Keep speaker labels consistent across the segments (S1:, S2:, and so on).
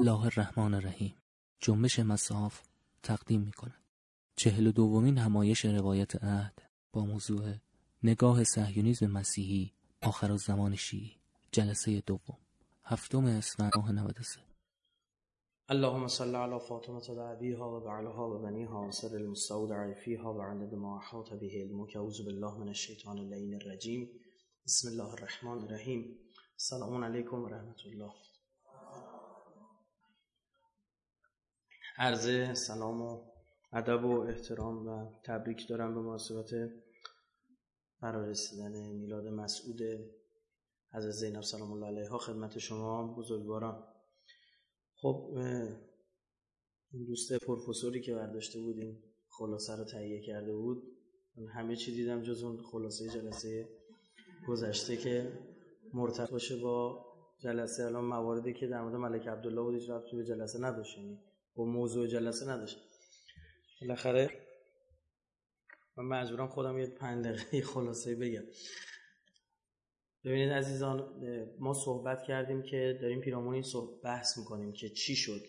S1: الله الرحمن الرحیم. جنبش مساف تقدیم می کند چهل و دومین همایش روایت عهد با موضوع نگاه سهیونیزم مسیحی آخر زمان شیعی جلسه دوم. هفتم اسفند ماه 93
S2: اللهم صل على فاطمة بعبيها وبعلها وبنيها وسر المستودع فيها وعدد ما أحاط به علمك أعوذ بالله من الشيطان اللعين الرجيم بسم الله الرحمن الرحيم السلام عليكم ورحمة الله. عرض سلام و ادب و احترام و تبریک دارم به مناسبت قرار رسیدن میلاد مسعود از زینب سلام الله علیها خدمت شما بزرگواران. خب این دوست پروفسوری که برداشته بودیم خلاصه رو تهیه کرده بود. من همه چی دیدم جز اون خلاصه جلسه گذشته که مرتبط باشه با جلسه الان مواردی که در مورد ملک عبدالله بود هیچ به جلسه نداشت یعنی با موضوع جلسه نداشت بالاخره من مجبورم خودم یه پنج دقیقه خلاصه بگم. ببینید عزیزان ما صحبت کردیم که داریم پیرامون این بحث می‌کنیم که چی شد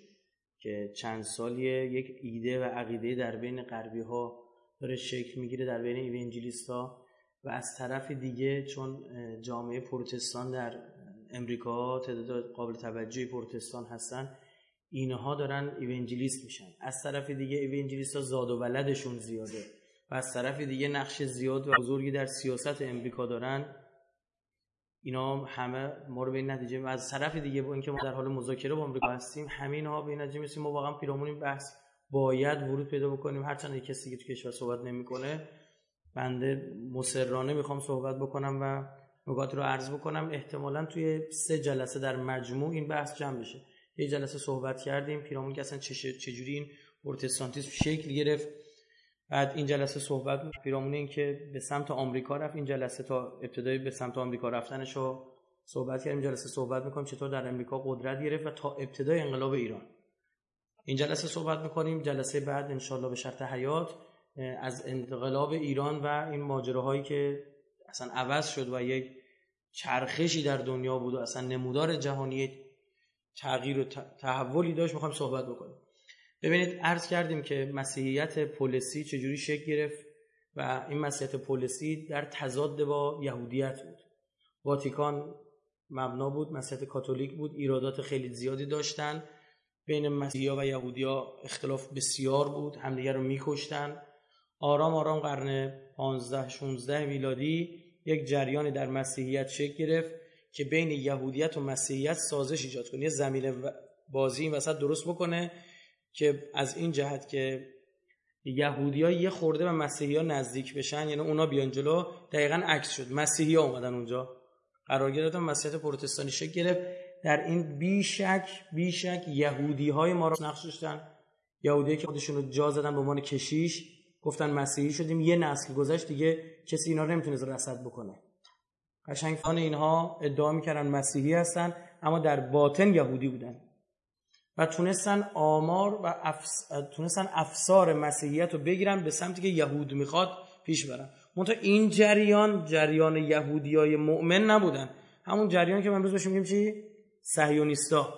S2: که چند سالیه یک ایده و عقیده در بین غربی ها داره شکل می‌گیره در بین ایوانجلیست ها و از طرف دیگه چون جامعه پروتستان در امریکا تعداد قابل توجهی پروتستان هستن اینها دارن ایونجلیست میشن. از طرف دیگه ایونجلیست ها زاد و ولدشون زیاده. و از طرف دیگه نقش زیاد و بزرگی در سیاست امریکا دارن. اینا همه ما رو به این نتیجه از طرف دیگه با اینکه ما در حال مذاکره با امریکا هستیم همین ها به این نتیجه می‌رسیم ما واقعا پیرامون بحث باید ورود پیدا بکنیم. هرچند کسی که تو کشور صحبت نمی‌کنه بنده مسررانه می‌خوام صحبت بکنم و نکات رو عرض بکنم. احتمالا توی سه جلسه در مجموع این بحث جمع بشه. یه جلسه صحبت کردیم پیرامون که اصلا چجوری این پروتستانتیسم شکل گرفت. بعد این جلسه صحبت پیرامون این که به سمت آمریکا رفت. این جلسه تا ابتدای به سمت آمریکا رفتنش رو صحبت کردیم. جلسه صحبت می‌کنیم چطور در امریکا قدرت گرفت و تا ابتدای انقلاب ایران. این جلسه صحبت می‌کنیم. جلسه بعد انشالله به شرط حیات از انقلاب ایران و این ماجراهایی که اصلا عوض شد و یک چرخشی در دنیا بود و اصلا نمودار جهانی تغییر و تحولی داشت می‌خوایم صحبت بکنیم ببینید عرض کردیم که مسیحیت پولسی چجوری شکل گرفت و این مسیحیت پولسی در تضاد با یهودیت بود. واتیکان مبنا بود مسیحیت کاتولیک بود ایرادات خیلی زیادی داشتن. بین مسیحا و یهودیا اختلاف بسیار بود همدیگر رو میکشتن. آرام آرام قرن 15 16 میلادی یک جریانی در مسیحیت شکل گرفت. که بین یهودیت و مسیحیت سازش ایجاد کنه. یه زمین بازی این وسط درست بکنه که از این جهت که یهودی یه خورده به مسیحی ها نزدیک بشن یعنی اونا بیان جلو دقیقا عکس شد. مسیحی ها اومدن اونجا. قرار گرفتن مسیحیت پروتستانی شکل گرفت. در این بیشک بیشک یهودی های ما رو نقش داشتن. یهودی که خودشون رو جا زدن به عنوان کشیش گفتن مسیحی شدیم. یه نسل گذشت دیگه کسی اینا رو نمی‌تونه رصد بکنه. قشنگ فان اینها ادعا می‌کردن مسیحی هستن اما در باطن یهودی بودن. و تونستن آمار و افس... تونستن افسار مسیحیت رو بگیرن به سمتی که یهود می‌خواد پیش برن. منتها این جریان جریان یهودی های مؤمن نبودن. همون جریان که من بهش میگیم چی؟ صهیونیستا.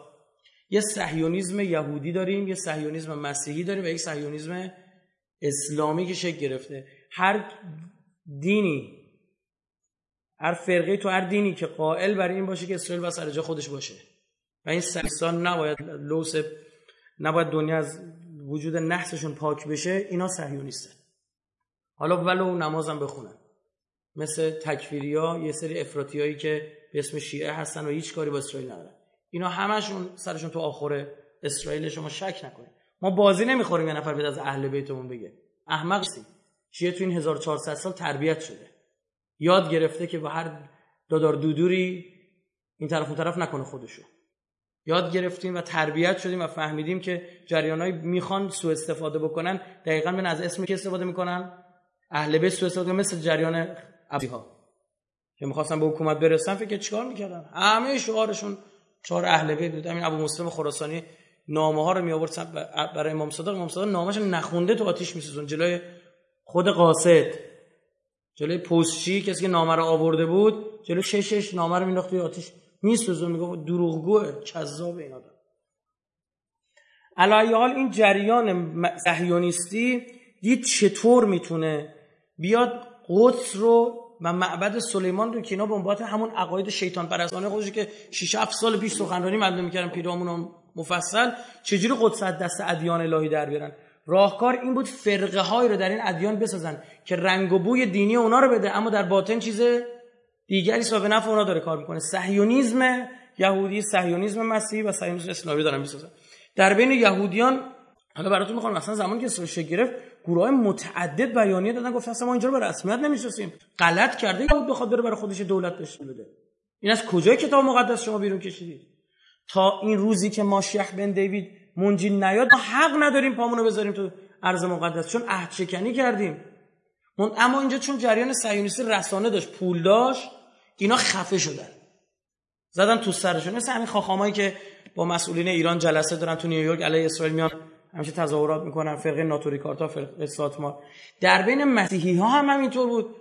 S2: یه صهیونیسم یهودی داریم یه صهیونیسم مسیحی داریم و یک صهیونیسم اسلامی که شکل گرفته. هر دینی هر فرقه تو هر دینی که قائل بر این باشه که اسرائیل باید سر خودش باشه. و این سرستان نباید لوس نباید دنیا از وجود نحسشون پاک بشه اینا صهیونیستن. حالا ولو نمازم بخونن. مثل تکفیریا یه سری افراطیایی که به اسم شیعه هستن و هیچ کاری با اسرائیل ندارن. اینا همشون سرشون تو آخر اسرائیل شما شک نکنید. ما بازی نمی‌خوریم یه نفر بیاد از اهل بیتمون بگه. احمق شیعه تو این 1400 سال تربیت شده. یاد گرفته که با هر دادار دودوری این طرف اون طرف نکنه خودشو. یاد گرفتیم و تربیت شدیم و فهمیدیم که جریانای می‌خوان سوء استفاده بکنن دقیقا من از اسم که استفاده می‌کنن اهل بیت سوء استفاده مثل جریان ها که می‌خواستن به حکومت برسن فکر چیکار می‌کردن؟ همه شعارشون چهار اهل بیت بود. همین ابو مسلم خراسانی نامه ها رو می آورد برای امام صادق. امام صادق نامش نخونده تو آتیش میسوزون. جلوی خود قاصد. جلوی پستچی کسی که نامه رو آورده بود جلوی ششش نامه رو مینداخت توی آتیش. میسوزون می‌گفت دروغگوه کذاب این آدم. علی حال این جریان صهیونیستی دید چطور می‌تونه بیاد قدس رو و معبد سلیمان رو که اینا به عنوان همون عقاید شیطان پرستانه خودش که 6 7 سال پیش سخنرانی مدام می‌کردن پیرامون مفصل چجوری قدس دست ادیان الهی در بیارن؟ راهکار این بود فرقه های رو در این ادیان بسازن که رنگ و بوی دینی اونا رو بده. اما در باطن چیز دیگری و به نفع اونا داره کار می‌کنه. صهیونیسم یهودی صهیونیسم مسیحی و صهیونیسم اسلامی دارن می‌سازن. در بین یهودیان حالا براتون می‌خوام مثلا زمانی که اسرائیل گرفت گروه متعدد بیانیه دادن گفت اصلا ما اینجا رو به رسمیت نمی‌شناسیم. غلط کرده یهود بخواد بره برای خودش دولت داشته بده. این از کجای کتاب مقدس شما بیرون کشیدید؟ تا این روزی که ماشیخ بن دیوید منجی نیاد ما حق نداریم پامونو بذاریم تو ارض مقدس. چون عهد شکنی کردیم اما اینجا چون جریان صهیونیستی رسانه داشت پول داشت اینا خفه شدن. زدن تو سرشون. مثل همین خاخامایی که با مسئولین ایران جلسه دارن تو نیویورک علیه اسرائیل میان همیشه تظاهرات می‌کنن فرقه ناتوری کارتا فرقه ساتمار. در بین مسیحی ها هم همینطور بود.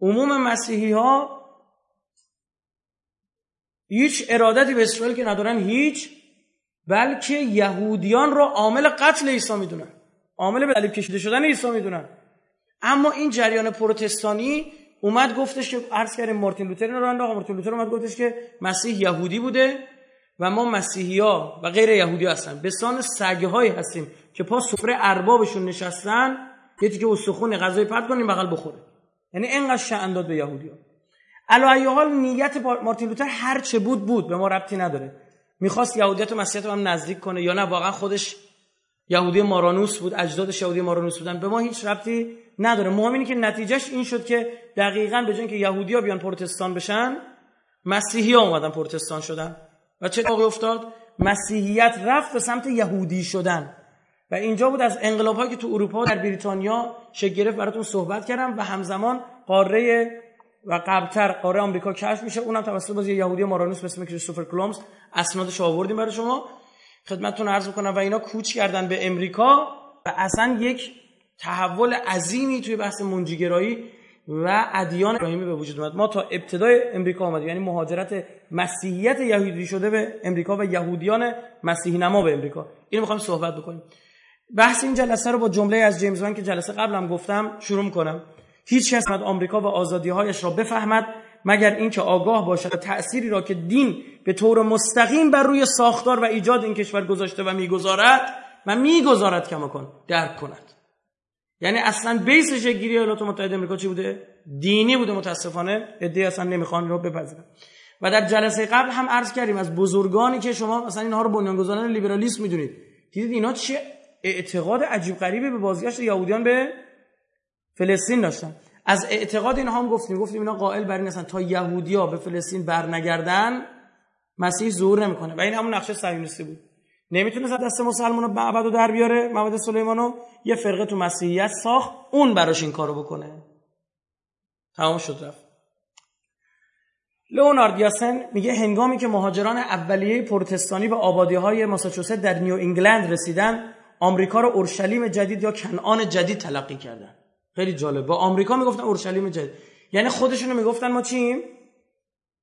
S2: عموم مسیحی ها هیچ ارادتی به اسرائیل که ندارن هیچ بلکه یهودیان رو عامل قتل عیسی می‌دونن. عامل به صلیب کشیده شدن عیسی می‌دونن. اما این جریان پروتستانی اومد گفتش که عرض کردیم مارتین لوتر رو انداخت. مارتین لوتر اومد گفتش که مسیح یهودی بوده و ما مسیحی و غیر یهودی هستن به سان سگه هستیم که پا سفره اربابشون نشستن. یه که استخون غذای پرد کنیم بغل بخوره. یعنی اینقدر شأن داد به یهودی ها حال نیت مارتین لوتر هر چه بود بود. به ما ربطی نداره. می‌خواست یهودیت و مسیحیت رو هم نزدیک کنه یا نه؟ واقعا خودش یهودی مارانوس بود اجدادش یهودی مارانوس بودن. به ما هیچ ربطی نداره. مهم اینه که نتیجهش این شد که دقیقا به جای که یهودی ها بیان پروتستان بشن مسیحی ها اومدن پروتستان شدن. و چه اتفاقی افتاد؟ مسیحیت رفت به سمت یهودی شدن. و اینجا بود از انقلاب که تو اروپا در بریتانیا شکل گرفت براتون صحبت کردم. و همزمان قاره و قبلتر قاره آمریکا کشف میشه. اونم توسط بازی یهودی مارانوس به اسم کریستوفر کلمز اسنادش آوردیم برای شما. خدمتتون عرض کنم و اینا کوچ کردن به امریکا و اصلا یک تحول عظیمی توی بحث منجیگرایی و ادیان ابراهیمی به وجود اومد. ما تا ابتدای امریکا آمدیم یعنی مهاجرت مسیحیت یهودی شده به امریکا و یهودیان مسیحی نما به امریکا. اینو می‌خوام صحبت بکنیم. بحث این جلسه رو با جمله از جیمز وان که جلسه قبلم گفتم شروع کنم هیچ کس آمریکا و آزادیهایش را بفهمد مگر اینکه آگاه باشد تأثیری را که دین به طور مستقیم بر روی ساختار و ایجاد این کشور گذاشته و می‌گذارد و می‌گذارد کما کن درک کند. یعنی اصلا بیس گیری ایالات متحده آمریکا چی بوده؟ دینی بوده متاسفانه. ادعی اصلا نمی‌خوان رو بپذیرن. و در جلسه قبل هم عرض کردیم از بزرگانی که شما مثلا اینها رو بنیانگذاران لیبرالیسم می‌دونید. دیدید اینا چه اعتقاد عجیب غریبی به بازگشت یهودیان به فلسطین داشتن. از اعتقاد اینها هم گفتیم گفتیم اینا قائل بر این هستن. تا یهودیا به فلسطین برنگردن مسیح ظهور نمی‌کنه. و این همون نقشه صهیونیستی بود. نمی‌تونه دست مسلمان معبد در بیاره معبد سلیمانو. یه فرقه تو مسیحیت ساخت اون براش این کارو بکنه. تمام شد رفت. لئونارد یاسن میگه هنگامی که مهاجران اولیه پروتستانی به آبادی های ماساچوست در نیو انگلند رسیدن آمریکا رو اورشلیم جدید یا کنعان جدید تلقی کردن. خیلی جالب. با آمریکا می‌گفتن اورشلیم جدید. یعنی خودشونو می‌گفتن ما چیم؟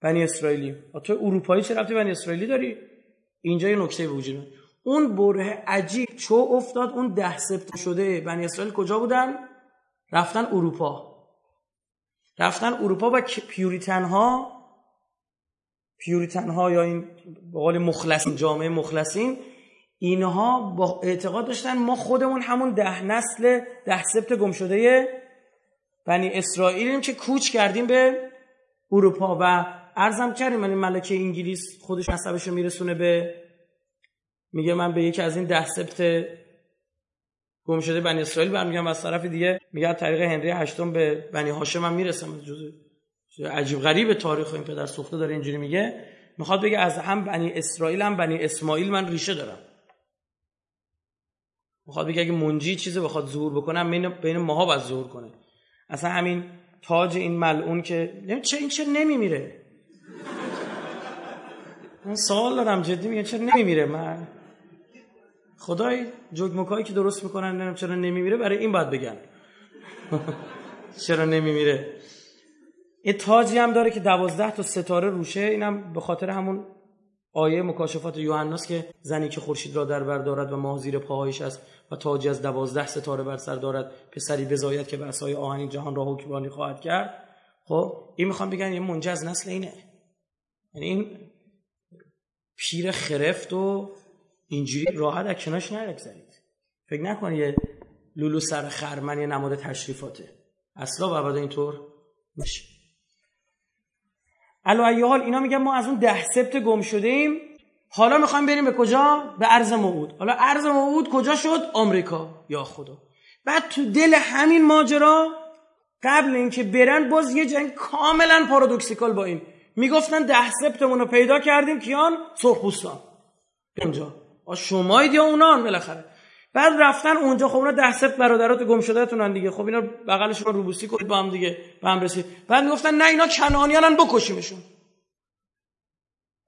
S2: بنی اسرائیلی. تو اروپایی چه رفتی بنی اسرائیلی داری؟ اینجا یه نکته وجود اون بره عجیب چو افتاد اون ده سپت شده بنی اسرائیل کجا بودن؟ رفتن اروپا. رفتن اروپا و پیوریتن ها پیوریتن ها یا این به قول مخلصین جامعه مخلصین اینها با اعتقاد داشتن ما خودمون همون ده نسل ده سبت گم شده بنی اسرائیلیم که کوچ کردیم به اروپا و ارزم کردیم یعنی ملکه انگلیس خودش نسبش رو میرسونه به میگه من به یکی از این ده سبت گم شده بنی اسرائیل برمیگم از طرف دیگه میگه طریق هنری هشتم به بنی هاشم هم می‌رسم. جزء عجیب غریب تاریخ این پدر سوخته داره اینجوری میگه. می‌خواد بگه از هم بنی اسرائیل هم بنی اسماعیل من ریشه دارم. می‌خواد بگه اگه منجی چیزی بخواد ظهور بکنه بین بین ماها باید ظهور کنه. اصلا همین تاج این ملعون که چه این چه نمیمیره؟ من سوال دارم جدی میگه چرا نمیمیره؟ من خدای جگمکایی که درست می‌کنن نمی‌دونم چرا نمیمیره برای این باید بگن چرا نمیمیره؟ این تاجی هم داره که دوازده تا ستاره روشه اینم به خاطر همون آیه مکاشفات یوحناست که زنی که خورشید را در بر دارد و ماه زیر پاهایش است و تاجی از دوازده ستاره بر سر دارد پسری بزاید که به عصای آهنی جهان را حکمرانی خواهد کرد. خب این می‌خوام بگن یه منجز از نسل اینه. یعنی این پیر خرفت و اینجوری راحت از کناش نرگذارید فکر نکنید یه لولو سر خرمن یه نماد تشریفاته. اصلا و اینطور میشه علا حال اینا میگن ما از اون ده سبت گم شده ایم حالا می‌خوایم بریم به کجا؟ به ارز موعود. حالا ارز موعود کجا شد؟ آمریکا. یا خدا. بعد تو دل همین ماجرا قبل اینکه برن باز یه جنگ کاملا پارادوکسیکال با این. می‌گفتن ده سبتمون رو پیدا کردیم. کیان؟ سرخپوستان. اونجا شمایید یا اونان بالاخره. بعد رفتن اونجا خب اونا ده سبت برادرات گم شده تونن دیگه. خب اینا بغلشون روبوسی کنید با هم دیگه با هم رسید. بعد می‌گفتن نه اینا کنعانیانن بکشیمشون.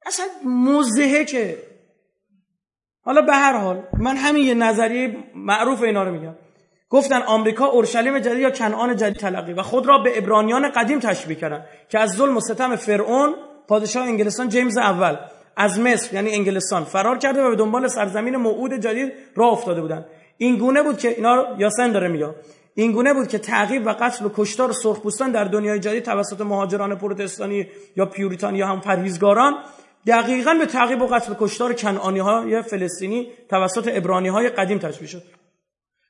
S2: اصلا مزهه که. حالا به هر حال من همین یه نظریه معروف اینا رو میگم. گفتن آمریکا اورشلیم جدید یا کنعان جدید تلقی و خود را به ابرانیان قدیم تشبیه کردن که از ظلم و ستم فرعون پادشاه انگلستان جیمز اول. از مصر یعنی انگلستان فرار کرده و به دنبال سرزمین موعود جدید راه افتاده بودن. این گونه بود که اینا یاسن داره میگه. این گونه بود که تعقیب و قتل و کشتار سرخپوستان در دنیای جدید توسط مهاجران پروتستانی یا پیوریتانی یا هم پرهیزگاران دقیقا به تعقیب و قتل و کشتار کنعانی های فلسطینی توسط ابرانی های قدیم تشبیه شد.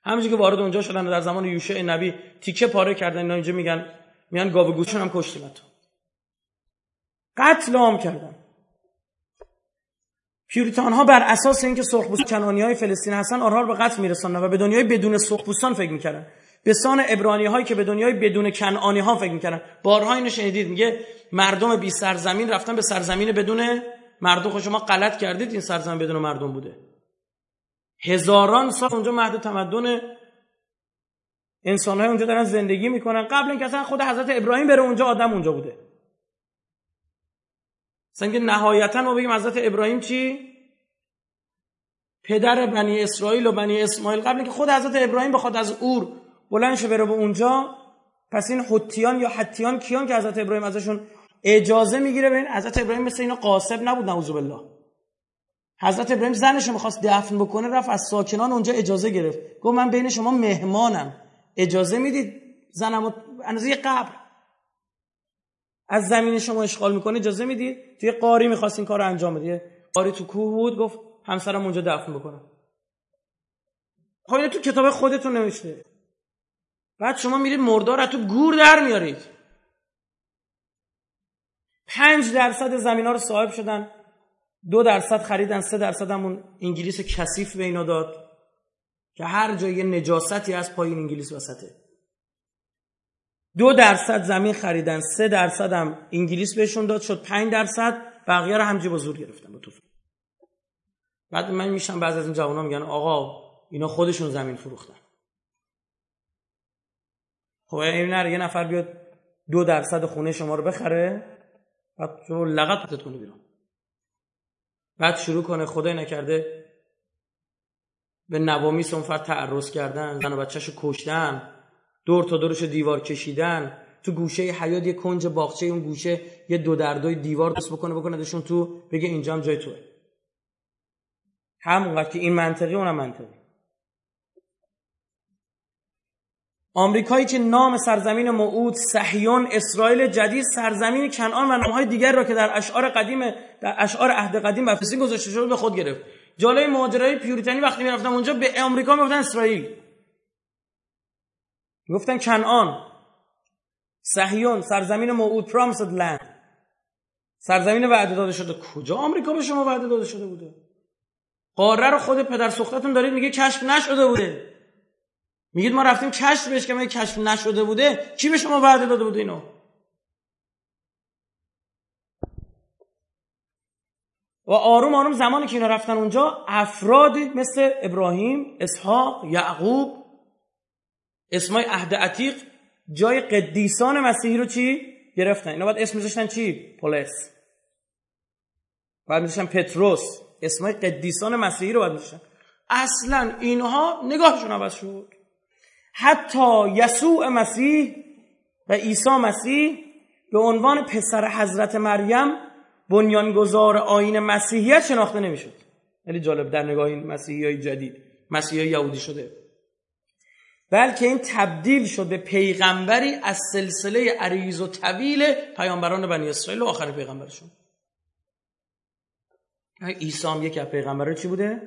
S2: همینجوری که وارد اونجا شدن در زمان یوشع نبی تیکه پاره کردن اینا اینجا میگن میان گاو گوشون هم کشتن قتل عام کردن. پیوریتان ها بر اساس اینکه سرخپوست کنانی های فلسطین هستن آنها رو به قتل میرساندن و به دنیای بدون سرخپوستان فکر می‌کردن. به سان ابرانی هایی که به دنیای بدون کنعانی ها فکر می‌کردن. بارها اینو شنیدید میگه مردم بی سرزمین رفتن به سرزمین بدون مردم. خود شما غلط کردید این سرزمین بدون مردم بوده. هزاران سال اونجا مهد تمدن انسان های اونجا دارن زندگی می‌کنن. قبل اینکه اصلا خود حضرت ابراهیم بره اونجا آدم اونجا بوده. مثلا نهایتا ما بگیم حضرت ابراهیم چی؟ پدر بنی اسرائیل و بنی اسماعیل. قبل اینکه خود حضرت ابراهیم بخواد از اور بلند شه بره به اونجا پس این حتیان یا حتیان کیان که حضرت ابراهیم ازشون اجازه می‌گیره ببین حضرت ابراهیم مثل اینا قاسب نبود نعوذ بالله. حضرت ابراهیم زنش می‌خواست دفن بکنه رفت از ساکنان اونجا اجازه گرفت. گفت من بین شما مهمانم. اجازه می‌دید زنم اندازه قبر. از زمین شما اشغال می‌کنه اجازه می‌دید توی قاری می‌خواست این کار رو انجام بده. قاری تو کوه بود گفت همسرم اونجا دفن بکنم خب تو کتاب خودتون نوشته. بعد شما میرید مردار تو گور در میارید. پنج درصد زمین ها رو صاحب شدن. دو درصد خریدن سه درصد همون انگلیس کثیف به اینا داد. که هر جایی نجاستی از پایین انگلیس وسطه. دو درصد زمین خریدن سه درصد هم انگلیس بهشون داد شد پنج درصد بقیه رو همجی با زور گرفتن با بعد من میشم بعضی از این جوان میگن آقا اینا خودشون زمین فروختن. خب این نره یه نفر بیاد دو درصد خونه شما رو بخره بعد شما لغت پتت کنه بیرون. بعد شروع کنه خدای نکرده به نوامی سنفر تعرض کردن زن و بچهشو کشتن. دور تا دورش دیوار کشیدن تو گوشه حیات یه کنج باغچه اون گوشه یه دو دردای دیوار دست بکنه بکنه دشون تو بگه اینجا هم جای توه. همونقدر که این منطقی اونم منطقی. آمریکایی که نام سرزمین موعود صهیون اسرائیل جدید سرزمین کنعان و نامهای دیگر را که در اشعار قدیم در اشعار عهد قدیم و گذاشته شده به خود گرفت. جالب مهاجرای پیوریتانی وقتی می‌رفتن اونجا به آمریکا می‌گفتن اسرائیل. گفتن کنعان صهیون سرزمین موعود پرامسد لند سرزمین وعده داده شده. کجا آمریکا به شما وعده داده شده بوده؟ قاره رو خود پدر سختتون دارید میگه کشف نشده بوده. میگید ما رفتیم کشف بهش که کشف نشده بوده. کی به شما وعده داده بوده اینو؟ و آروم آروم زمانی که اینا رفتن اونجا افرادی مثل ابراهیم اسحاق یعقوب اسمای عهد عتیق جای قدیسان مسیحی رو چی گرفتن؟ اینا باید اسم میذاشتن چی؟ پولس. بعد میذاشتن پتروس. اسمای قدیسان مسیحی رو باید میذاشتن. اصلا اینها نگاهشون عوض شد. حتی یسوع مسیح و عیسی مسیح به عنوان پسر حضرت مریم بنیانگذار آین مسیحیت شناخته نمی‌شد. خیلی جالب در نگاه این مسیحی های جدید مسیحی یهودی شده. بلکه این تبدیل شد به پیغمبری از سلسله عریض و طویل پیامبران بنی اسرائیل و آخر پیغمبرشون. عیسی هم یکی از پیغمبران چی بوده؟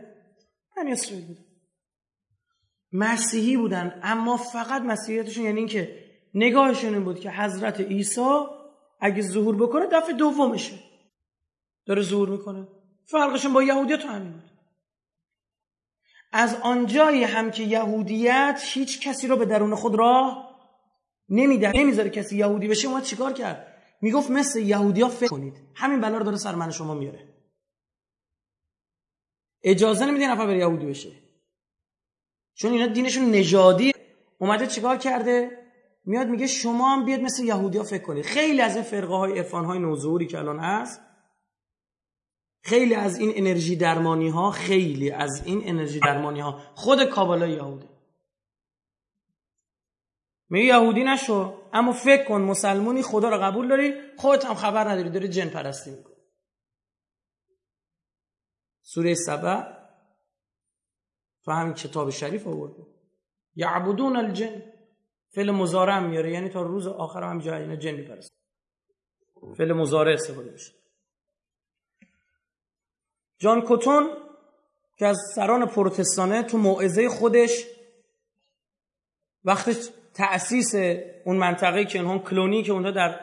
S2: بنی اسرائیل بوده. مسیحی بودن اما فقط مسیحیتشون یعنی اینکه نگاهشون این بود که حضرت عیسی اگه ظهور بکنه دفعه دومشه. داره ظهور می‌کنه. فرقشون با یهودیت همین بود. از آنجایی هم که یهودیت هیچ کسی رو به درون خود راه نمیده نمی‌ذاره کسی یهودی بشه ما چیکار کرد؟ می‌گفت مثل یهودیا فکر کنید. همین بلا رو داره سر من شما میاره. اجازه نمیده نفر بره یهودی بشه. چون اینا دینشون نژادی. اومده چیکار کرده؟ میاد میگه شما هم بیاد مثل یهودیا فکر کنید. خیلی از این فرقه های عرفان های نوظهوری که الان هست خیلی از این انرژی درمانی ها خیلی از این انرژی درمانی ها خود کابالا یهودی. میگه یهودی نشو اما فکر کن مسلمونی خدا رو قبول داری خودت هم خبر نداری داری جن پرستی می‌کنی. سوره سبع تو همین کتاب شریف آورده یعبدون الجن. فعل مزارع میاره یعنی تا روز آخر هم جن میپرست فعل مزارع استفاده میشه. جان کوتون که از سران پروتستانه تو موعظه خودش وقتی تأسیس اون منطقه که اونها کلونی که اونها در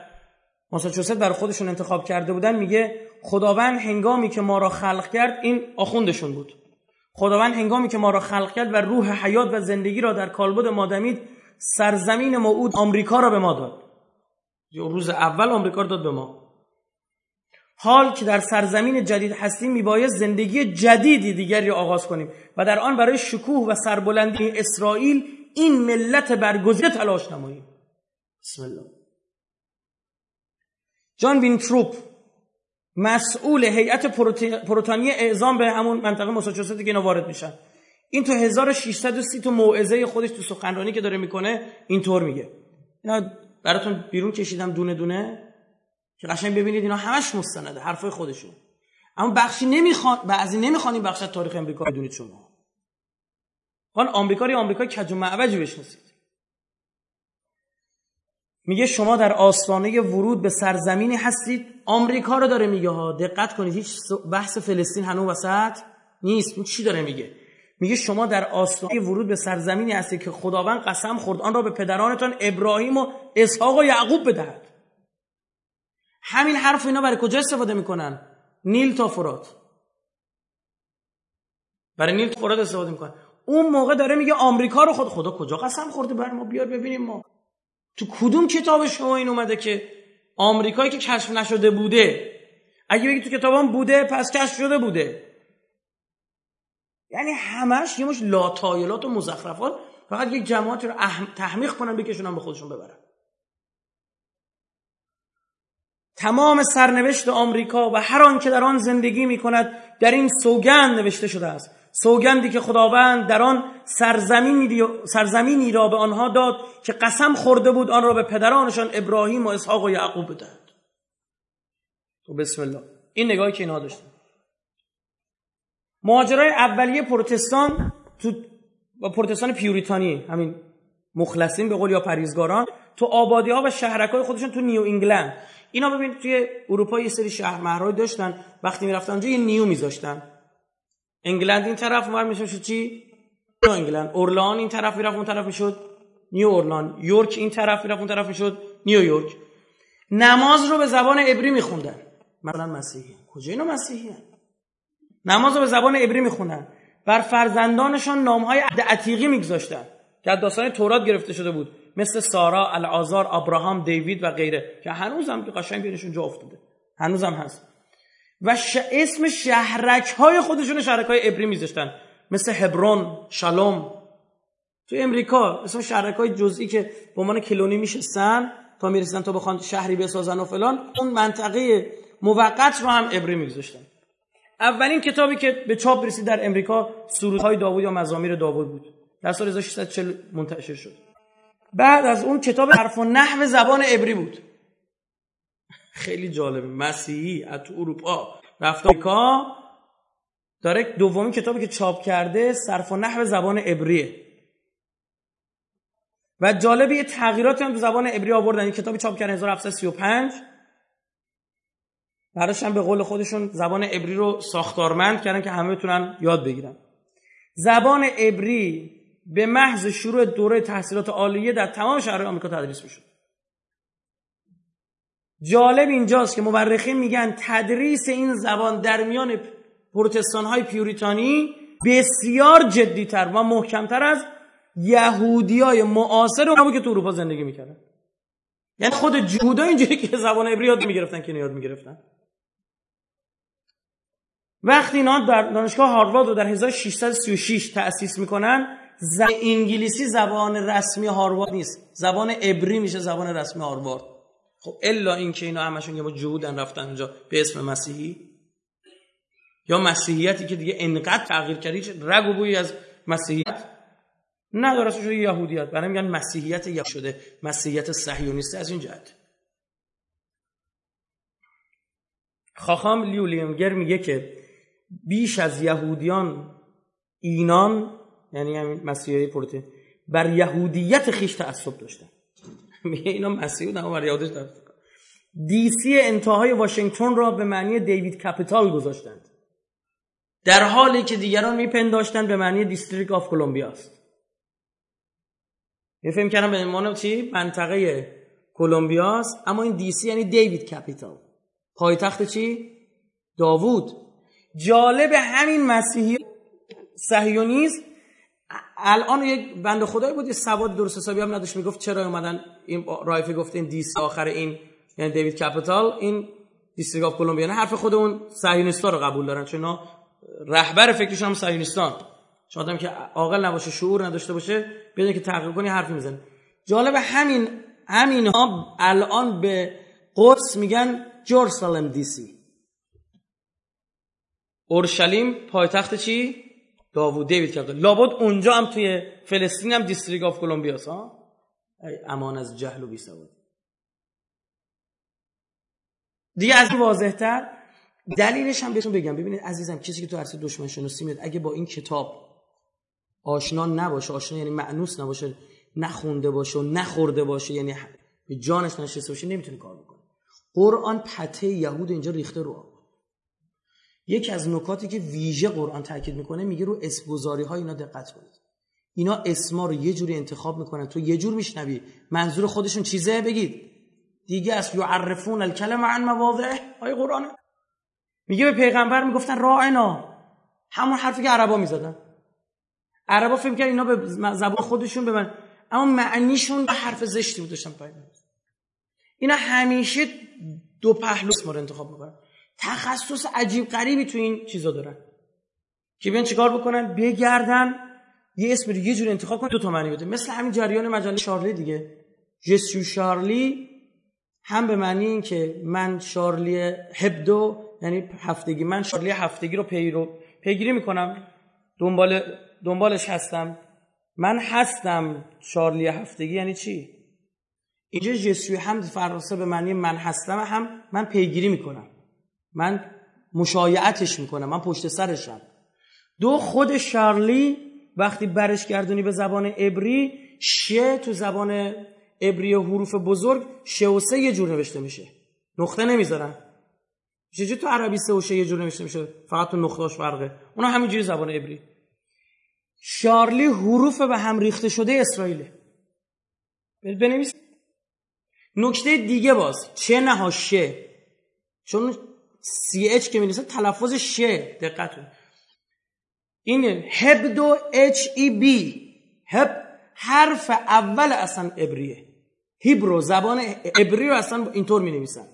S2: ماساچوست برای خودشون انتخاب کرده بودن میگه خداوند هنگامی که ما را خلق کرد این آخوندشون بود. خداوند هنگامی که ما را خلق کرد و روح حیات و زندگی را در کالبد ما دمید سرزمین موعود آمریکا را به ما داد. روز اول آمریکا را داد به ما. حال که در سرزمین جدید هستیم میباید زندگی جدیدی دیگری آغاز کنیم. و در آن برای شکوه و سربلندی اسرائیل این ملت برگزیده تلاش نماییم. بسم الله. جان وینتروپ مسئول هیئت پیوریتانی اعزام به همون منطقه مساچوستی که اینا وارد میشن. این تو 1630 تو موعظه خودش تو سخنرانی که داره می‌کنه اینطور میگه. اینا براتون بیرون کشیدم دونه دونه. که قشنگ ببینید اینا همش مستنده حرفای خودشون. اما بخشی نمی‌خوان بعضی نمی‌خوان این بخش از تاریخ امریکا بدونید شما. خان آمریکا رو آمریکا کج و معوج بشناسید. میگه شما در آستانه ورود به سرزمینی هستید آمریکا رو داره میگه ها. دقت کنید هیچ بحث فلسطین هنوز وسط نیست. چی داره میگه؟ میگه شما در آستانه ورود به سرزمینی هستید که خداوند قسم خورد آن را به پدرانتان ابراهیم و اسحاق و یعقوب بدهد. همین حرف اینا برای کجا استفاده می‌کنن؟ نیل تا فرات. برای نیل تا فرات استفاده می‌کنن. اون موقع داره میگه آمریکا رو خود خدا کجا قسم خورده بر ما؟ بیار ببینیم ما. تو کدوم کتاب شما این اومده که آمریکایی که کشف نشده بوده؟ اگه بگی تو کتابم بوده پس کشف شده بوده. یعنی همش یه مش لاتایلات و مزخرفات. فقط یک جماعت رو تحمیق کنن بکشونن به خودشون ببرن. تمام سرنوشت آمریکا و هر آن که در آن زندگی می کند در این سوگند نوشته شده است. سوگندی که خداوند در آن سرزمینی, سرزمینی را به آنها داد که قسم خورده بود آن را به پدرانشان ابراهیم و اسحاق و یعقوب بدهد. تو بسم الله. این نگاهی که اینها داشتن. ماجرای اولیه پروتستان تو با پروتستان پیوریتانی همین مخلصین به قول یا پریزگاران تو آبادی ها و شهرک های خودشون تو نیو انگلند. اینا ببینید توی اروپا یه سری شهر مهرهای داشتن وقتی می‌رفتن اونجا یه نیو میذاشتن. انگلند این طرف اونور می‌شد چی؟ نیو انگلند. اورلان این طرف می‌رفت اون طرف می‌شد نیو اورلان. یورک این طرف می‌رفت اون طرف می‌شد نیویورک نماز رو به زبان عبری میخوندن. مثلا مسیحی. کجا اینا مسیحی هن؟ نماز رو به زبان عبری میخوندن. بر فرزندانشان نامهای عتیقی میگذاشتن. که از داستان تورات گرفته شده بود. مثل سارا العازار ابراهام دیوید و غیره که هنوزم که قشنگ بینشون جا افتاده. هنوزم هست. و ش... اسم شهرک های خودشون شهرک های ابری میذاشتن. مثل هبرون شالوم. تو امریکا اسم شهرک های جزئی که به عنوان کلونی میشستن تا می‌رسیدن تا بخوان شهری بسازن و فلان اون منطقه موقت رو هم ابری میگذاشتن اولین کتابی که به چاپ رسید در امریکا سرودهای داوود یا مزامیر داوود بود. در سال 1640 منتشر شد. بعد از اون کتاب حرف و نحو زبان عبری بود. خیلی جالبه. مسیحی از اروپا رفت آمریکا. داره دومین کتابی که چاپ کرده صرف و نحو زبان عبریه. و جالبه یه تغییراتی هم تو زبان عبری آوردن. این کتابی چاپ کردن 1735 براش هم به قول خودشون زبان عبری رو ساختارمند کردن که همه بتونن یاد بگیرن. زبان عبری به محض شروع دوره تحصیلات عالیه در تمام شهرهای آمریکا تدریس می‌شد. جالب اینجاست که مورخین میگن تدریس این زبان در میان پروتستان های پیوریتانی بسیار جدیتر و محکمتر از یهودی های معاصر اون که تو اروپا زندگی می‌کردن. یعنی خود جهودا اینجوری که زبان عبری یاد می‌گرفتن که یاد می‌گرفتن. وقتی اینا در دانشگاه هاروارد رو در 1636 تأسیس می‌کنن زبان انگلیسی زبان رسمی هاروارد نیست. زبان عبری میشه زبان رسمی هاروارد. خب الا اینکه اینا همشون یه با جهودن رفتن اونجا به اسم مسیحی. یا مسیحیتی که دیگه انقدر تغییر کرد هیچ رگ و بویی از مسیحیت؟ نداره شده یهودیت برای میگن مسیحیت یا شده. مسیحیت صهیونیستی از این جهت. خاخام لیولیمگر میگه که بیش از یهودیان اینان یعنی همین مسیحی پیوریتن بر یهودیت خویش تعصب داشتن. میگه اینا مسیحی بودن بر یهودیت تعصب DC انتهای واشنگتن را به معنی David Capital گذاشتند. در حالی که دیگران میپنداشتند به معنی District of Columbia است. یه فهم کردم به عنوان چی؟ منطقه کلمبیا است اما این DC یعنی David Capital. پایتخت چی؟ داوود. جالب همین مسیحی صهیونیسم الان یک بند خدایی بود یه سواد درست حسابی هم نداشت. می‌گفت چرا اومدن این رایفی گفته این DC آخر این یعنی David Capital این District of Columbia نه حرف خود اون صهیونیستا رو قبول دارن چون رهبر فکرشون هم صهیونیستان. چون آدم که عاقل نباشه شعور نداشته باشه بدون اینکه تحقیق کنی حرفی می‌زنه. جالب همین همین ها الان به قدس میگن Jerusalem DC. اورشلیم پایتخت چی؟ داوود دیوید کرده لابد اونجا هم توی فلسطین هم District of Columbia س ها؟ امان از جهل و بیسوادی. دیگه از واضح تر دلیلش هم بهتون بگم. ببینید عزیزم کسی که تو عرصه دشمن شناسی میاد اگه با این کتاب آشنا نباشه آشنا یعنی معنوس نباشه نخونده باشه و نخورده باشه یعنی به جانش نشسته باشه نمی‌تونه کار بکنه. قرآن پته یهود اینجا ریخته رو یکی از نکاتی که ویژه قرآن تاکید می‌کنه میگه رو اسمگذاری های اینا دقت کنید. اینا اسما رو یه جوری انتخاب می‌کنن. تو یه جور میشنوی. منظور خودشون چیزه بگید. دیگه از یعرفون الکلمه عن مواضعه. آیه قرآن. میگه به پیغمبر می‌گفتن راعنا همون حرفی که عربا می‌زدن. عربا فکر کرد اینا به زبان خودشون به من. اما معنیشون حرف زشتی بود داشتن پیغمبر اینا همیشه دو پهلو اسم رو انتخاب می‌کنن. تخصص عجیب غریبی تو این چیزا دارن. که بیان چیکار بکنن؟ بگردن. یه اسم رو یه جور انتخاب کنن دو تا معنی بده. مثل همین جریان مجله شارلی دیگه. جسیو شارلی هم به معنی این که من شارلی هبدو یعنی هفتگی. من شارلی هفتگی رو پیرو پیگیری می‌کنم. دنبال دنبالش هستم. من هستم شارلی هفتگی یعنی چی؟ اینجا جسوی هم فرانسه به معنی من هستم هم من پیگیری می‌کنم. من مشایعتش می‌کنم من پشت سرشم. دو خود شارلی وقتی برش گردونی به زبان عبری شه تو زبان عبری حروف بزرگ شه و سه یه جور نوشته میشه. نقطه نمی‌ذارن چجوری تو عربی سه و شه یه جور نوشته میشه؟ فقط تو نقطهاش فرقه. اونا همینجوری زبان عبری. شارلی حروف به هم ریخته شده اسرائیله. بنویس. نکته دیگه باز. چه نها شه چون سی اچ که می‌نویسه تلفظ شه دقت این هبدو اچ ای بی هب حرف اول اصلا عبریه هیبرو زبان عبری رو اصلا اینطور می نویسن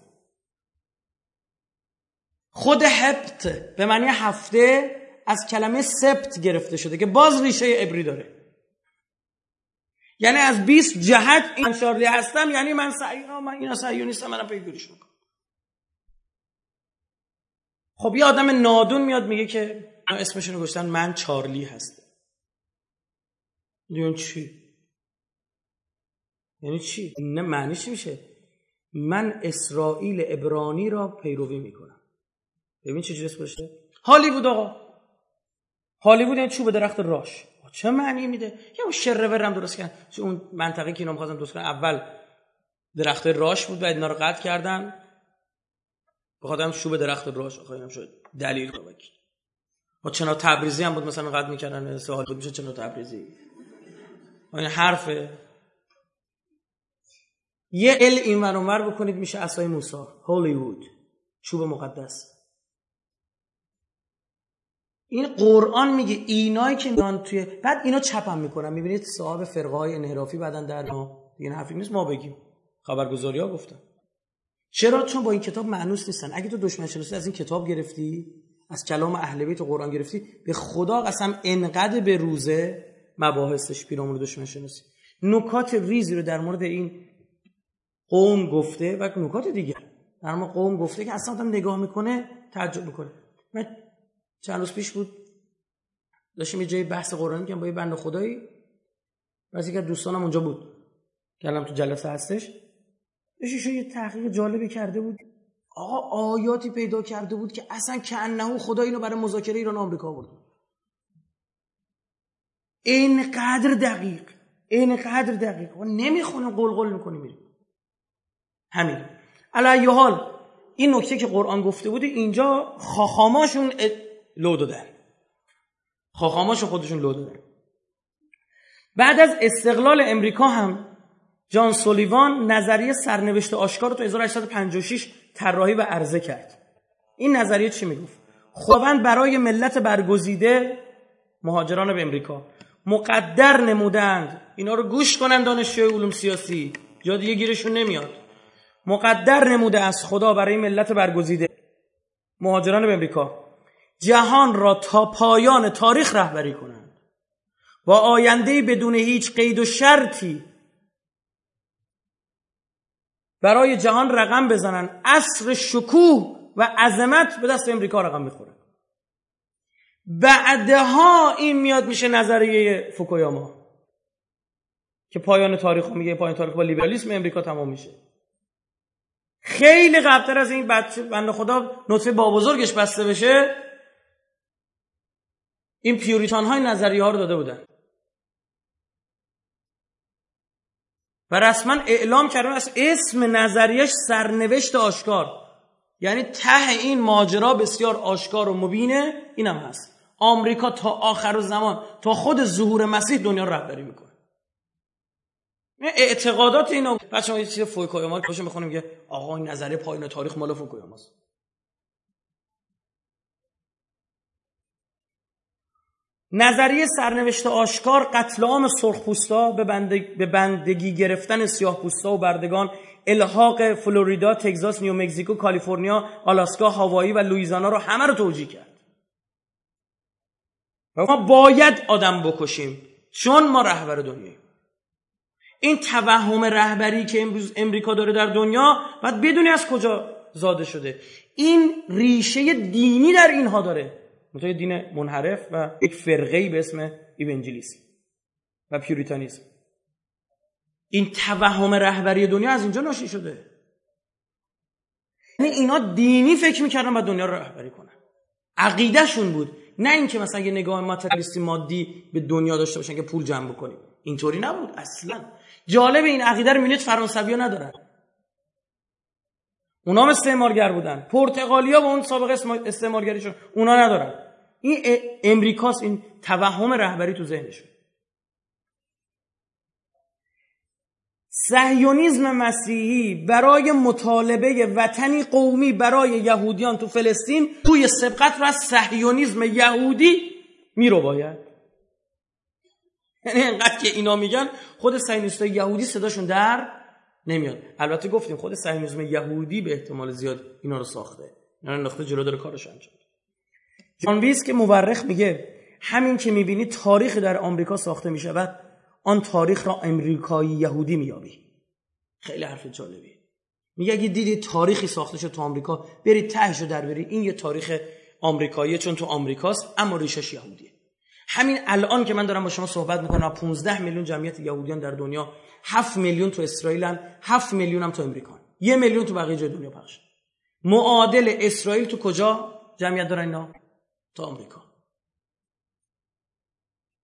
S2: خود هبت به معنی هفته از کلمه سبت گرفته شده که باز ریشه عبری داره. یعنی از 20 جهت این شارلی هستم یعنی من سعی من اینا سعیو نیستم منم پیگیریش می‌کنم. خب یه آدم نادون میاد میگه که اسمشون رو گشتن من چارلی هستم. یعنی چی؟ یعنی چی؟ نه معنیش میشه؟ من اسرائیل ابرانی را پیروی می‌کنم. ببین چه جوری باشه هالیوود آقا. هالیوود این چوب درخت راش. چه معنی میده؟ یا شره برم درست کردن. چون اون منطقه که اینا می‌خواستن درست اول درخت راش بود بعد اینا رو قطع کردن. بخاطر چوب درخت راش آخه اینم شد دلیل بگی با چنا تبریزی هم بود مثلا قطع می‌کردن سوال بود میشه چنا تبریزی. این حرفه. یه ال این ور بکنید میشه اسای موسی. هالیوود. چوب مقدس. این قرآن میگه اینایی که میان توی بعد اینا چپم می‌کنن. می‌بینید صاحب فرقه های انحرافی بعدن در ما این حرفی نیست ما بگیم. خبرگزاری ها گفتن. چرا؟ چون با این کتاب معنوس نیستن. اگه تو دشمن شناسی از این کتاب گرفتی از کلام اهل بیت و قرآن گرفتی به خدا قسم انقدر به روزه مباحثش پیرامون دشمن شناسی. نکات ریزی رو در مورد این قوم گفته و نکات دیگه. در ما قوم گفته که اصلا نگاه می‌کنه تعجب می‌کنه. من چند روز پیش بود داشتیم یه جای بحث قرآنی که با یه بند خدایی بعضی که دوستانم اونجا بود. که تو جلسه هستش. داشتی یه تحقیق جالبی کرده بود. آقا آیاتی پیدا کرده بود که اصلا که انهو خدا اینو برای مذاکره ایران آمریکا برد اینقدر دقیق اینقدر دقیق. و نمی‌خونه قلقل می‌کنی میری. همین. علی حال این نکته که قرآن گفته بود اینجا خاخاماشون لو دادن. خاخاماشو خودشون لو دادن. بعد از استقلال امریکا هم جان سولیوان نظریه سرنوشت آشکار رو تو 1856 طراحی و عرضه کرد. این نظریه چی می‌گفت؟ خداوند برای ملت برگزیده مهاجران به امریکا. مقدر نمودند. اینا رو گوش کنن دانشجوی علوم سیاسی. جا دیگه گیرشون نمیاد. مقدر نموده از خدا برای ملت برگزیده مهاجران به امریکا. جهان را تا پایان تاریخ رهبری کنند. با آینده بدون هیچ قید و شرطی برای جهان رقم بزنن. اصر شکوه و عظمت به دست امریکا رقم می‌خوره. بعدها این میاد میشه نظریه فوکویاما که پایان تاریخ میگه پایان تاریخ با لیبرالیسم امریکا تمام میشه. خیلی قبلتر از این بچه بنده خدا نطفه با بزرگش بسته بشه این پیوریتان های نظریه ها رو داده بودن. و رسما اعلام کردن از اسم نظریش سرنوشت آشکار. یعنی ته این ماجرا بسیار آشکار و مبینه. اینم هست. آمریکا تا آخر زمان تا خود ظهور مسیح دنیا رو رهبری می‌کنه. اعتقادات اینا بچه ما یه چیز فوکویاما که می‌خونیم که آقا این نظریه پایین تاریخ مال فوکویاماست نظریه سرنوشت آشکار قتل عام سرخپوستا به, بندگی گرفتن سیاهپوستا و بردگان الحاق فلوریدا، تگزاس، نیومکزیکو، کالیفرنیا، آلاسکا، هاوایی و لویزانا رو همه رو توجیه کرد. ما باید آدم بکشیم چون ما رهبر دنیاییم. این توهم رهبری که امروز امریکا داره در دنیا باید بدونی از کجا زاده شده. این ریشه دینی در اینها داره. مثلا دین منحرف و یک فرقه به اسم ایونجلیسم و پیوریتانیسم. این توهم رهبری دنیا از اینجا ناشی شده. یعنی اینا دینی فکر می‌کردن و دنیا رو رهبری کنن. عقیدهشون بود. نه اینکه مثلا یه نگاه ماتریالیستی مادی به دنیا داشته باشن که پول جمع بکنیم. اینطوری نبود اصلا. جالب این عقیده رو می‌بینید فرانسوی ندارن. اونا هم استعمارگر بودن. پرتغالیا با اون سابقه استعمارگریشون اونا ندارن. این امریکاست. این توهم رهبری تو ذهنشون. سهیونیزم مسیحی برای مطالبه وطنی قومی برای یهودیان تو فلسطین توی سبقت رو از سهیونیزم یهودی میرو باید یعنی اینقدر که اینا میگن خود سهیونیست یهودی صداشون در نمیاد. البته گفتیم خود صهیونیسم یهودی به احتمال زیاد اینا رو ساخته. اینا رو نخته جلو داره کارش انجام جان ویس که مورخ میگه همین که می‌بینی تاریخ در آمریکا ساخته می‌شود آن تاریخ را امریکایی یهودی میابی خیلی حرف جالبی میگه اگه دیدی تاریخی ساخته شد تو آمریکا برید تهش رو در بری. این یه تاریخ آمریکایی چون تو آمریکاست اما ریشش یهودیه. همین الان که من دارم با شما صحبت می‌کنم 15 میلیون جمعیت یهودیان در دنیا 7 میلیون تو اسرائیل 7 میلیون هم تو امریکا یه میلیون تو بقیه جای دنیا پخش. معادل اسرائیل تو کجا؟ جمعیت دارن اینا؟ تو آمریکا.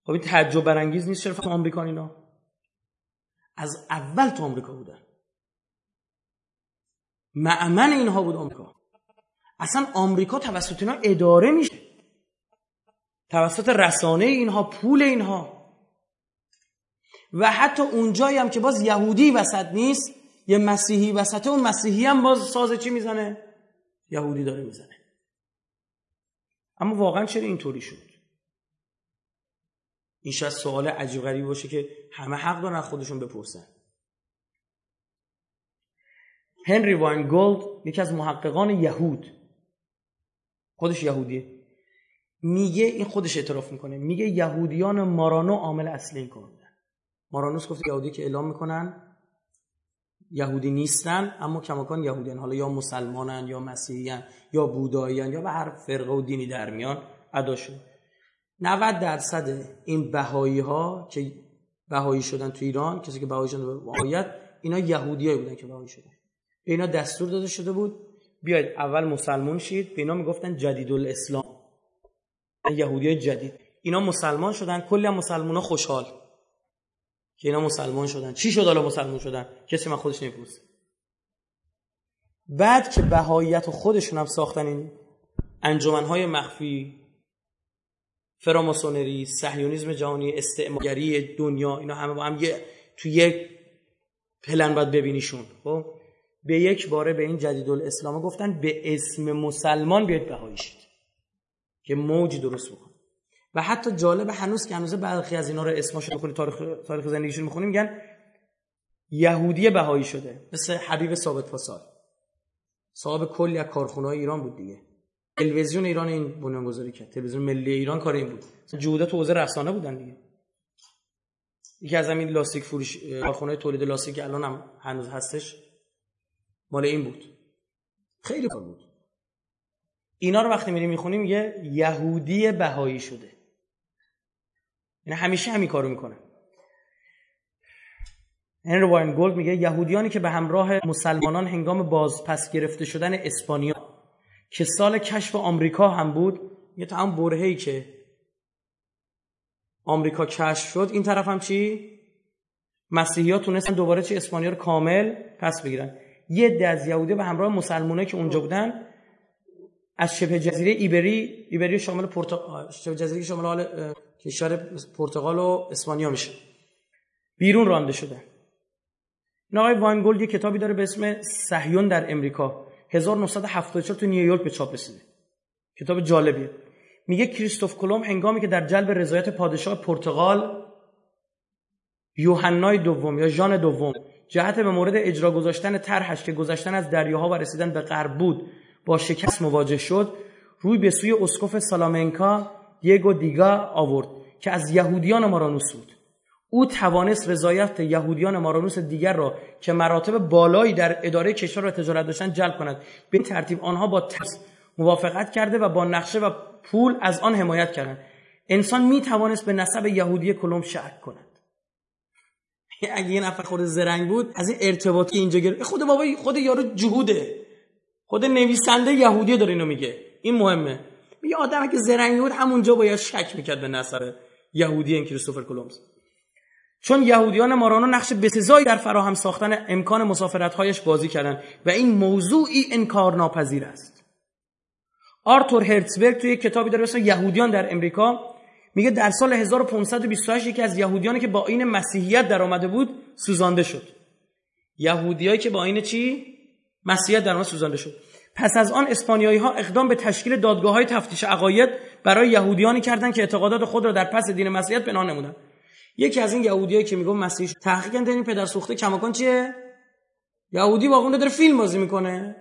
S2: خب این تعجب برانگیز نیست چرا تو آمریکا اینا؟ از اول تو آمریکا بودن. معمن اینها بود آمریکا. اصلا آمریکا توسط اینا اداره میشه. توسط رسانه اینها پول اینها. و حتی اونجایی هم که باز یهودی وسط نیست یه مسیحی وسطه اون مسیحی هم باز ساز چی می‌زنه؟ یهودی داره می‌زنه. اما واقعا چرا اینطوری شد؟ این شاید سوال عجیب غریبی باشه که همه حق دارن خودشون بپرسن. هنری واینگولد یکی از محققان یهود. خودش یهودیه. میگه این خودش اعتراف می‌کنه. میگه یهودیان مارانو عامل اصلی این کار مارانوس گفت یهودی که اعلام می‌کنن یهودی نیستن اما کماکان یهودیان حالا یا مسلمانن یا مسیحیان یا بوداییان یا به هر فرقه و دینی در میان ادا شد 90 درصد این بهایی ها که بهایی شدن تو ایران کسی که بهایی شدن به اینا یهودیایی بودن که بهایی شدن. به اینا دستور داده شده بود بیاید اول مسلمان شید. به اینا می‌گفتن جدید الاسلام یهودی جدید. اینا مسلمان شدن کلی هم مسلمان ها خوشحال. که اینا مسلمان شدن. چی شد حالا مسلمان شدن؟ کسی من خودش نمی‌پرسه. بعد که بهاییت خودشون هم ساختن این انجمنهای مخفی فراماسونری سهیونیزم جهانی استعمارگری دنیا اینا همه با هم یه تو یک پلن باید ببینیشون. خب؟ به یک باره به این جدید الاسلام گفتن به اسم مسلمان بیاید بهایی که موج درست بکن و حتی جالب هنوز که هنوز برخی از اینا رو اسمش رو تاریخ تاریخ زندگیشون می‌خونیم میگن یهودی بهایی شده مثل حبیب ثابت پاسال صاحب کلی از کارخونه ایران بود دیگه. تلویزیون ایران این بنیانگذاری کرد تلویزیون ملی ایران کار این بود. جوده تو حوزه رسانه بودن دیگه. یکی از همین لاستیک فروش کارخونه تولید لاستیک الان هم هنوز هستش مال این بود. خیلی کار بود. اینا رو وقتی میریم می‌خونیم یه یهودی بهایی شده. یعنی همیشه همین کارو می‌کنه. هنری واین گولد میگه یهودیانی که به همراه مسلمانان هنگام باز پس گرفته شدن اسپانیا که سال کشف آمریکا هم بود یه تا هم برهی که آمریکا کشف شد این طرف هم چی؟ مسیحی ها تونستن دوباره چی؟ اسپانیا رو کامل پس بگیرن. یه عده از یهودی به همراه مسلمانایی که اونجا بودن از شبه جزیره ایبری ایبری شامل پرتغال شبه جزیره شامل حال کشور پرتغال و اسپانیا میشه. بیرون رانده شده. این آقای واینگولد یه کتابی داره به اسم صهیون در امریکا. 1974 تو نیویورک به چاپ رسیده. کتاب جالبیه. میگه کریستوف کلم هنگامی که در جلب رضایت پادشاه پرتغال یوحنای دوم یا ژان دوم جهت به مورد اجرا گذاشتن طرحش که گذشتن از دریاها و رسیدن به غرب بود با شکست مواجه شد روی به سوی اسقف سالامنکا دیگو دیگا آورد که از یهودیان مارانوس بود او توانست رضایت یهودیان مارانوس دیگر را که مراتب بالایی در اداره کشور را تجارت داشتن جلب کند. به ترتیب آنها با ترس موافقت کرده و با نقشه و پول از آن حمایت کردند. انسان می توانست به نسب یهودی کلم شک کند. اگه یه نفر خود زرنگ بود از این ارتباطی اینجا گرفت. خود بابا خود یارو جهوده. خود نویسنده یهودی داره اینو میگه. این مهمه. یه آدم که زرنگی بود همونجا باید شک می‌کرد به نصر یهودی این کریستوفر کلمبس چون یهودیان مارانو نقش بسزایی در فراهم ساختن امکان مسافرتهایش بازی کردند و این موضوعی انکار ناپذیر است. آرتور هرتزبرگ توی کتابی داره اسم یهودیان در امریکا میگه در سال 1528 یکی از یهودیانی که با این مسیحیت در آمده بود سوزانده شد. یهودیایی که با این چی؟ مسیحیت در آمده سوزانده شد. پس از آن اسپانیایی ها اقدام به تشکیل دادگاه های تفتیش عقاید برای یهودیانی کردند که اعتقادات خود را در پس دین مسیحیت پنهان نمودند. یکی از این یهودیایی که میگم مسیحی تحقیق کردن این پدر سوخته کماکان چیه؟ یهودی واقعا داره فیلم بازی می‌کنه.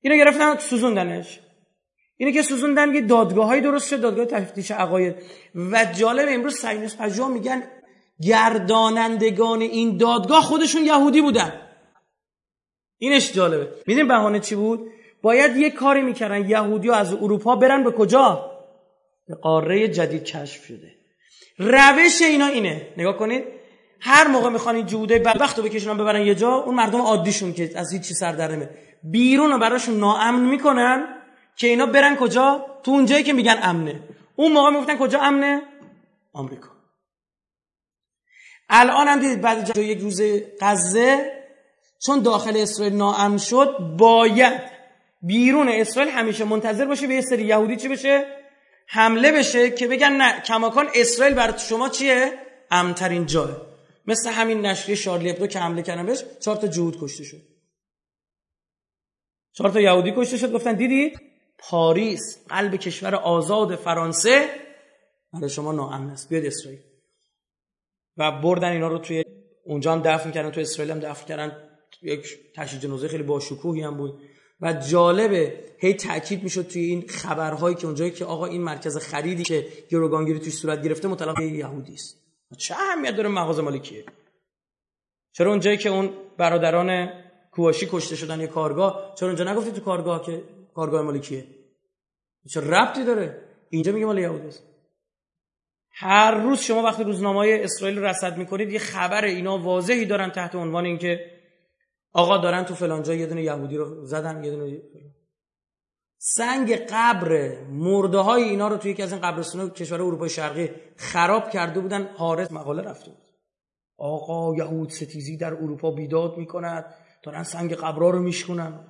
S2: اینو گرفتن سوزوندنش. اینه که سوزوندن یه دادگاه درست شد دادگاه تفتیش عقاید. و جالب امروز ساینس پژوها میگن گردانندگان این دادگاه خودشون یهودی بودن. اینش جالبه. میدین بهانه چی بود؟ باید یه کاری می‌کردن. یهودی از اروپا برن به کجا؟ به قاره جدید کشف شده. روش اینا اینه. نگاه کنید. هر موقع می‌خوان این جوده بدبخت رو بکشونن ببرن یه جا اون مردم عادیشون که از هیچی سر در بیرون رو براشون ناامن می‌کنن که اینا برن کجا؟ تو اونجایی که میگن امنه. اون موقع می‌گفتن کجا امنه؟ آمریکا. الان هم دیدید بعد یک روز غزه چون داخل اسرائیل ناامن شد باید بیرون اسرائیل همیشه منتظر باشه به یه سری یهودی چی بشه؟ حمله بشه که بگن نه کماکان اسرائیل برای شما چیه؟ امترین جاه. مثل همین نشریه شارلی ابدو که حمله کردن بهش چهار تا جهود کشته شد. چهار تا یهودی کشته شد گفتن دیدی؟ پاریس قلب کشور آزاد فرانسه برای شما ناامن است. بیاد اسرائیل. و بردن اینا رو توی اونجا هم دفن کردن تو اسرائیل هم دفن کردن. یک تشییع جنازه خیلی با شکوهی هم بود. و جالبه هی تاکید می‌شد توی این خبرهایی که اونجایی که آقا این مرکز خریدی که گروگانگیری توش صورت گرفته مطلق یهودی است. چه اهمیت داره مغازه مالی کیه؟ چرا اونجایی که اون برادران کواشی کشته شدن یه کارگاه چرا اونجا نگفتی تو کارگاه که کارگاه مالی کیه؟ چه ربطی داره؟ اینجا میگه مال یهودی است. هر روز شما وقتی روزنامه اسرائیل رصد می‌کنید یه خبر اینا واضحی دارن تحت عنوان اینکه آقا دارن تو فلان جا یه دونه یهودی رو زدن یه دونه سنگ قبر. مرده های اینا رو توی یکی از این قبرستان کشور اروپای شرقی خراب کرده بودن. حارس مقاله رفته بود. آقا یهود ستیزی در اروپا بیداد می‌کند دارن سنگ قبرها رو میشکنن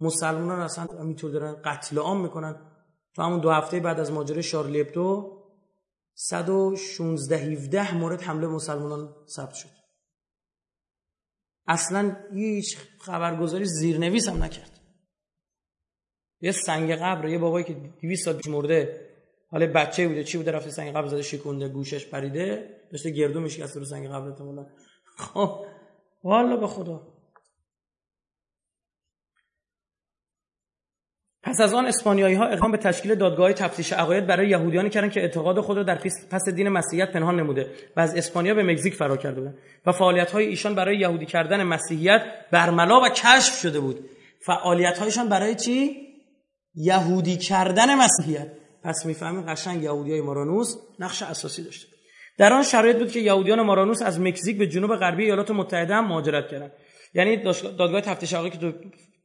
S2: مسلمانان اصلا همینطور دارن قتل عام می‌کنن. تو همون دو هفته بعد از ماجرای شارلی ابدو 116 17 مورد حمله مسلمانان ثبت شد. اصلا هیچ خبرگزاری زیرنویس هم نکرد. یه سنگ قبر یه بابایی که 200 سال پیش مرده حالا بچه بوده چی بوده؟ رفته سنگ قبر زده شکونده گوشش پریده داشته گردو میشکسته رو سنگ قبر احتمالاً. خب والا به خدا. پس از آن اسپانیایی ها اقدام به تشکیل دادگاه تفتیش عقاید برای یهودیانی کردند که اعتقاد خود را در پس دین مسیحیت پنهان نموده و از اسپانیا به مکزیک فرار کرده بودند و فعالیت های ایشان برای یهودی کردن مسیحیت برملا و کشف شده بود. فعالیت هایشان برای چی؟ یهودی کردن مسیحیت. پس می‌فهمیم قشنگ یهودی های مارانوس نقش اساسی داشته در آن شرایط بود که یهودیان مارانوس از مکزیک به جنوب غربی ایالات متحده هم مهاجرت کردند. یعنی دادگاه تفتیش عقاید که تو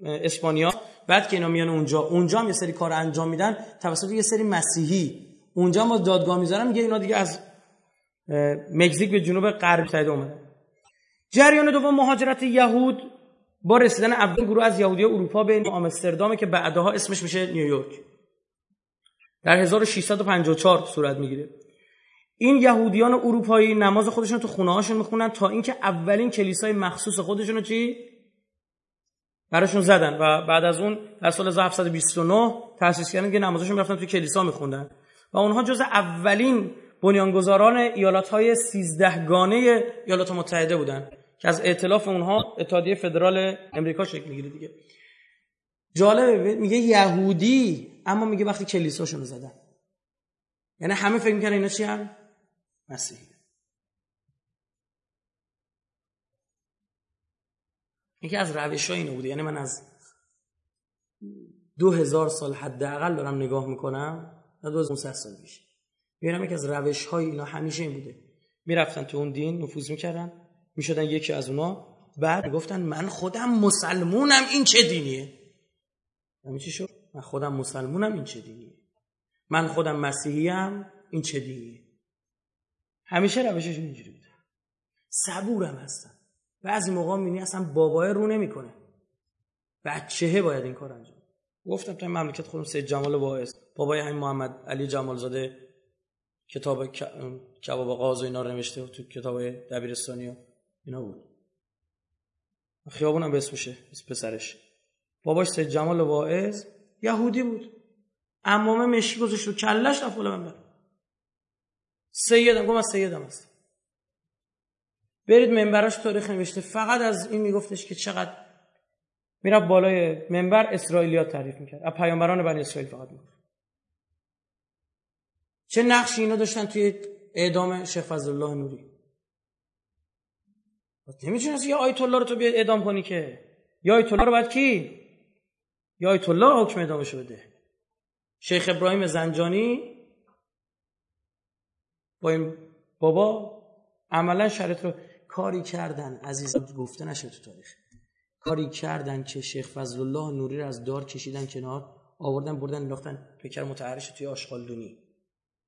S2: اسپانیا. بعد که اینا میان اونجا اونجا هم یه سری کار انجام میدن توسط یه سری مسیحی. اونجا ما دادگاه می‌ذارن میگه اینا دیگه از مکزیک به جنوب غرب متحد اومدن جریان دوم مهاجرت یهود با رسیدن اول گروه از یهودی اروپا به آمستردام که بعدها اسمش میشه نیویورک در 1654 صورت می‌گیره. این یهودیان اروپایی نماز خودشون تو خونه هاشون می‌خونن تا اینکه اولین کلیسای مخصوص خودشون چی؟ براشون زدن. و بعد از اون در سال 1729 تأسیس کردن که نمازشون رفتن توی کلیسا میخوندن. و اونها جز اولین بنیانگذاران ایالات های 13 گانه ایالات متحده بودن که از ائتلاف اونها اتحادیه فدرال امریکا شکل می‌گیره دیگه. جالبه میگه یهودی اما میگه وقتی کلیساشون زدن. یعنی همه فکر می‌کنن اینا چی هم مسیحی. یکی از روش ها اینو بوده. یعنی من از دو هزار سال حداقل دارم نگاه می‌کنم تا دو سال پیش. میرم یکی از روش های اینا همیشه این بوده. می‌رفتن تو اون دین نفوذ می‌کردن می‌شدن یکی از اونا. بعد گفتن من خودم مسلمونم این چه دینیه؟ همین چی شد؟ من خودم مسلمونم این چه دینیه؟ من خودم مسیحیم این چه دینیه؟ همیشه روششون اینجوری بوده. صبورم هستن بعضی موقع می‌بینی اصلا بابای رو نمی‌کنه. بچهه باید این کار انجام گفتم تو مملکت خودم سید جمال واعظ. بابای همین محمد علی جمال زاده کتاب کباب قاز و اینا رو نوشته تو کتاب دبیرستانی و اینا بود. خیابونم به اسمشه پسرش. باباش سید جمال واعظ یهودی بود. امامه مشکی گذاشت رو کلش رفت بالا منبر. سیدم گفتم سیدم هست برید منبراش تاریخ نوشته. فقط از این میگفتش که چقدر می‌رفت بالای منبر اسرائیلیات تعریف می‌کرد. از پیامبران بنی اسرائیل فقط می‌گفت. چه نقشی اینا داشتن توی اعدام شیخ فضل الله نوری؟ نمی‌تونی یه آیت الله رو تو بیا اعدام کنی که؟ یا آیت الله رو باید کی؟ یا آیت الله حکم اعدامش بده. شیخ ابراهیم زنجانی با این بابا عملا شرط رو کاری کردن. عزیزان گفته نشه تو تاریخ. کاری کردن که شیخ فضل الله نوری رو از دار کشیدن کنار آوردن بردن انداختن پیکر متحرش توی آشغالدونی.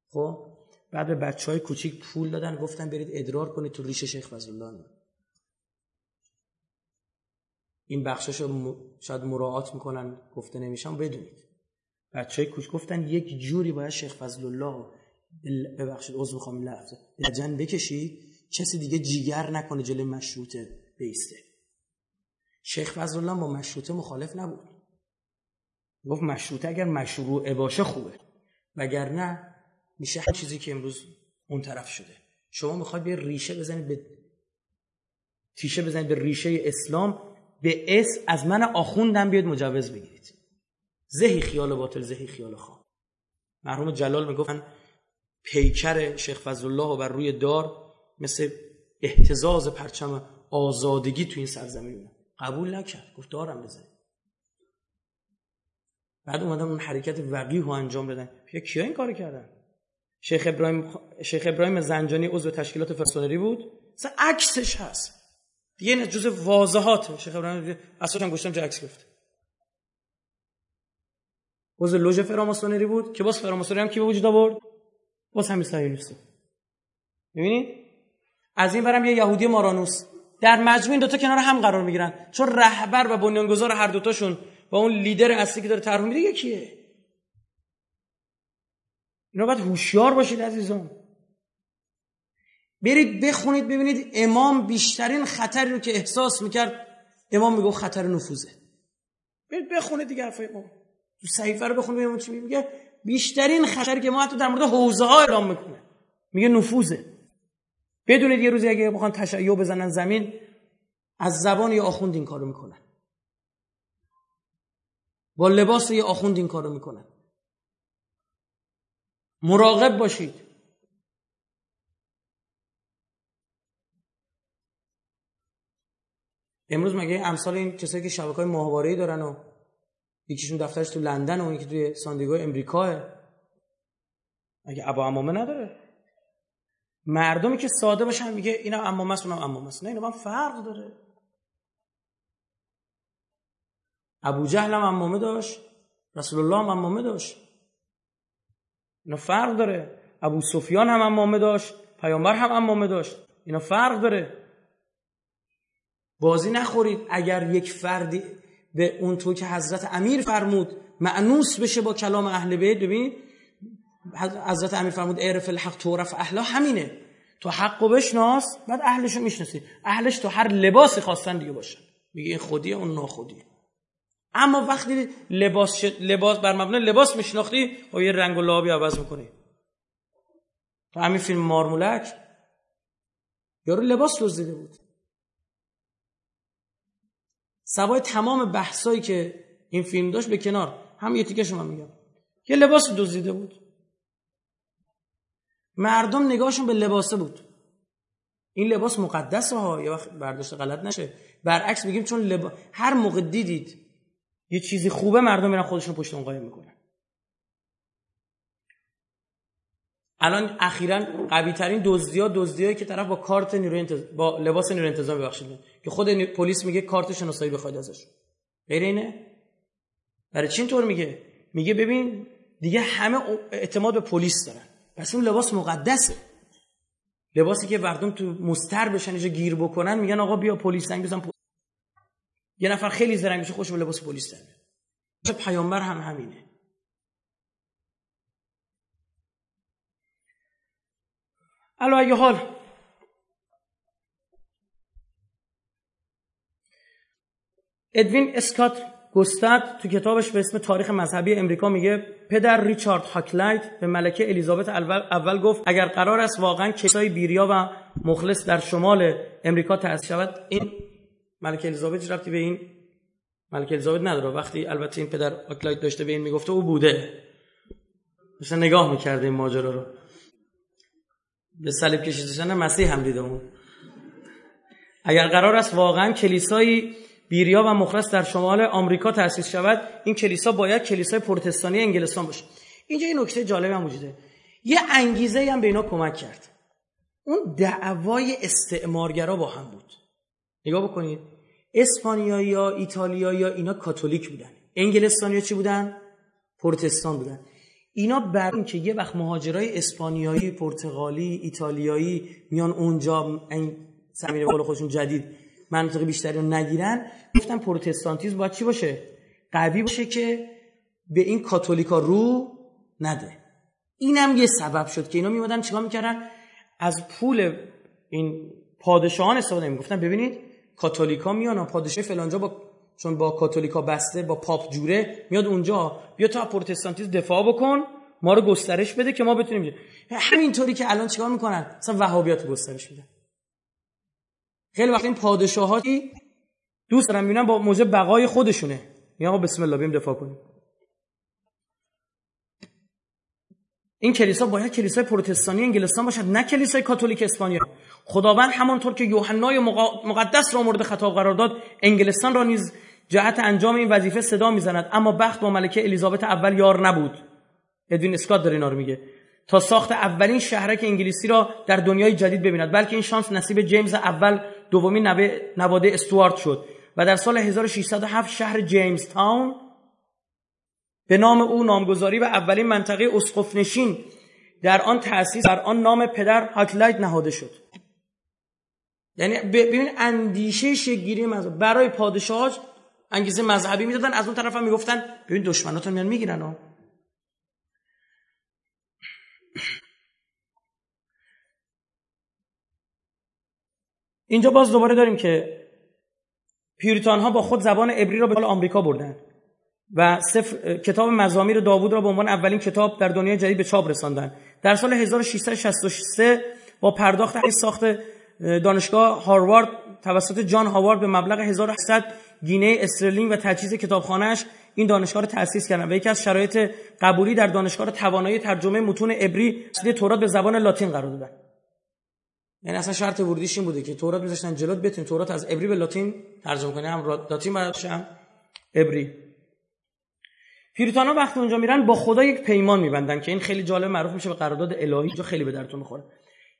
S2: خب؟ بعد به بچه های کوچیک پول دادن گفتن برید ادرار کنید تو ریش شیخ فضل الله نوری این بخشش رو شاید مراعات می‌کنن گفته نمیشن بدونید. بچه های کوچ گفتن یک جوری باید شیخ فضل الله ببخشید عضو می‌خوام لحظه لجن بکشید. کسی دیگه جیگر نکنه جلوی مشروطه بیسته. شیخ فضل با مشروطه مخالف نبود. گفت مشروطه اگر مشروع باشه خوبه. وگرنه میشه هر چیزی که امروز اون طرف شده. شما می‌خواید به ریشه بزنید به تیشه بزنید به ریشه اسلام به اس از من آخوندم بیاد مجوز بگیرید. زهی خیال باطل زهی خیال خواه مرحوم جلال می‌گفتن پیکر شیخ فضل الله بر روی دار مثل احتزاز پرچم آزادگی تو این سرزمین قبول نکرد. گفت دارم بزنید بعد اومدن اون حرکت وقیح رو انجام بدن پیا کیا این کار کردن؟ شیخ ابراهیم شیخ ابراهیم زنجانی عضو تشکیلات فرسونری بود. مثلا عکسش هست. دیگه جزء واضحات شیخ ابراهیم اصلا گوشتم جا عکس گرفت عضو لوژ فراماسونری بود. که باز فراماسونری هم کی به وجود آورد؟ باز همین صهیونیست ببینید از این برم یه یهودی مارانوس. در مجموع این دوتا کنار هم قرار می‌گیرن. چون رهبر و بنیانگذار هر دوتاشون با اون لیدر اصلی که داره طرح میده یکیه. اینا باید هوشیار باشید عزیزان. برید بخونید ببینید امام بیشترین خطری رو که احساس می‌کرد. امام میگه خطر نفوذه. برید بخونید دیگه حرفای امام. تو صحیفه رو بخونید میگه. بیشترین خطری که ما حتی در مورد حوزه ها اعلام می‌کنه. میگه نفوذه. بدونید یه روزی اگه بخوان تشیع بزنن زمین از زبان یه آخوند این کارو می‌کنن. با لباس یه آخوند این کارو می‌کنن. مراقب باشید. امروز مگه امثال این کسایی که شبکه های دارن و یکیشون دفترش تو لندن و که توی ساندیگو امریکاه؟ مگه ابا امامه نداره؟ مردمی که ساده باشن میگه اینا امامه است اونم است نه اینا من فرق داره. ابو جهل هم امامه داشت رسول الله هم امامه داشت. اینا فرق داره. ابو سفیان هم امامه داشت پیامبر هم امامه داشت. اینا فرق داره. بازی نخورید اگر یک فردی به اون تو که حضرت امیر فرمود معنوس بشه با کلام اهل بیت. ببین حضرت امیر فرمود اعرف الحق تعرف اهلا همینه. تو حق بشناس بعد اهلشو می‌شناسی. اهلش تو هر لباسی خواستن دیگه باشن. میگه این خودیه اون ناخودیه اما وقتی لباس لباس بر مبنای لباس میشناختی خب یه رنگ و لابی عوض می‌کنی. تو همین فیلم مارمولک یارو لباس دزدیده بود. سوای تمام بحثایی که این فیلم داشت به کنار. هم یه تیکه شما میگم. یه لباس دزدیده بود. مردم نگاهشون به لباسه بود. این لباس مقدسه ها یه وقت برداشت غلط نشه. برعکس بگیم چون لبا... هر موقع دیدید یه چیزی خوبه مردم میرن خودشون پشت اون قایم می‌کنن. الان اخیرا قوی ترین دزدی ها دزدی که طرف با کارت نیروی انتظ... با لباس نیروی انتظامی ببخشید. که خود پلیس میگه کارت شناسایی بخواید ازش. غیر اینه؟ برای چی اینطور میگه؟ میگه ببین دیگه همه اعتماد به پلیس دارن. پس اون لباس مقدسه. لباسی که مردم تو مستر بشن اینجا گیر بکنن میگن آقا بیا پلیس زنگ بزن یه نفر خیلی زرنگ میشه خوش به لباس پلیس زنگ پیامبر هم همینه. علا حال. ادوین اسکات گستد تو کتابش به اسم تاریخ مذهبی امریکا میگه پدر ریچارد هاکلایت به ملکه الیزابت اول, گفت اگر قرار است واقعا کسای بیریا و مخلص در شمال امریکا تأسیس شود این ملکه الیزابت رفتی به این ملکه الیزابت نداره. وقتی البته این پدر هاکلایت داشته به این می‌گفته او بوده. مثلا نگاه می‌کرده این ماجرا رو. به صلیب کشیده مسیح هم دیده اون. اگر قرار است واقعا کلیسایی بیریا و مخلص در شمال آمریکا تأسیس شود. این کلیسا باید کلیسای پروتستانی انگلستان باشه. اینجا یه نکته جالب هم وجوده. یه انگیزه هم به اینا کمک کرد. اون دعوای استعمارگرا با هم بود. نگاه بکنید. اسپانیایی یا ایتالیایی یا اینا کاتولیک بودن. انگلستانی چی بودن؟ پروتستان بودن. اینا بر این که یه وقت مهاجرای اسپانیایی پرتغالی ایتالیایی میان اونجا این زمین قول خودشون جدید منطق بیشتری رو نگیرن. گفتن پروتستانتیزم باید چی باشه؟ قوی باشه که به این کاتولیکا رو نده. اینم یه سبب شد که اینا میمدن چیکار می‌کردن؟ از پول این پادشاهان استفاده می‌گفتن. ببینید کاتولیکا میان پادشاه فلانجا با چون با کاتولیکا بسته با پاپ جوره میاد اونجا. بیا تا پروتستانتیسم دفاع بکن ما رو گسترش بده که ما بتونیم همینطوری که الان چیکار می‌کنن؟ مثلا وهابیات گسترش میدن. خیلی وقت این پادشاهاتی دوست دارن می‌بینن با موجب بقای خودشونه. میگن بسم الله بیم دفاع کنیم. این کلیسا باید کلیسای پروتستانی انگلستان باشد نه کلیسای کاتولیک اسپانیا. خداوند همانطور که یوحنای مقدس را مورد خطاب قرار داد انگلستان را نیز جهت انجام این وظیفه صدا می‌زند. اما بخت با ملکه الیزابت اول یار نبود. ادوین اسکات داره اینا رو میگه. تا ساخت اولین شهرک انگلیسی را در دنیای جدید ببیند بلکه این شانس نصیب جیمز اول دومین نواده استوارت شد و در سال 1607 شهر جیمز تاون به نام او نامگذاری و اولین منطقه اسقف نشین در آن تأسیس در آن نام پدر هاکلایت نهاده شد. یعنی ببین اندیشه شگیری مذهب. برای پادشاهاش انگیزه مذهبی می‌دادن از اون طرف هم می‌گفتن ببین دشمناتون میان می‌گیرن اینجا باز دوباره داریم که پیوریتان ها با خود زبان عبری را به آمریکا بردن و سفر کتاب مزامیر داوود را به عنوان اولین کتاب در دنیای جدید به چاپ رساندن. در سال 1663 با پرداخت ساخت دانشگاه هاروارد توسط جان هاوارد به مبلغ 1800 گینه استرلینگ و تجهیز کتابخانهش این دانشگاه رو تأسیس کردن و یکی از شرایط قبولی در دانشگاه توانایی ترجمه متون عبری تورات به زبان لاتین قرار دادن. یعنی اصلا شرط ورودیش این بوده که تورات میذاشتن جلوت بتونی تورات از عبری به لاتین ترجمه کنی. هم لاتین بعدش هم؟ عبری پیروتانا وقتی اونجا میرن با خدا یک پیمان میبندن که این خیلی جالب معروف میشه به قرارداد الهی. جو خیلی به درتون می‌خوره.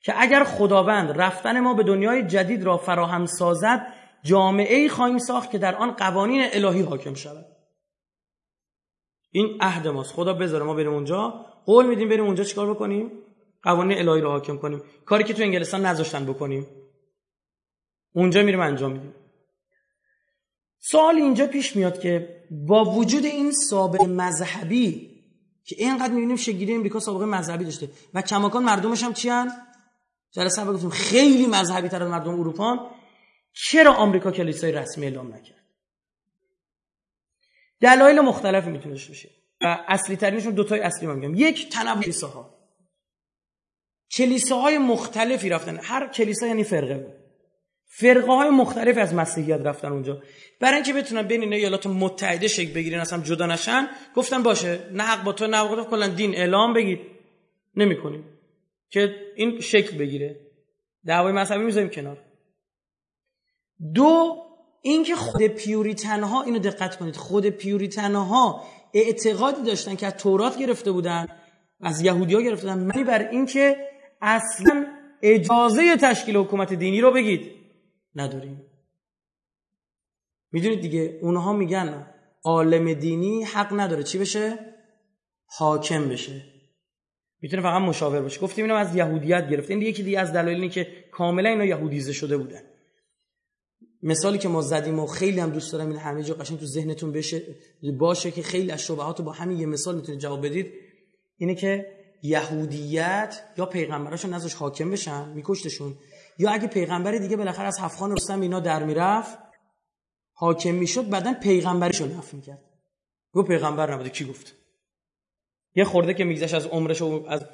S2: که اگر خداوند رفتن ما به دنیای جدید را فراهم سازد جامعه ای خواهیم ساخت که در آن قوانین الهی حاکم شود. این عهد ماست. خدا بذاره ما بریم اونجا. قول میدیم بریم اونجا چیکار بکنیم؟ قوانین الهی رو حاکم کنیم. کاری که تو انگلستان نذاشتن بکنیم. اونجا میریم انجام میدیم. سوال اینجا پیش میاد که با وجود این سابقه مذهبی که اینقدر می‌بینیم شگیری امریکا سابقه مذهبی داشته. و کماکان مردمش هم چی هن؟ جلسه گفتیم خیلی مذهبی تر از مردم اروپا چرا آمریکا کلیسای رسمی اعلام نکرد؟ دلایل مختلفی می‌تونه بشه و اصلی ترینشون دو تای اصلی من میگم. یک تنوع کلیساها کلیساهای مختلفی رفتن. هر کلیسا یعنی فرقه. بود فرقه های مختلف از مسیحیت رفتن اونجا. برای اینکه بتونن بین این ایالات متحده شکل بگیرن اصلا جدا نشن گفتن باشه نه حق با تو نه حق کلا دین اعلام بگید نمی‌کنیم. که این شکل بگیره. دعوای مذهبی می‌ذاریم کنار. دو اینکه خود پیوریتن ها اینو دقت کنید. خود پیوریتن ها اعتقادی داشتن که از تورات گرفته بودن از یهودی ها گرفته بودن. معنی بر اینکه اصلا اجازه تشکیل حکومت دینی رو بگید. نداریم. می‌دونید دیگه اونها میگن عالم دینی حق نداره. چی بشه؟ حاکم بشه. می‌تونه فقط مشاور باشه. گفتیم اینو از یهودیت گرفته این یکی دیگه از دلایل اینه که کاملا اینا یهودیزه شده بودن. مثالی که ما زدیم و خیلی هم دوست دارم این همه جا قشنگ تو ذهنتون بشه باشه که خیلی از شبهات با همین یه مثال می‌تونید جواب بدید. اینه که یهودیت یا پیغمبراشون نذاش حاکم بشن میکشتشون. یا اگه پیغمبر دیگه بالاخره از هفخان رستم اینا در می‌رفت حاکم می‌شد بعدا پیغمبریشو نفی می‌کرد. گو پیغمبر نبوده کی گفت؟ یه خورده که میگذشت از عمرش و از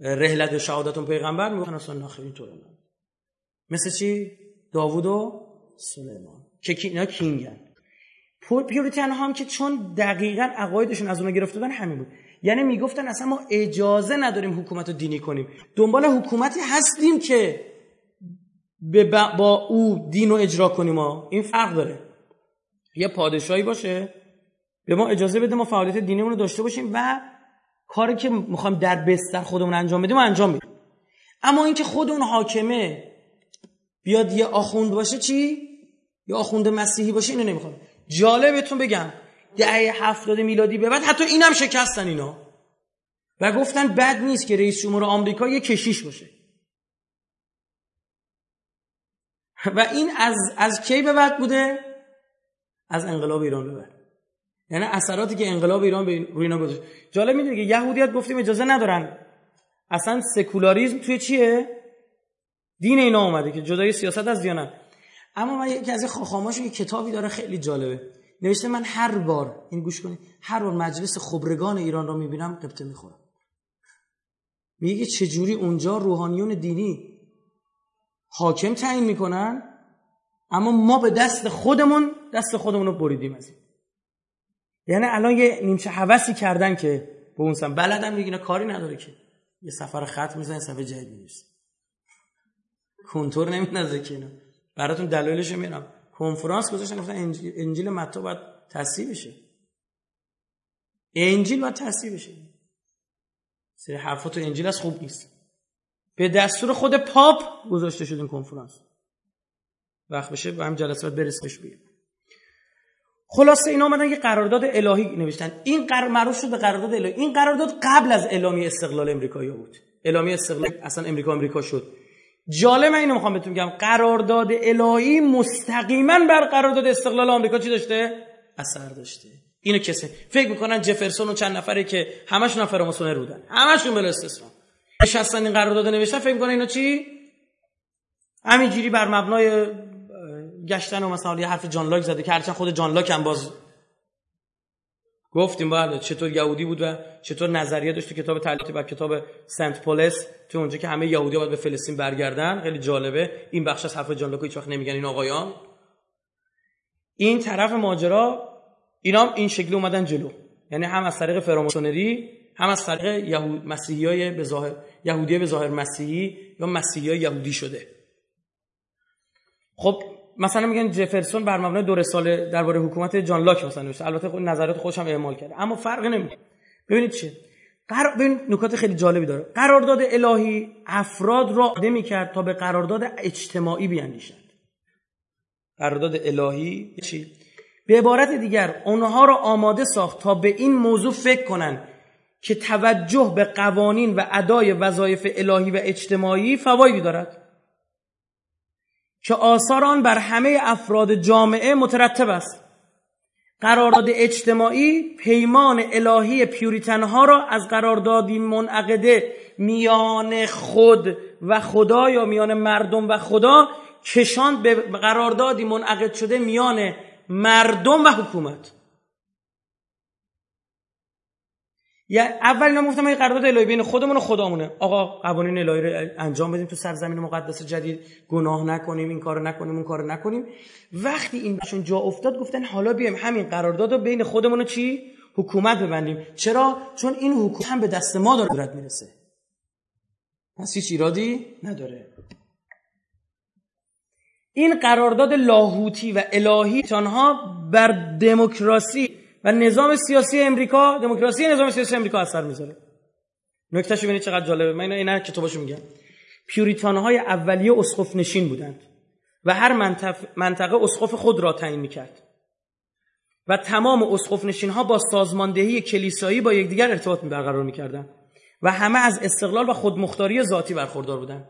S2: رحلت و شهادت پیغمبر می‌گفتن اصلا نخیر اینطوره مثل چی؟ داوود و سلیمان. که اینا کینگن. پیوریتن هم که چون دقیقا عقایدشون از اونها گرفته بودن همین بود. یعنی می‌گفتن اصلا ما اجازه نداریم حکومت رو دینی کنیم. دنبال حکومتی هستیم که با او دین رو اجرا کنیم ما این فرق داره. یه پادشاهی باشه به ما اجازه بده ما فعالیت دینیمون رو داشته باشیم و کاری که می‌خوایم در بستر خودمون انجام بدیم و انجام بدیم. اما اینکه خود اون حاکمه بیاد یه آخوند باشه چی؟ یه آخوند مسیحی باشه اینو نمی‌خوام. جالبتون بگم دهه هفتاد میلادی به بعد حتی اینم شکستن اینا. و گفتن بد نیست که رئیس جمهور آمریکا یه کشیش باشه. و این از از کی به بعد بوده؟ از انقلاب ایران به بعد. یعنی اثراتی که انقلاب ایران به روی اینا گذاشت. جالب می‌دونی که یهودیت گفتیم اجازه ندارن. اصلا سکولاریزم توی چیه؟ دین اینا اومده که جدای سیاست از دیانت اما من یکی از خاخاماشون یه کتابی داره خیلی جالبه. نوشته من هر بار این گوش کنید هر بار مجلس خبرگان ایران رو می‌بینم قبطه می‌خورم. میگه چجوری اونجا روحانیون دینی حاکم تعیین می‌کنن اما ما به دست خودمون دست خودمون رو بریدیم از این. یعنی الان یه نیمچه حوثی کردن که به اون سم بلدم میگه کاری نداره که. یه سفر خط می‌زنه صفحه جدید می‌نویسه کنتور نمیندازه که اینا. براتون دلایلش میارم کنفرانس گذاشتن گفتن انجیل, انجیل متی باید تصحیح بشه. انجیل باید تصحیح بشه. سری حرفات تو انجیل از خوب نیست. به دستور خود پاپ گذاشته شد این کنفرانس. وقت بشه با هم جلسات برسش بیاد خلاصه اینا آمدن یه قرارداد الهی نوشتن. این قرار معروف شد به قرارداد الهی. این قرارداد قبل از اعلامیه استقلال امریکایی بود. اعلامیه استقلال اصلا امریکا امریکا شد. جالب من اینو می‌خوام بهتون بگم. قرارداد الهی مستقیما بر قرارداد استقلال آمریکا چی داشته؟ اثر داشته. اینو کسی فکر می‌کنن جفرسون و چند نفره که همشون فراماسونر بودن. همشون بلا استثنا. نشستن این قرارداد نوشتن فکر می‌کنن اینا چی؟ همینجوری بر مبنای گشتن و مثلا یه حرف جان لاک زده که هرچند خود جان لاک هم باز گفتیم بعد چطور یهودی بود و چطور نظریه داشت تو کتاب تعلیماتی و کتاب سنت پولس تو اونجا که همه یهودی باید به فلسطین برگردن. خیلی جالبه. این بخش از حرف جان لاک هیچ وقت نمیگن. این آقایان. این طرف ماجرا اینا این شکلی اومدن جلو. یعنی هم از طریق فراماسونری هم از طریق یهود مسیحیای به ظاهر یهودی به ظاهر مسیحی یا مسیحی یهودی شده. خب مثلا میگن جفرسون بر مبنای دور سال درباره حکومت جان لاک مثلا نوشته. البته خود نظرات خودش هم اعمال کرده. اما فرق نمی‌کنه. ببینید چیه قرار ببین نکات خیلی جالبی داره. قرارداد الهی افراد را آماده کرد تا به قرارداد اجتماعی بیاندیشند. قرارداد الهی چی؟ به عبارت دیگر اونها را آماده ساخت تا به این موضوع فکر کنند که توجه به قوانین و ادای وظایف الهی و اجتماعی فوایدی دارد. که آثار آن بر همه افراد جامعه مترتب است. قرارداد اجتماعی پیمان الهی پیوریتنها را از قراردادی منعقده میان خود و خدا یا میان مردم و خدا کشان به قراردادی منعقد شده میان مردم و حکومت. یا اول اینا گفتم این قرارداد الهی بین خودمون و خدامونه. آقا قوانین الهی رو انجام بدیم تو سرزمین مقدس جدید. گناه نکنیم این کارو نکنیم اون کارو نکنیم. وقتی این بهشون جا افتاد گفتن حالا بیایم همین قرارداد رو بین خودمون و چی؟ حکومت ببندیم. چرا؟ چون این حکومت هم به دست ما داره قدرت می‌رسه. پس هیچ ایرادی نداره. این قرارداد لاهوتی و الهی تنها بر دموکراسی نظام سیاسی امریکا دموکراسی نظام سیاسی امریکا اثر می‌ذاره. نکتهشو ببینید چقدر جالبه. من اینا کتاباشو میگم. پیوریتان های اولیه اسقف نشین بودند و هر منطقه اسقف خود را تعیین می‌کرد. و تمام اسقف نشین ها با سازماندهی کلیسایی با یکدیگر ارتباط برقرار می‌کردند و همه از استقلال و خودمختاری ذاتی برخوردار بودند.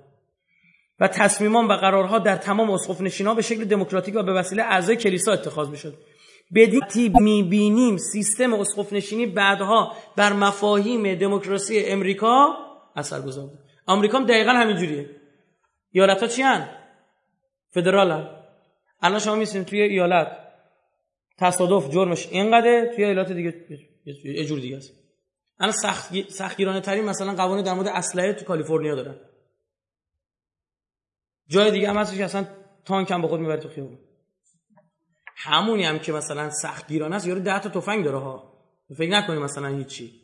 S2: و تصمیمان و قرارها در تمام اسقف نشین ها به شکل دموکراتیک و به وسیله اعضای کلیسا اتخاذ می‌شد. بدین تیب می‌بینیم سیستم اسقف نشینی بعدها بر مفاهیم دموکراسی امریکا اثر گذار آمریکا هم دقیقا همینجوریه ایالت ها چی هن؟ فدرال الان شما میسین توی ایالت تصادف جرمش اینقدر توی ایالت دیگه یه جور دیگه است. الان سخت سختگیرانه ترین مثلا قوانین در مورد اسلحه تو کالیفرنیا دارن. جای دیگه هم هست که اصلا تانک هم به خود می‌بره تو خیابون. همونی هم که مثلا سختگیرانه است یارو ده تا تفنگ داره ها. فکر نکنی مثلا هیچی.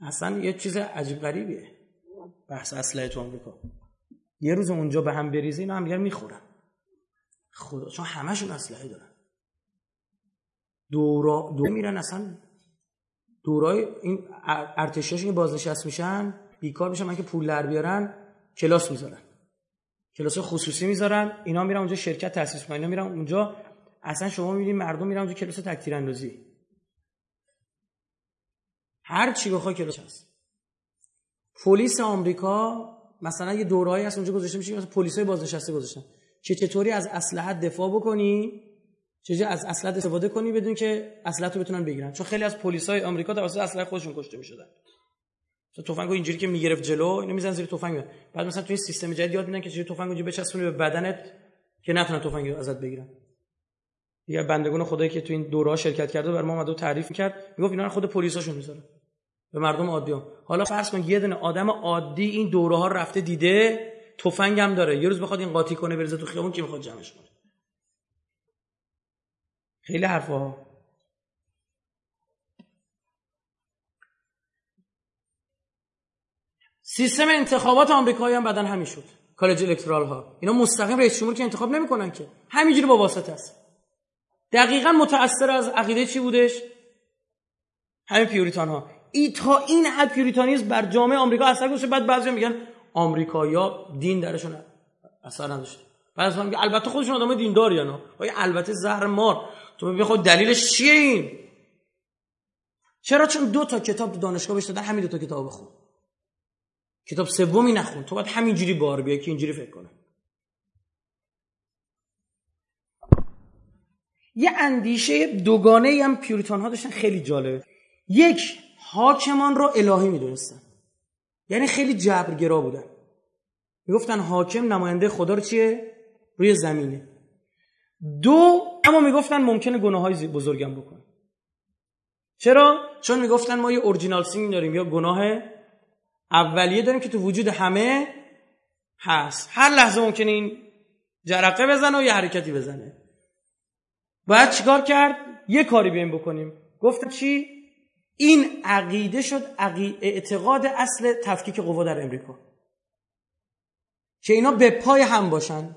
S2: اصلا یه چیز عجیب غریبیه. بحث اسلحه تو آمریکا. یه روز اونجا به هم بریزه اینا هم می‌خورن. خدا چون همشون اسلحه دارن. دورا دور میرن اصلا. دورای این ارتشاشون بازنشست میشن بیکار میشن من که پول در بیارن کلاس می‌ذارن. کلاس خصوصی می‌ذارن. اینا میرن اونجا شرکت تاسیس می‌کنن. اینا میرن اونجا اصلا شما می‌بینید مردم میرن اونجا کلاس تکتیر اندازی هر چی بخوای کلاس هست. پلیس آمریکا مثلا یه دورهایی هست اونجا گذاشته میشه مثلا پلیسای بازنشسته گذاشتن. که چطوری از اسلحه دفاع بکنی؟ چجوری از اسلحه استفاده کنی بدون که اسلحه رو بتونن بگیرن؟ چون خیلی از پلیسای آمریکا توسط اسلحه خودشون کشته می‌شدن. تو تفنگو اینجوری که می‌گرفت جلو اینو میزن زیر تفنگ. بعد مثلا توی سیستم جدید یاد میدن که چجوری تفنگو بچسبونی به بدنت که نتونن تفنگ ازت بگیرن. یه بندگان خدایی که تو این دوره شرکت کرده بر ما اومد تعریف کرد. می‌گفت اینا خود پلیساشون می‌ذاره. به مردم عادی هم. حالا فرض کن یه دونه آدم عادی این دوره ها رفته دیده تفنگ هم داره. یه روز بخواد این قاطی کنه بریزه تو خیابون کی می‌خواد جمعش کنه؟ خیلی حرفا. سیستم انتخابات آمریکایی هم بعدن همین شد. کالج الکترال ها. اینا مستقیم رئیس جمهور که انتخاب نمی‌کنن که. همینجوری با واسطه است. دقیقا متأثر از عقیده چی بودش؟ همین پیوریتان ها ای تا این حد پیوریتانیسم بر جامعه آمریکا اثر گذاشته بعد بعضی میگن آمریکایی‌ها دین درشون اثر نداشته. بعد از البته خودشون آدم یا نه البته زهر مار. تو ببین خود دلیلش چیه این؟ چرا؟ چون دو تا کتاب تو دانشگاه بهش دادن همین دو تا کتاب بخون. کتاب سومی نخون. تو باید همینجوری بار بیای که اینجوری فکر کنه. یه اندیشه دوگانه هم پیوریتان ها داشتن. خیلی جالبه. یک حاکمان رو الهی می‌دونستن. یعنی خیلی جبرگرا بودن. می‌گفتن حاکم نماینده خدا رو چیه؟ روی زمینه. دو اما می‌گفتن ممکنه گناه های بزرگم بکنه چرا؟ چون می‌گفتن ما یه اورجینال سین داریم. یا گناه اولیه داریم که تو وجود همه هست. هر لحظه ممکنه این جرقه بزنه و یه حرکتی بزنه. باید چیکار کرد؟ یه کاری بیایم بکنیم. گفتن چی؟ این عقیده شد اعتقاد اصل تفکیک قوا در امریکا. که اینا به پای هم باشن.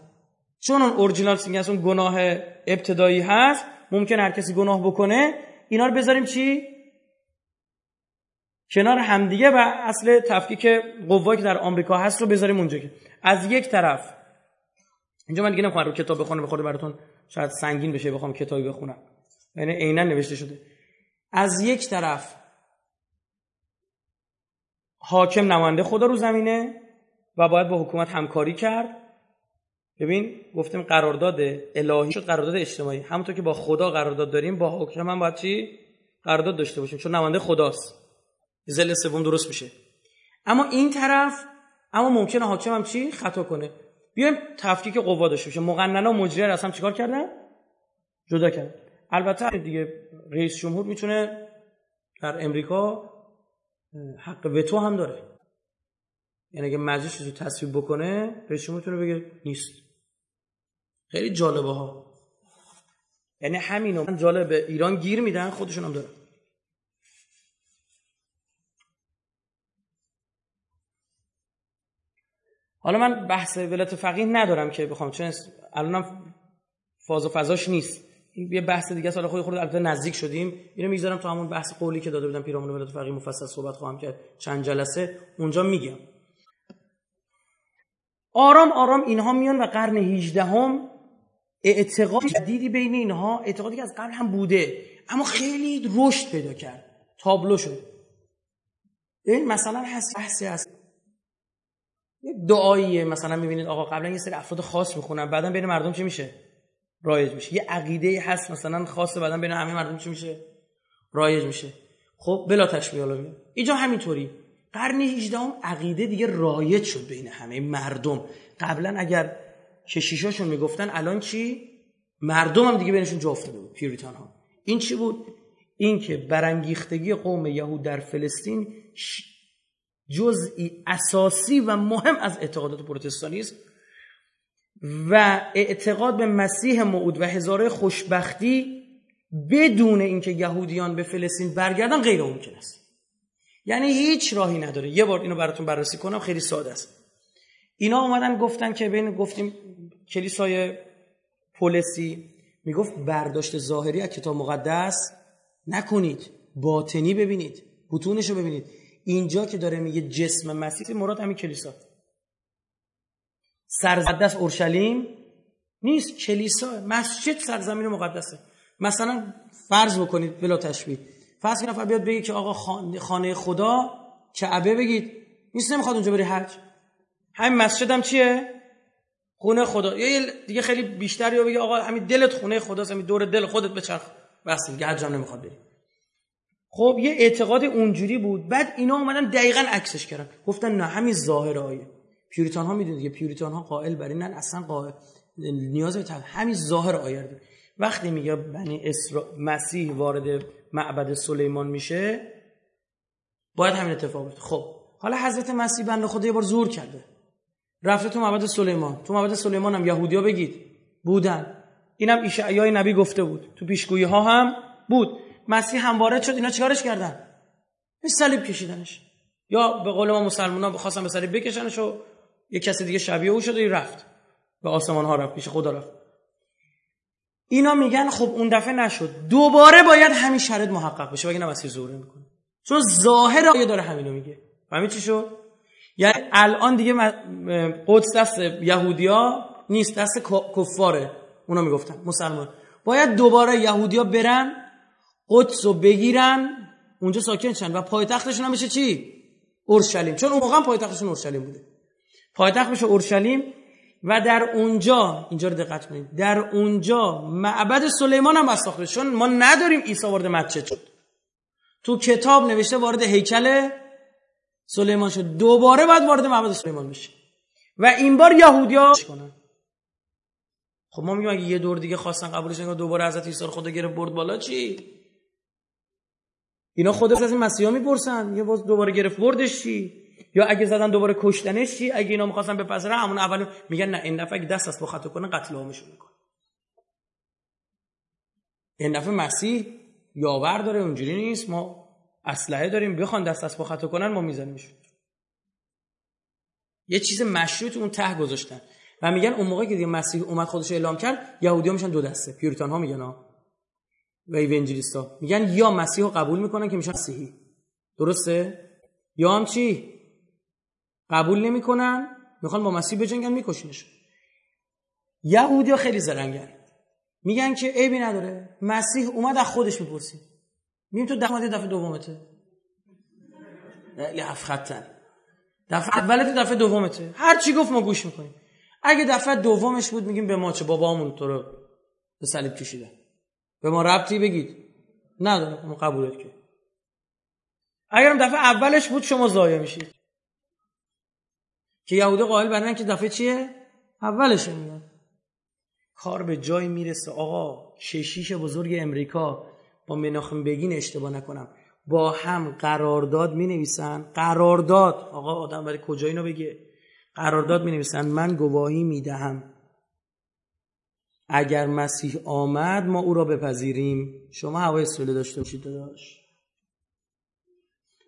S2: چون اون اورجینال سینگ اون گناه ابتدایی هست ممکن هر کسی گناه بکنه اینا رو بذاریم چی؟ کنار همدیگه و اصل تفکیک قوایی که در آمریکا هست رو بذاریم اونجا که. از یک طرف اینجا من دیگه نمی‌خوام رو کتاب بخونم بخوره براتون شاید سنگین بشه بخوام کتابی بخونم. یعنی عینا نوشته شده. از یک طرف حاکم نماینده خدا رو زمینه و باید با حکومت همکاری کرد. ببین گفتیم قرارداد الهی شد قرارداد اجتماعی. همونطور که با خدا قرارداد داریم با حکم هم باید چی؟ قرارداد داشته باشیم چون نماینده خداست. زل سوم درست میشه. اما این طرف اما ممکنه حاکم هم چی؟ خطا کنه. بیایم تفکیک قوا داشته باشه مقننه و مجری از هم چیکار کردن؟ جدا کرد البته دیگه رئیس جمهور می‌تونه در امریکا حق وتو هم داره. یعنی اگه مجلس رو تصویب بکنه رئیس جمهور می‌تونه بگه نیست. خیلی جالبه ها. یعنی همینو. جالب به ایران گیر میدن خودشون هم دارن. حالا من بحث ولایت فقیه ندارم که بخوام چون الانم فاز و فضاش نیست. یه بحث دیگه سال خود خود البته نزدیک شدیم. اینو می‌ذارم تو همون بحث قولی که داده بودم پیرامون ولایت فقیه مفصل صحبت خواهم کرد. چند جلسه. اونجا میگم. آرام آرام اینها میان و قرن 18 هم اعتقاد جدیدی بین اینها اعتقادی که از قبل هم بوده اما خیلی رشد پیدا کرد. تابلو شد. این مثلا هست بحثی هست. دعاییه مثلا می‌بینید آقا قبلا یه سری افراد خاص می‌خونن بعدا بین مردم چی میشه؟ رایج میشه. یه عقیده هست مثلا خاص بعدا بین همه مردم چی میشه؟ رایج میشه. خب بلا تشبیه حالا. اینجا همینطوری. قرن 18 هم عقیده دیگه رایج شد بین همه مردم. قبلا اگر کشیشاشون می‌گفتن الان چی؟ مردم هم دیگه بینشون جا افتاده بود پیوریتان ها این چی بود؟ این که برانگیختگی قوم یهود در فلسطین جزئی اساسی و مهم از اعتقادات پروتستانی است و اعتقاد به مسیح موعود و هزاره خوشبختی بدون اینکه یهودیان به فلسطین برگردن غیر ممکن است. یعنی هیچ راهی نداره. یه بار اینو براتون بررسی کنم خیلی ساده است. اینا اومدن گفتن که بین گفتیم کلیسای پولسی می‌گفت برداشت ظاهری از کتاب مقدس نکنید. باطنی ببینید. بطونش رو ببینید. اینجا که داره میگه جسم مسیح مراد همین کلیسا. سرزمین اورشلیم نیست کلیسا. مسجد سرزمین مقدسه. مثلا فرض بکنید بلا تشبیه. فرض کنید نفر بیاد بگه که آقا خانه خدا کعبه بگید. نیست نمی‌خواد اونجا بری حج. همین مسجد هم چیه؟ خونه خدا. یا دیگه خیلی بیشتر یا بگه آقا همین دلت خونه خداست همین دور دل خودت بچرخ. بس دیگه حج نمی‌خواد بری. خب یه اعتقاد اونجوری بود. بعد اینا اومدن دقیقا عکسش کردن. گفتن نه همین آیه پیوریتان ها می‌دونید که پیوریتان ها قائل بر اینن اصلا قائل. نیاز به همین ظاهر آیه وقتی میگه بنی اسرا... مسیح وارد معبد سلیمان میشه باید همین اتفاق بیفته. خب حالا حضرت مسیح بنده خدا یه بار زور کرده. رفته تو معبد سلیمان. تو معبد سلیمان هم یهودیا بگید. بودن. اینم اشعیای نبی گفته بود. تو پیشگویی ها هم بود. مسیح هم وارد شد اینا چیکارش کردن؟ به صلیب کشیدنش. یا به قول ما مسلمانان بخواستن به صلیب بکشنش و یه کسی دیگه شبیه او شد و رفت. به آسمان ها رفت پیش خدا رفت. اینا میگن خب اون دفعه نشد. دوباره باید همین شرط محقق بشه. بگه مسیح ظهور می‌کنه چون ظاهر آیه داره همینو میگه. فهمید چی شد؟ یعنی الان دیگه قدس دست یهودیا نیست دست کفاره. اونا می‌گفتن. مسلمان. باید دوباره یهودیا برن قدس رو بگیرن اونجا ساکن شن. و پایتختشون هم بشه چی؟ اورشلیم. چون اون موقع پایتختشون اورشلیم بوده. پایتخت بشه اورشلیم و در اونجا اینجا رو دقت کنید. در اونجا معبد سلیمان هم ساخته چون ما نداریم عیسی وارد مسجد شد. تو کتاب نوشته وارد هیکل سلیمان شد. دوباره باید وارد معبد سلیمان بشه. و این بار یهودیا کنن؟ خب ما میگیم اگه یه دور دیگه خواستن قبولش کنن دوباره حضرت عیسی رو خدا گرفت برد بالا چی؟ اینا خود از این مسیحا می‌پرسن. یه باز دوباره گرفت بردش چی؟ یا اگه زدن دوباره کشتنش چی؟ اگه اینا می‌خواستن بپذیرن همون اول میگن نه این دفعه اگه دست از خطا کنه قتل عامشون می‌کنه. این دفعه مسیح یاور داره اونجوری نیست. ما اسلحه داریم بخوان دست از خطا کنن ما میزنیمشون یه چیز مشروط اون ته گذاشتن. و میگن اون موقع که دیگه مسیح اومد خودش اعلام کرد یهودی‌ها میشن دو دسته. پیوریتان ها میگن ها و ایونجلیستا میگن یا مسیح رو قبول می‌کنن که میشن مسیحی. درسته؟ یا هم چی؟ قبول نمی‌کنن می‌خوان با مسیح بجنگن میکشنش یهودیا خیلی زرنگن. میگن که عیبی نداره. مسیح اومد از خودش می‌پرسید میگیم تو دفعه دفعه دومته. یه خطن دفعه اولت دفعه دومته. هر چی گفت ما گوش می‌کنیم. اگه دفعه دومش بود میگیم به ما چه؟ بابامون تو رو به صلیب کشیدن. به ما ربطی بگید. نداره ما قبولت که. اگرم دفعه اولش بود شما ضایع میشید. که یهودا قائل برن که دفعه چیه؟ اولش میاد کار به جای می‌رسه. آقا کشیش بزرگ امریکا با مناخم بگین اشتباه نکنم. با هم قرارداد می نویسن قرارداد. آقا آدم برای کجا اینو بگه؟ قرارداد می نویسن من گواهی می دهم اگر مسیح آمد ما او را بپذیریم. شما هوای سوله داشته باشید داداش.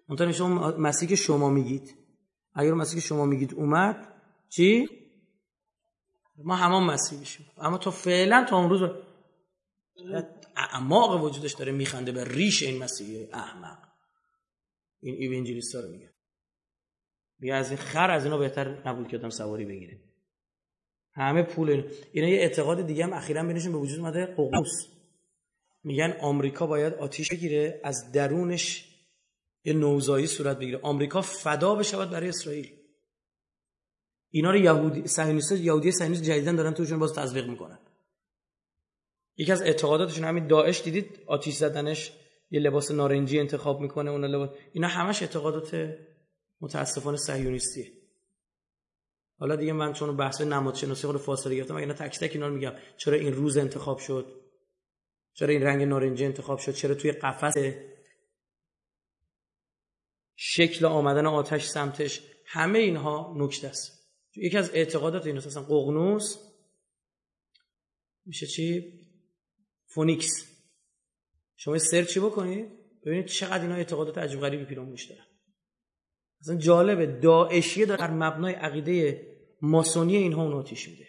S2: منطقه شما مسیح که شما میگید. اگر مسیح که شما میگید اومد چی؟ ما همان مسیح میشیم. اما تو فعلا تا اون روز اعماق وجودش داره میخنده به ریش این مسیح احمق. این ایونجلیستا رو میگه. میگه از این خر از اینا بهتر نبود که آدم سواری بگیره. همه پول اینا. اینا یه اعتقاد دیگه هم اخیرا بینشون به وجود اومده ققوس میگن آمریکا باید آتیش بگیره از درونش یه نوزایی صورت بگیره. آمریکا فدا بشود برای اسرائیل. اینا رو یهودی صهیونیست یهودی صهیونیست جدیدن دارن توشون باز تزریق می‌کنن. یکی از اعتقاداتشون همین داعش دیدید؟ آتیش زدنش یه لباس نارنجی انتخاب می‌کنه اون لباس. اینا همش اعتقادات متاسفانه صهیونیستیه. حالا دیگه من چون بحث نماد شناسی خود فاصله گرفتم اینا تک تک اینا رو میگم. چرا این روز انتخاب شد؟ چرا این رنگ نارنجی انتخاب شد؟ چرا توی قفس شکل آمدن آتش سمتش همه اینها نکته است؟ یکی از اعتقادات این اصلا ققنوس میشه چی؟ فونیکس. شما سرچی بکنید ببینید چقدر اینا اعتقادات عجیب غریبی پیرامونش دارن. اصلا جالبه داعشیه در مبنای عقیده ماسونی اینها اون آتیش میده.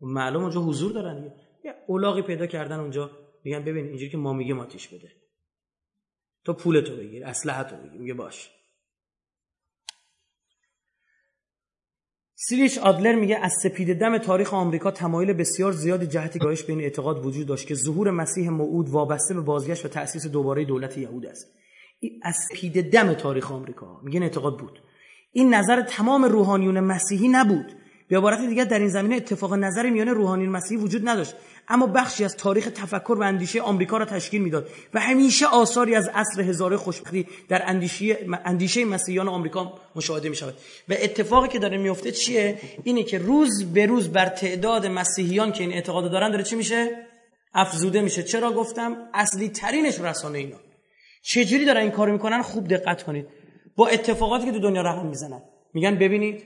S2: معلوم اونجا حضور دارن یه اولاغی پیدا کردن اونجا. میگن ببین اینجوری که ما میگیم آتیش بده. تو پولتو بگیر اسلحه‌تو بگیر. میگه باش. سیریش آدلر میگه از سپید دم تاریخ آمریکا تمایل بسیار زیادی جهت گایش بین اعتقاد وجود داشت که ظهور مسیح موعود وابسته به بازگشت و تأسیس دوباره دولت یهود است. این از سپید دم تاریخ آمریکا. میگن اعتقاد بود. این نظر تمام روحانیون مسیحی نبود. به عبارت دیگر در این زمینه اتفاق نظر میان روحانیون مسیحی وجود نداشت. اما بخشی از تاریخ تفکر و اندیشه آمریکا را تشکیل می‌داد و همیشه آثاری از عصر هزاره خوشبختی در اندیشه اندیشه مسیحیان آمریکا مشاهده می شود و اتفاقی که داره میفته چیه؟ اینه که روز به روز بر تعداد مسیحیان که این اعتقاد دارن داره چی میشه؟ افزوده میشه. چرا گفتم؟ اصلی ترینش رسانه اینا. چجوری دارن این کارو می‌کنن؟ خوب دقت کنید. با اتفاقاتی که تو دنیا رقم می‌زنن. میگن ببینید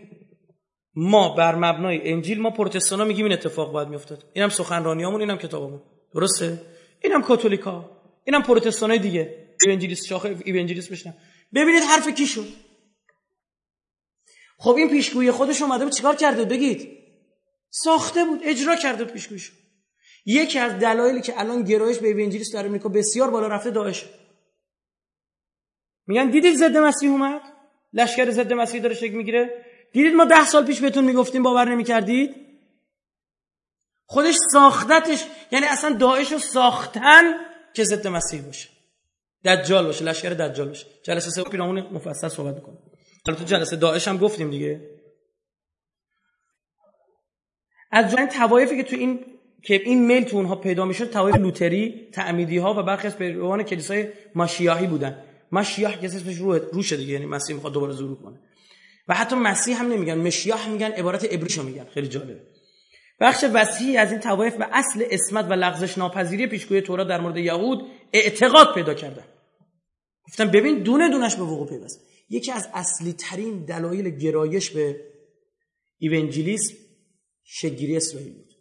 S2: ما بر مبنای انجیل ما پروتستانا میگیم این اتفاق باید میافتاد. اینم سخنرانیامون اینم کتابمون. درسته؟ اینم کاتولیکا اینم پروتستانای دیگه. ایونجلیست شاخه ایونجلیست بشنم. ببینید حرف کی شد. خب این پیشگویی خودش اومده بود چیکار کرده بگید. ساخته بود اجرا کرده پیشگوییشو. یکی از دلایلی که الان گرایش به ایونجلیست در امریکا بسیار بالا رفته داعش میگن دیدید ضد مسیح اومد؟ لشکر ضد مسیح داره شکل می‌گیره؟ دیدید ما ده سال پیش بهتون می‌گفتیم باور نمی‌کردید؟ خودش ساختتش یعنی اصلا داعش رو ساختن که ضد مسیح باشه. دجال باشه لشکر دجال باشه. جلسه سه پیرامون مفصل صحبت می‌کنه. حالا تو جلسه داعش هم گفتیم دیگه. از جای توایفی که تو این که این میل تو اونها پیدا می‌شد توایف لوتری تعمیدی ها و برخی از پیروان کلیسای ماشیاهی بودن. ماشیاه که اسمش روح روشه دیگه یعنی مسیح می‌خواد دوباره ظهور کنه. و حتی مسیح هم نمیگن مشیاه میگن عبارت عبریشو میگن. خیلی جالبه. بخش وسیعی از این توایف به اصل اسمت و لغزش ناپذیری پیشگوی تورات در مورد یهود اعتقاد پیدا کردن. گفتم ببین دونه دونش به وقوع پیوست. یکی از اصلی ترین دلایل گرایش به ایونجلیسم شگیری اسرائیل بود.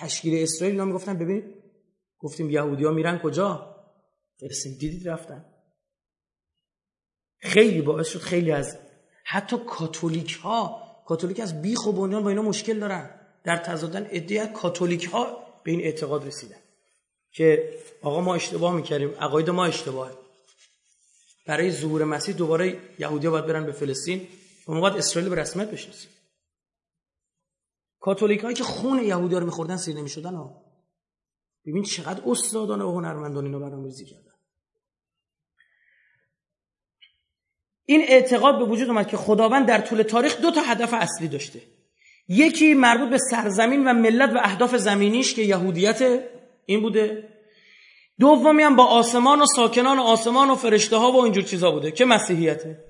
S2: تشکیل اسرائیل اینا می‌گفتن ببین گفتیم یهودیا میرن کجا؟ دیدید رفتن. خیلی باعث شد خیلی از حتی کاتولیک ها کاتولیک از بیخ و بنیان با اینا مشکل دارن. در تضادن عده کاتولیک ها به این اعتقاد رسیدن که آقا ما اشتباه می‌کردیم عقاید ما اشتباهه. برای ظهور مسیح دوباره یهودیا باید برن به فلسطین و ما باید اسرائیل به رسمیت بشناسیم کاتولیک هایی که خون یهودیا رو میخوردن سیر نمی‌شدن ها. ببین چقدر استادانه و هنرمندان اینو برنامه‌ریزی کردن. این اعتقاد به وجود اومد که خداوند در طول تاریخ دو تا هدف اصلی داشته. یکی مربوط به سرزمین و ملت و اهداف زمینیش که یهودیت این بوده. دومی هم با آسمان و ساکنان آسمان و فرشته ها و اینجور چیزا بوده که مسیحیته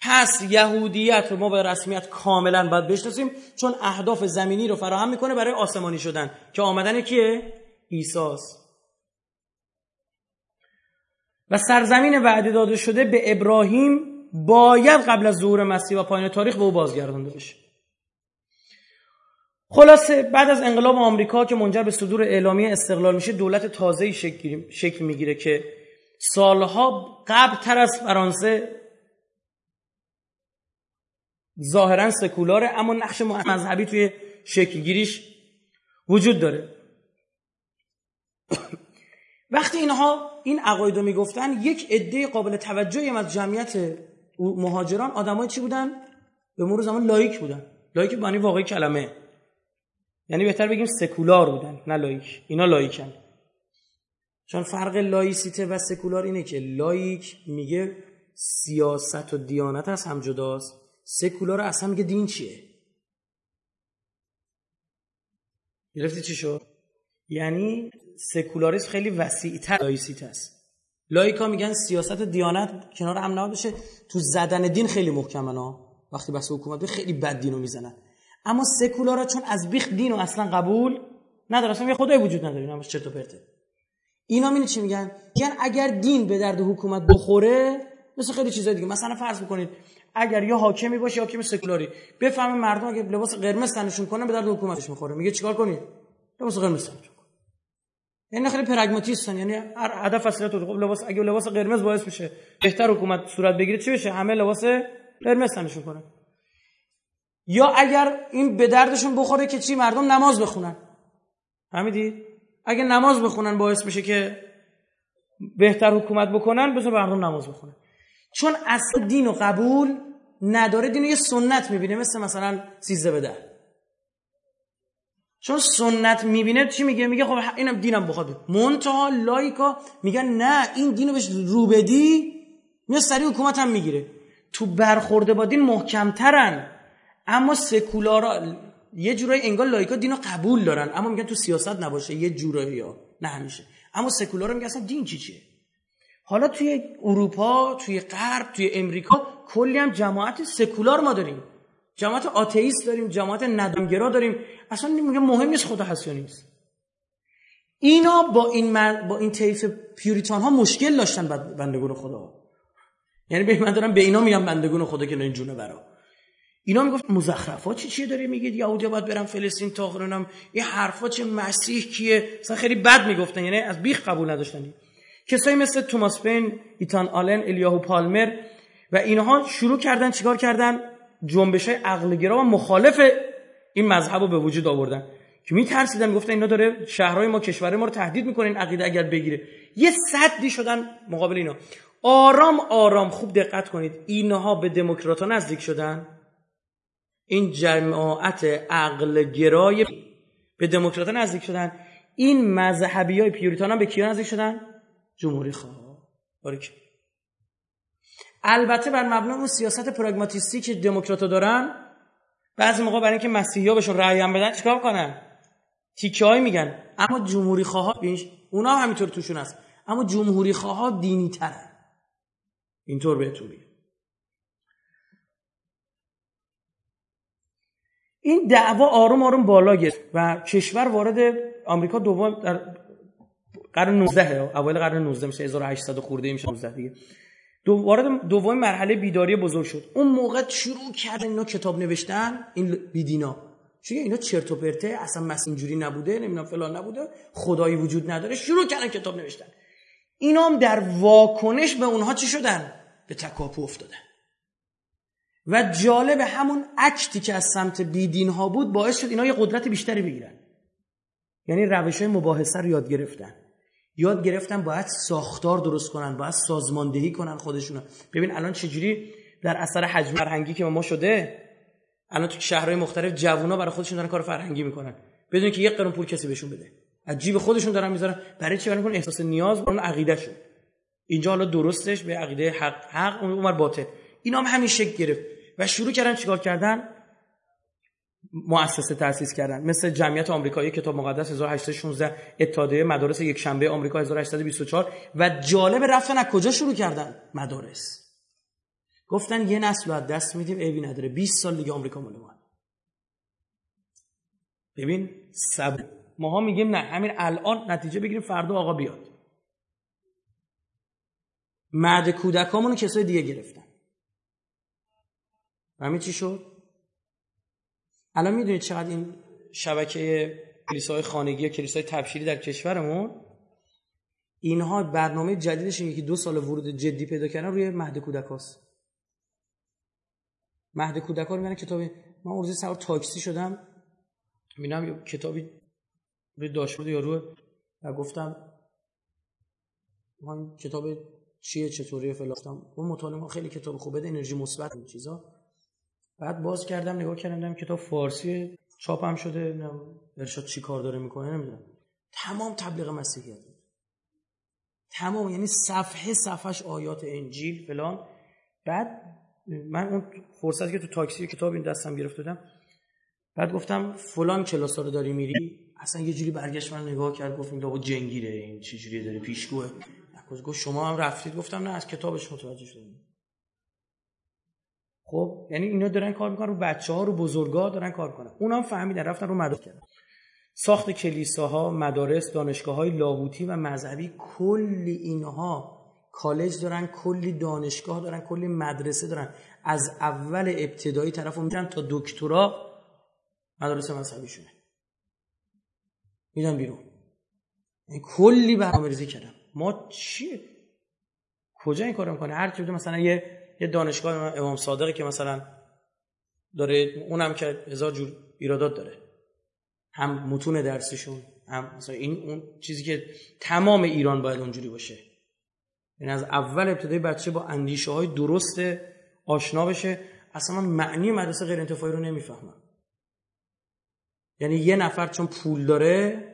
S2: پس یهودیت رو ما به رسمیت کاملا باید بشناسیم چون اهداف زمینی رو فراهم می‌کنه برای آسمانی شدن که آمدن کیه؟ ایساس و سرزمین وعده داده شده به ابراهیم باید قبل از ظهور مسیح و پایان تاریخ به او بازگردانده بشه. خلاصه بعد از انقلاب آمریکا که منجر به صدور اعلامیه استقلال میشه دولت تازه‌ای شکل, شکل می‌گیره که سالها قبل تر از فرانسه ظاهرا سکولاره اما نقش مذهبی توی شکلگیریش وجود داره. وقتی اینها این عقاید رو می‌گفتن یک عده قابل توجهی از جمعیت مهاجران آدمای چی بودن؟ به مرور زمان لائیک بودن. لائیک به معنی واقعی کلمه. یعنی بهتر بگیم سکولار بودن نه لائیک. اینا لائیکن. چون فرق لایسیته و سکولار اینه که لائیک میگه سیاست و دیانت از هم جداست. سکولار اصلا میگه دین چیه؟ گرفتی چی شد؟ یعنی سکولاریسم خیلی وسیعتر لایسیت است. لائیکا میگن سیاست و دیانت کنار هم نباید بشه. تو زدن دین خیلی محکمن ها وقتی بحث حکومت خیلی بد دینو می‌زنن. اما سکولارا چون از بیخ دینو اصلا قبول نداره اصلا یه خدای وجود نداره. اینا چرت و پرته. اینا میگن چی میگن؟ میگن اگر دین به درد حکومت بخوره مثل خیلی چیزای دیگه. مثلا فرض بکنید اگر یا حاکمی باشه حاکم سکولاری بفهمه مردم اگه لباس قرمز تنشون کنه به درد حکومتش می‌خوره. میگه چیکار کنید لباس قرمز تنشون یعنی خیلی پرگماتیستن یعنی هدف اصلی تو خب لباس اگه لباس قرمز باعث بشه بهتر حکومت صورت بگیره چی بشه؟ همه لباس قرمز تنشون کنن یا اگر این به دردشون بخوره که چی؟ مردم نماز بخونن. فهمیدید اگه نماز بخونن باعث بشه که بهتر حکومت بکنن بذار مردم نماز بخونن. چون اصل دین و قبول نداره دینو یه سنت می‌بینه مثل مثلا سیزده به ده. چون سنت می‌بینه چی میگه؟ میگه خب اینم دینم بخواد منتها لایکا میگن نه این دینو بهش رو بدی میاد سری حکومت هم می‌گیره. تو برخورده با دین محکمترن. اما سکولارا یه جورایی انگار لایکا دینو قبول دارن. اما میگن تو سیاست نباشه. یه جورایی ها. نه همیشه. اما سکولارا میگن اصلا دین چی چیه؟ حالا توی اروپا توی غرب توی امریکا کلی هم جماعت سکولار ما داریم. جماعت آتئیست داریم جماعت ندامگرا داریم. اصلا میگه مهم نیست خدا هست یا نیست. اینا با این با این طیف پیوریتان ها مشکل داشتن بندگون خدا. یعنی به من دارم به اینا میگم بندگون خدا که این جونه برا. اینا می‌گفت مزخرفات چی چیه داری میگید؟ یهودی باید برم فلسطین تا این حرفا چه مسیح کیه؟ اصلا خیلی بد می‌گفتن. یعنی از بیخ قبول نداشتن. کسایی مثل توماس پین ایتان آلن الیاهو پالمر و اینها شروع کردن چیکار کردن؟ جنبش های عقلگرا و مخالف این مذهب رو به وجود آوردن. که میترسیدن می‌گفتن اینا داره شهرهای ما کشور ما رو تهدید می‌کنه این عقیده اگر بگیره. یه صدی شدن مقابل اینا. آرام آرام خوب دقت کنید. اینها به دموکرات نزدیک شدن. این جماعت عقل گرای به دموکرات نزدیک شدن. این مذهبی های پیوریتان به کیا نزدیک شدن؟ جمهوری خواه. البته بر مبنای اون سیاست پراگماتیستی که دموکرات‌ها دارن بعضی موقع برای اینکه مسیحی‌ها بهشون رأی هم بدن چیکار کنن؟ تیکه میگن. اما جمهوری خواه اونا هم همینطور توشون هست. اما جمهوری خواه دینی اینطور بهتون میگم. این دعوا آروم آروم بالا گرفت و کشور وارد آمریکا دوم در قرن 19 اول قرن 19 میشه 1800 خورده میشه 19 دیگه. وارد دوم مرحله بیداری بزرگ شد. اون موقع شروع کردن اینا کتاب نوشتن این بیدینا. چون اینا چرت و پرته اصلا مس اینجوری نبوده نمی‌دونم فلان نبوده خدایی وجود نداره شروع کردن کتاب نوشتن. اینا هم در واکنش به اونها چی شدن؟ به تکاپو افتادن. و جالب همون اکتی که از سمت بیدین ها بود باعث شد اینا یه قدرت بیشتری بگیرن. یعنی روش های مباحثه رو یاد گرفتن. یاد گرفتن باید ساختار درست کنن باید سازماندهی کنن خودشون ببین الان چجوری در اثر حجم فرهنگی که ما شده الان تو شهرهای مختلف جوونا برای خودشون دارن کار فرهنگی می‌کنن. بدون که یک قرون پول کسی بهشون بده. از جیب خودشون دارن می‌ذارن. برای چی؟ برای احساس نیاز اون عقیده شد اینجا حالا درستش به عقیده حق حق اون باطل. اینا هم همین شکل گرفت. و شروع کردن چیکار کردن؟ مؤسسه تأسیس کردن. مثل جمعیت آمریکایی کتاب مقدس 1816 اتحادیه مدارس یک شنبه آمریکا 1824 و جالب رفتن از کجا شروع کردن؟ مدارس. گفتن یه نسل از دست میدیم عیبی نداره. 20 سال دیگه آمریکا مال ما. ببین سب ماها میگیم نه همین الان نتیجه بگیریم فردا آقا بیاد. مرد کودکامونو کسای دیگه گرفتن. همین چی شد؟ الان می‌دونید چقدر این شبکه کلیساهای خانگی یا کلیساهای تبشیری در کشورمون؟ اینها برنامه جدیدش که دو سال ورود جدی پیدا کردن روی مهد کودکاست. مهد کودکا رو میگن کتابی من ارزی سوار تاکسی شدم. می‌بینم کتابی روی داشبورد یارو و گفتم من کتاب چیه چطوریه فلافتم اون مطالعه خیلی کتاب خوبه انرژی مثبت این چیزا. بعد باز کردم نگاه کردم کتاب فارسی چاپم شده ارشاد چی کار داره می‌کنه نمی‌دونم. تمام تبلیغ مسیحیت تمام یعنی صفحه صفحش آیات انجیل فلان. بعد من اون فرصتی که تو تاکسی کتاب این دستم گرفته بودم بعد گفتم فلان کلاس رو داری میری؟ اصلا یه جوری برگشت من نگاه کرد گفت این جنگیره این چه جوری داره پیشگوه. گفت شما هم رفتید؟ گفتم نه از کتابش متوجه شدم. خب یعنی اینا دارن کار می‌کنن رو بچه ها رو بزرگا دارن کار کنن اونا هم فهمیدن رفتن رو مدارس کردن. ساخت کلیساها مدارس دانشگاه های لاهوتی و مذهبی کلی اینها کالج دارن کلی دانشگاه دارن کلی مدرسه دارن. از اول ابتدایی طرف میرن تا دکترا مدارس مذهبیشونه. میدن بیرون. یعنی کلی برنامه ریزی کردن. ما چی؟ کجا این کارو می‌کنه؟ هر کی مثلا یه یه دانشگاه امام صادقی که مثلا داره اونم که هزار جور ایرادات داره. هم متون درسشون هم مثلا این اون چیزی که تمام ایران باید اونجوری باشه. یعنی از اول ابتدای بچه با اندیشه های درست آشنا بشه. اصلا من معنی مدرسه غیر انتفاعی رو نمی‌فهمم. یعنی یه نفر چون پول داره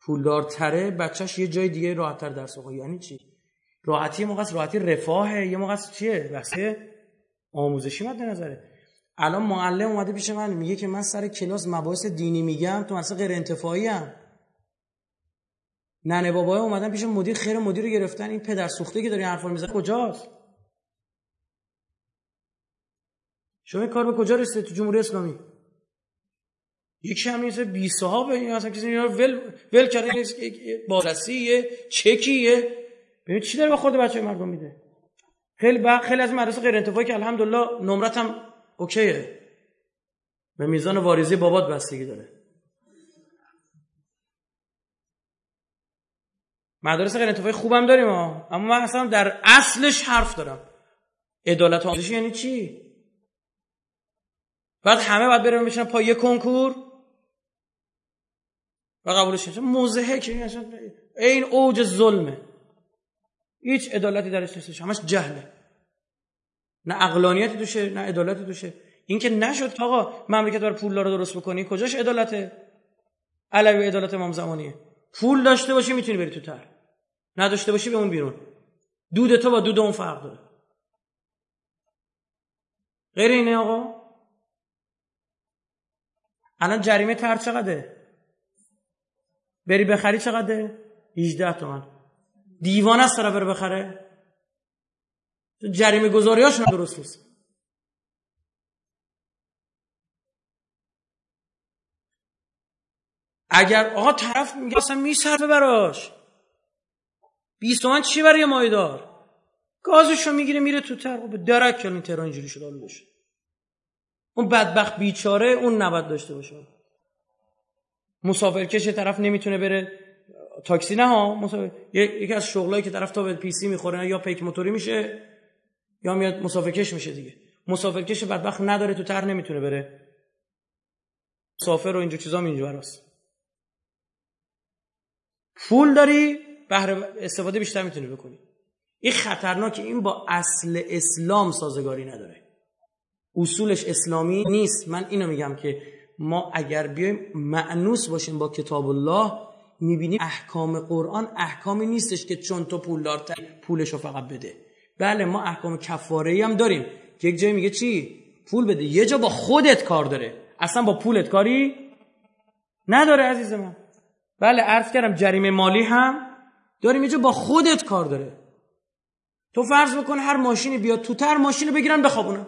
S2: پولدارتره بچهش یه جای دیگه راحتتر درس یعنی چی؟ راحتی موقع راحتی رفاهه یه موقع چیه؟ بحثه آموزشی مد نظره. الان معلم اومده پیش من میگه که من سر کلاس مباحث دینی میگم تو مثلا غیر انتفاعی هم ننه بابای اومدن پیش مدیر خیر مدیر رو گرفتن این پدر سوخته که داری حرفا می‌زنه کجاست؟ شما این کار به کجا رسیده تو جمهوری اسلامی؟ یکی هم نیست بی صاحب این اصلا کسی ول ول کرده بازرسیه چکیه. ببین چی داره به خود بچه مردم میده. خیلی با خیلی از مدرسه غیر انتفاعی که الحمدلله نمرت هم اوکیه. به میزان واریزی بابات بستگی داره. مدارس غیر انتفاعی خوبم داریم ها اما من اصلا در اصلش حرف دارم. عدالت آموزشی یعنی چی؟ بعد همه باید بریم بشن پای کنکور؟ و قبولش نشه موزهه که این اوج ظلمه. هیچ عدالتی درش نیستش همش جهله. نه اقلانیتی توشه نه عدالتی توشه. این که نشد آقا مملکت بر پول رو درست بکنی کجاش عدالته؟ علوی عدالت امام زمانیه. پول داشته باشی می‌تونی بری تو تر نداشته باشی به اون بیرون. دود تو با دود اون فرق داره. غیر اینه آقا؟ الان جریمه تر چقدره؟ بری بخری چقدره؟ 18 تومن. دیوان است طرف بره بخره. جریمه گذاریاش درست نیست. اگر آقا طرف میگه اصلا میصرفه براش. 20 تومن چی برای مایدار گازشو می‌گیره میره تو تر. به درک این تهران اینجوری شد آلوده شد اون بدبخت بیچاره اون نباید داشته باشه. مسافرکش طرف نمی‌تونه بره. تاکسی نه ها. یکی از شغلایی که طرف تا به پی سی می‌خوره یا پیک موتوری میشه یا میاد مسافرکش میشه دیگه. مسافرکش بدبخت نداره تو تر نمی‌تونه بره. مسافر و اینجور چیزا اینجور براست. پول داری بهره استفاده بیشتر می‌تونی بکنی. این خطرناکه این با اصل اسلام سازگاری نداره. اصولش اسلامی نیست. من اینو میگم که ما اگر بیایم معنوس باشیم با کتاب الله می‌بینیم احکام قرآن احکامی نیستش که چون تو پولدار پولش رو فقط بده. بله ما احکام کفاره هم داریم. یک جایی میگه چی؟ پول بده. یه جا با خودت کار داره. اصلا با پولت کاری نداره عزیز من. بله عرض کردم جریمه مالی هم داریم. یه جا با خودت کار داره. تو فرض بکن هر ماشینی بیاد تو تر ماشین بگیرن بخوابونن.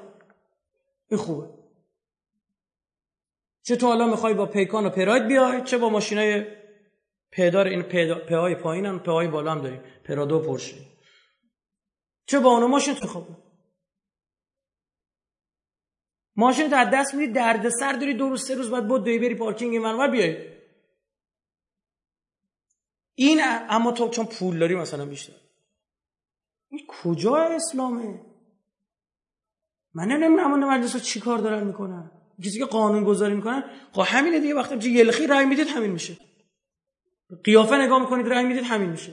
S2: این خوبه. چه تو حالا می‌خوای با پیکان و پراید بیای چه با ماشینای پیدار این پای پایین هم پای بالا هم داریم پرادو پرشه چه با اونو ماشین خوابه ماشین از دست میدی درد سر داری دو روز سه روز بعد بود بری پارکینگ این بیای. این اما تو چون پول داری مثلا بیشتر. این کجا اسلامه؟ من نمی‌دونم مجلس ها چی کار دارن می‌کنن. کسی که قانون گذاری می‌کنن خب همینه دیگه وقتی یلخی رای می‌دید همین میشه. قیافه نگاه می‌کنید رای می‌دید همین میشه.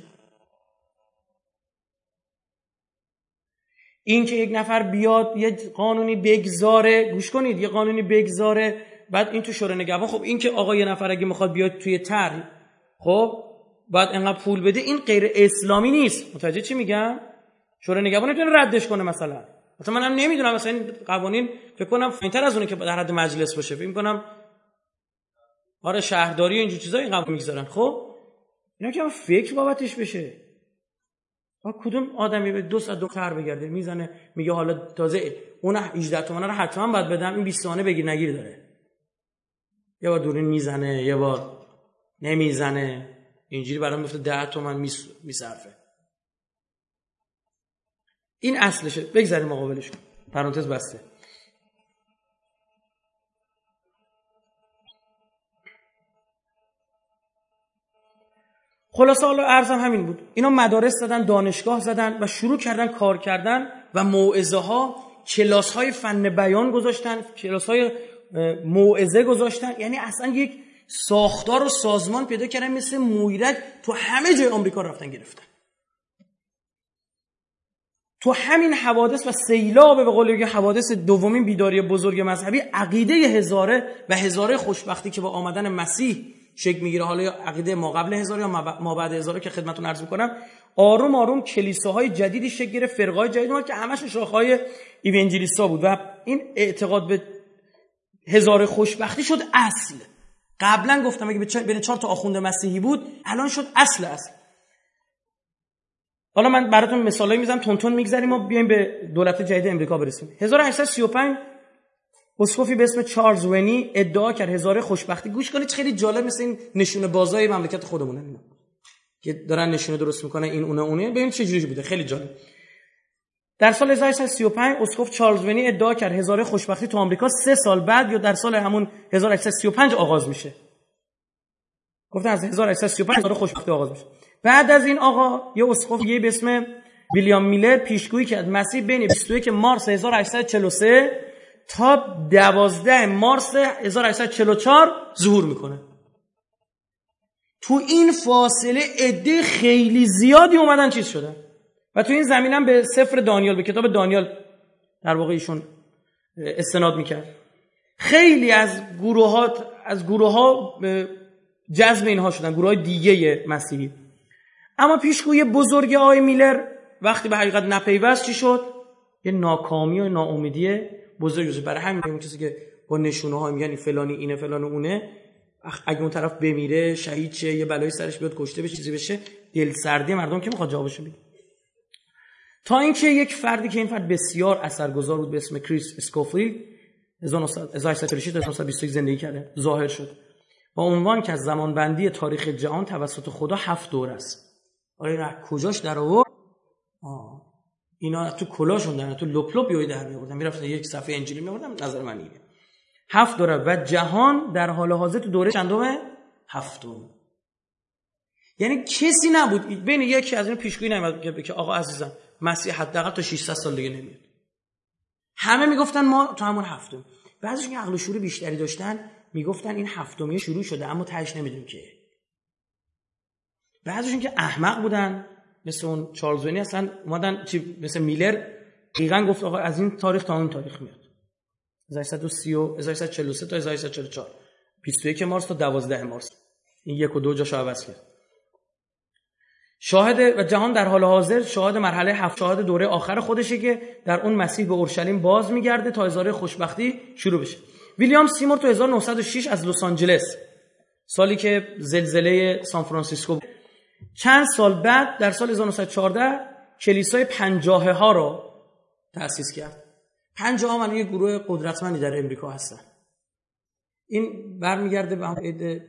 S2: این که یک نفر بیاد یه قانونی بگذاره گوش کنید یه قانونی بگذاره بعد این تو شورای نگهبان. خب این که آقا یه نفر اگه می‌خواد بیاد توی تر خب باید انقدر پول بده این غیر اسلامی نیست. متوجه چی میگم؟ شورای نگهبان نمی‌تونه ردش کنه مثلا. مثلا منم نمی‌دونم مثلا این قوانین فکر کنم فینتر از اونه که در حد مجلس باشه. فکر کنم آره شهرداری و اینجور چیزا این قوانین می‌گذارن. خب؟ اینا که فکر بابتش بشه. و کدوم آدمی به دو ساعت خر بگرده؟ می‌زنه میگه حالا تازه اون 18 تومن رو حتما باید بدم این 20 تومنه بگیر نگیر داره. یه بار دورین می‌زنه یه بار نمی‌زنه. اینجوری برام میفته ده تومن میصرفه. این اصلشه. بگذاریم مقابلش پرانتز بسته. خلاصه حالا ارزم همین بود. اینا مدارس زدن دانشگاه زدن و شروع کردن کار کردن و موعظه ها کلاس های فن بیان گذاشتن کلاس های موعظه گذاشتن. یعنی اصلا یک ساختار و سازمان پیدا کردن مثل مویرک تو همه جای آمریکا رفتن گرفتن. تو همین حوادث و سیلاب به قول حوادث دومین بیداری بزرگ مذهبی عقیده هزاره و هزاره خوشبختی که با آمدن مسیح شکل می‌گیره. حالا یا عقیده ما قبل هزار یا ما بعد هزاره که خدمتتون عرض می‌کنم آروم آروم کلیساهای جدیدی شکل گرفت فرقای جدیدی که همش شاخهای ایونجلیستا بود و این اعتقاد به هزار خوشبختی شد اصل. قبلا گفتم اگه بین چهار تا آخوند مسیحی بود الان شد اصل اصل. حالا من براتون مثالایی می‌زنم تون تون میگذریم و بیایم به دولت جدید امریکا برسیم. 1835 اسقفی به اسم چارلز ونی ادعا کرد هزاره خوشبختی. گوش کنید خیلی جالب مثل این نشونه بازای مملکت خودمونه. اینا که دارن نشونه درست می‌کنه این اونه اونه. ببین چه جوری بوده. خیلی جالب. در سال 1835 اسقف چارلز ونی ادعا کرد هزاره خوشبختی تو آمریکا سه سال بعد یا در سال همون 1835 آغاز میشه. گفتن از 1835 هزاره خوشبختی آغاز میشه. بعد از این آقا یه اسقف یه به اسم ویلیام میلر پیشگویی کرد. مسیح بین 21 مارس 1843 تا 12 مارس 1844 ظهور می‌کنه. تو این فاصله عده خیلی زیادی اومدن چیز شدن و تو این زمینم به سفر دانیال به کتاب دانیال در واقع ایشون استناد می‌کرد. خیلی از گروهات از گروه ها جذب اینها شدن گروه های دیگه مسیحی. اما پیشگوی بزرگ آقای میلر وقتی به حقیقت نپیوست چی شد؟ یه ناکامی و ناامیدی بزرگی شد برای همین اون کسی که با نشونه ها میگن فلانی اینه فلان اونه. اگه اون طرف بمیره شهید شه یه بلای سرش بیاد کشته بشه چیزی بشه دل سردی مردم که می‌خواد جوابشو بده. تا اینکه یک فردی که این فرد بسیار اثرگذار بود به اسم کریس اسکوفیلد 1946 زندگی کرده ظاهر شد. با عنوان که از زمانبندی تاریخ جهان توسط خدا هفت دوره است. آره کجاش در آورد؟ اینا تو کلاشون دارن تو لپ لپ یوی در میآوردن. می‌رفتن یک صفحه انجیلی میآوردن نظر من اینه. هفت دوره و جهان در حال حاضر تو دوره چندمه هفتم. یعنی کسی نبود. بین یکی از این پیشگویی نمیاد که آقا عزیزم مسیح حداقل تا 600 سال دیگه نمیاد. همه می‌گفتن ما تو همون هفتم. بعضیش که عقل شعور بیشتری داشتن می‌گفتن این هفتمی شروع شده اما تهش نمی‌دونیم که. بعضیشون که احمق بودن مثل اون چارلز ونی هستن اومدن چی مثل میلر دقیقا گفت آقا از این تاریخ تا اون تاریخ میاد. 1143 تا 1144 21 مارس تا 12 مارس. این یک و دو جاشو عوض کرد. شاهد و جهان در حال حاضر شاهد مرحله هفت شاهد دوره آخر خودشه که در اون مسیح به اورشلیم باز میگرده تا هزاره خوشبختی شروع بشه. ویلیام سیمور تو 1906 از لس آنجلس سالی که زلزله سان فرانسیسکو چند سال بعد در سال 1914 کلیسای پنجاهه ها رو تأسیس کرد. پنجاه ها یه گروه قدرتمندی در امریکا هستن. این برمیگرده به عید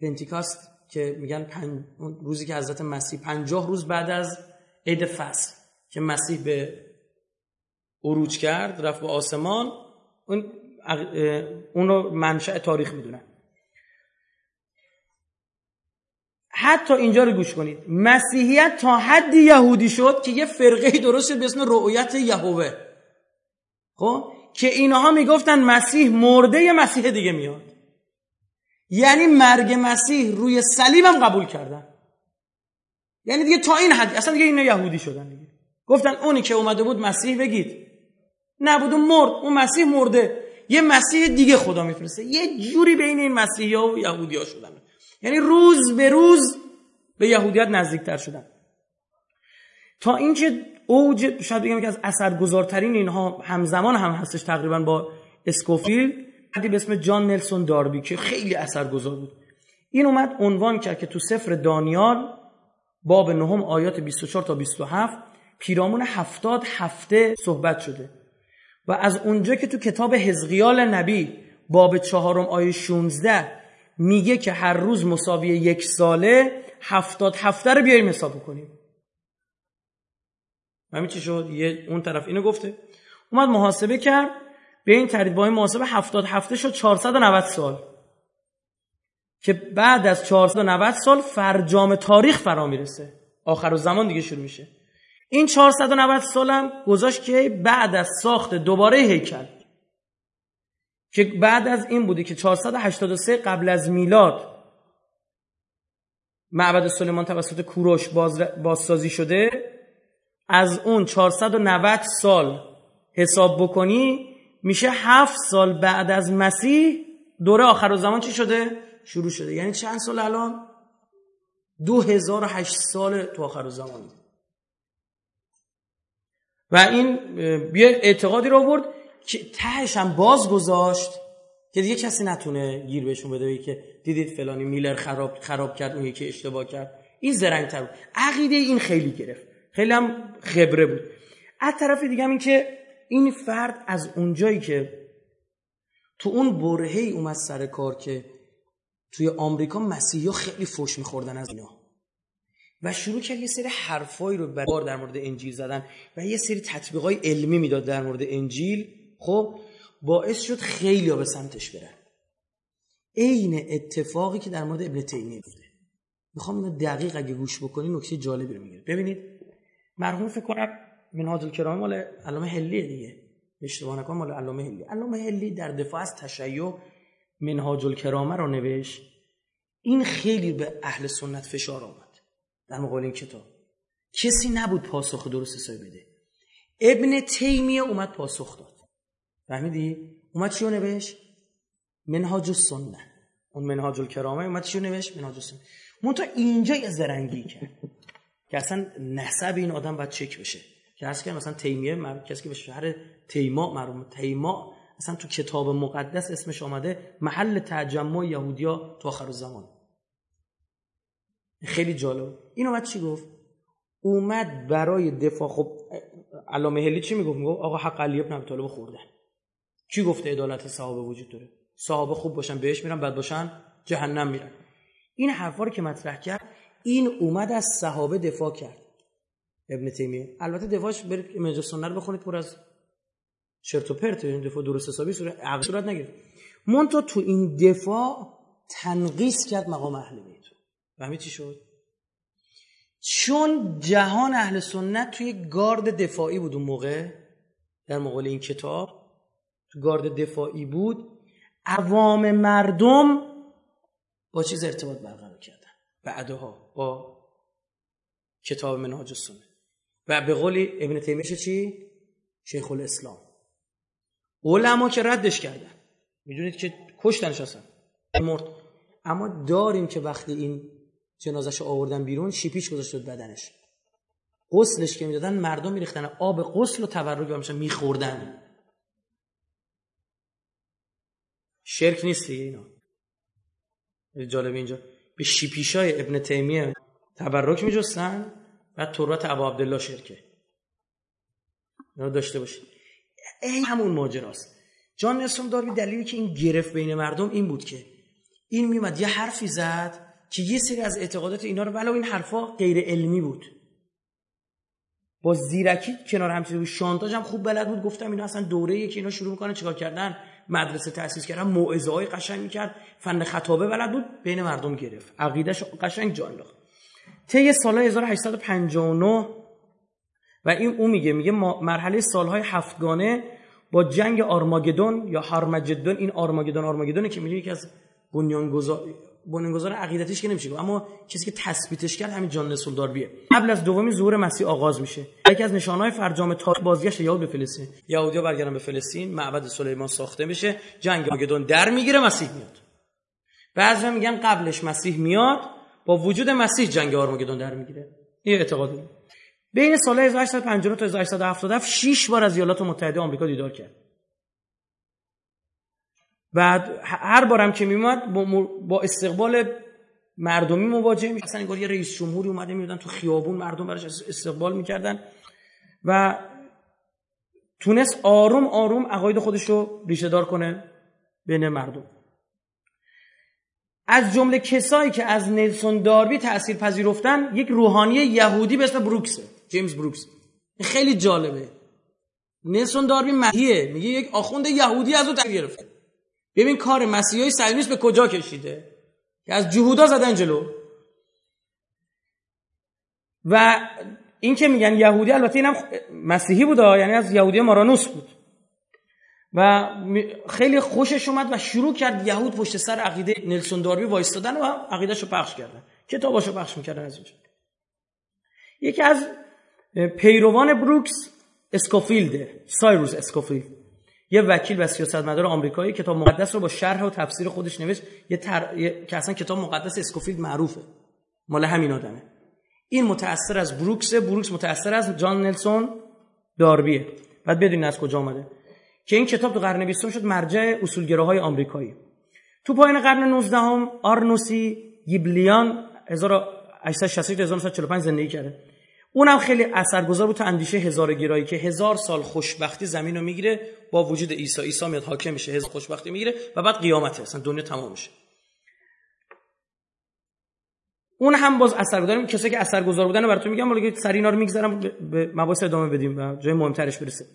S2: پنتیکاست که میگن پن... روزی که حضرت مسیح پنجاه روز بعد از عید فصل که مسیح به عروج کرد رفت به آسمان اون اون رو منشأ تاریخ می‌دونن. حتی اینجا رو گوش کنید. مسیحیت تا حدی یهودی شد که یه فرقه درست به اسم رؤیت یهوه. خب؟ که اینها می‌گفتن مسیح مرده مسیح دیگه میاد. یعنی مرگ مسیح روی صلیبم قبول کردن. یعنی دیگه تا این حد اصلا دیگه اینا یهودی شدن دیگه. گفتن اونی که اومده بود مسیح بگید. نبود اون مرد اون مسیح مرده. یه مسیح دیگه خدا میفرسته. یه جوری بین این مسیحی ها و یهودی ها شدن. یعنی روز به روز به یهودیت نزدیکتر شدن. تا اینکه اوج شاید بگم که از اثرگذارترین اینها همزمان هم هستش تقریبا با اسکوفیل به اسم جان نلسون داربی که خیلی اثرگذار بود. این اومد عنوان کرد که تو سفر دانیال باب نهم آیات 24 تا 27 پیرامون هفتاد هفته صحبت شده و از اونجا که تو کتاب حزقیال نبی باب چهارم آیه 16 میگه که هر روز مساوی یک ساله هفتاد هفته رو بیاییم حساب کنیم همین چی شد؟ یه اون طرف اینو گفته. اومد محاسبه کرد. به این ترتیب با این محاسبه هفتاد هفته شد 490 سال. که بعد از 490 سال فرجام تاریخ فرا می‌رسه. آخر و زمان دیگه شروع میشه. این 490 سالم گذاشت که بعد از ساخت دوباره هیکل. که بعد از این بوده که 483 قبل از میلاد معبد سلیمان توسط کوروش باز بازسازی شده از اون 490 سال حساب بکنی میشه هفت سال بعد از مسیح دوره آخر و زمان چی شده؟ شروع شده یعنی چند سال الان؟ دو هزار و هشت سال تو آخر و زمان و این بیا اعتقادی رو آورد که تهش هم باز گذاشت که دیگه کسی نتونه گیر بهشون بده که دیدید فلانی میلر خراب خراب کرد اون یکی اشتباه کرد. این زرنگ تر بود. عقیده این خیلی گرفت. خیلی هم خبره بود. از طرف دیگه هم این که این فرد از اونجایی که تو اون برهی اومد سر کار که توی آمریکا مسیحی خیلی فوش میخوردن از اینا. و شروع کرد یه سری حرفایی رو بار در مورد انجیل زدن و یه سری تطبیقای علمی می‌داد در مورد انجیل. خب باعث شد خیلی به سمتش برن. عین اتفاقی که در مورد ابن تیمیه گفته می‌خوام اینو دقیق اگه گوش بکنی نکته جالبی رو می‌گیره. ببینید مرحوم فکر کنم منهاج الکرام مال علامه هلیه دیگه. اشتباه نکنم مال علامه هلی علامه هلی در دفاع از تشیع منهاج الکرامه رو نوشت. این خیلی به اهل سنت فشار آمد. در مقابل این کتاب. کسی نبود پاسخ درست حسابی بده. ابن تیمیه اومد پاسخ داد. فهمیدی؟ اومد چیو نوشت؟ منهاج السنه اون منهاج الکرامه اومد چیو نوشت؟ منهاج السنه تا اینجا یه زرنگی کرد که اصلا نسب این آدم باید چک بشه. که هست که مثلا تیمیه کسی که به شهر تیما مرحوم تیما اصلا تو کتاب مقدس اسمش آمده محل تجمع یهودیا تو آخر زمان خیلی جالب. این اومد چی گفت؟ اومد برای دفاع. خب علامه هلی چی می‌گفت؟ می‌گفت آقا حق علی ابن ابی طالب خوردن. کی گفته عدالت صحابه وجود داره؟ صحابه خوب باشن بهش میرن بد باشن جهنم میرن. این حرفا رو که مطرح کرد این اومد از صحابه دفاع کرد. ابن تیمیه. البته دفاعش برید منجا سنت بخونید پر از چرت و پرت. این دفاع درست حسابی صورت صورت نگرفت. مونتا تو این دفاع تنقیس کرد مقام اهل بیت. فهمید چی شد؟ چون جهان اهل سنت توی گارد دفاعی بود اون موقع در مقابل این کتاب گارد دفاعی بود عوام مردم با چیز ارتباط برقرار کردن. بعدها با کتاب منهاج السنه. و به قول ابن تیمیه چی؟ شیخ الاسلام. علما که ردش کردن. می‌دونید که کشتنش اصلا مرد. اما داریم که وقتی این جنازش آوردن بیرون شیپیش گذاشت بدنش. غسلش که می‌دادن مردم میریختن آب غسل و تبرک بهمشن میخوردن. شرک نیست دیگه اینا. جالب اینجا. به شیپیشای ابن تیمیه تبرک میجستن و تورات ابا عبدالله شرکه. اینا داشته باشید این همون ماجراست. جان نسون داری دلیلی که این گرفت بین مردم این بود که این میمد یه حرفی زد که یه سری از اعتقادات اینا رو ولو این حرفا غیر علمی بود. با زیرکی کنار هم چیزی شانتاج هم خوب بلد بود. گفتم اینا اصلا دوره که اینا شروع می‌کنن چیکار کردن؟ مدرسه تاسیس کردن موعظه های قشنگ می‌کرد. فن خطابه بلد بود بین مردم گرفت. عقیدهش قشنگ جا انداخت. طی سال 1859 و این او میگه میگه مرحله سالهای هفتگانه با جنگ آرماگدون یا هارمجدون این آرماگدون آرماگدونه که میگه یکی از بنیانگذار بنیانگذار عقیدتش که نمیشه اما کسی که تثبیتش کرد همین جان نسل داربیه قبل از دومی ظهور مسیح آغاز میشه. یکی از نشانهای فرجام تاریخ بازگشت یهود به فلسطین. یهودیا برگردن به فلسطین معبد سلیمان ساخته میشه جنگ آگدون در می‌گیره مسیح میاد. بعضی میگن قبلش مسیح میاد با وجود مسیح جنگ آرمگدون در می‌گیره. این اعتقادی بین سال 1850 تا 1877 6 بار از ایالات متحده آمریکا دیدار کرد. بعد هر بارم که میومد با استقبال مردمی مواجه میشه اصلا انگار یه رئیس جمهوری اومده میدن تو خیابون مردم براش استقبال می‌کردن و تونست آروم آروم عقاید خودش رو ریشه دار کنه بین مردم. از جمله کسایی که از نلسون داربی تاثیر پذیرفتن یک روحانی یهودی به اسم بروکسه جیمز بروکس. خیلی جالبه. نلسون داربی مهیه میگه یک آخوند یهودی از او گرفته ببین کار مسیحای صهیونیست به کجا کشیده؟ که از جهودا زدن جلو. و این که میگن یهودی البته اینم مسیحی بود یعنی از یهودی مارانوس بود. و خیلی خوشش اومد و شروع کرد یهود پشت سر عقیده نلسون داربی وایستادن و عقیدهش رو پخش کردن. کتاباشو پخش می‌کردن از اینجا. یکی از پیروان بروکس اسکوفیلد سایروس اسکوفیلد. یه وکیل و سیاستمدار آمریکایی کتاب مقدس رو با شرح و تفسیر خودش نوشت یه, تر... یه... که اصلا کتاب مقدس اسکوفیلد معروفه. مال همین آدمه. این متأثر از بروکس بروکس متأثر از جان نلسون داربیه. بعد بدونید از کجا آمده که این کتاب تو قرن 20 شد مرجع اصولگراهای آمریکایی. تو پایین قرن 19 هم آرنوسی گیبلیان 1860 زندگی کرده. اونم خیلی اثرگذار بود تو اندیشه هزار گرایی که هزار سال خوشبختی زمین رو می‌گیره با وجود عیسی عیسی میاد حاکم میشه هزار خوشبختی می‌گیره و بعد قیامته اصلا دنیا تمام میشه. اون هم باز اثرگذار کسایی که اثرگذار بودن براتون میگم ولی سری اینا رو می‌گذارم به مباحث ادامه بدیم و جای مهمترش برسه.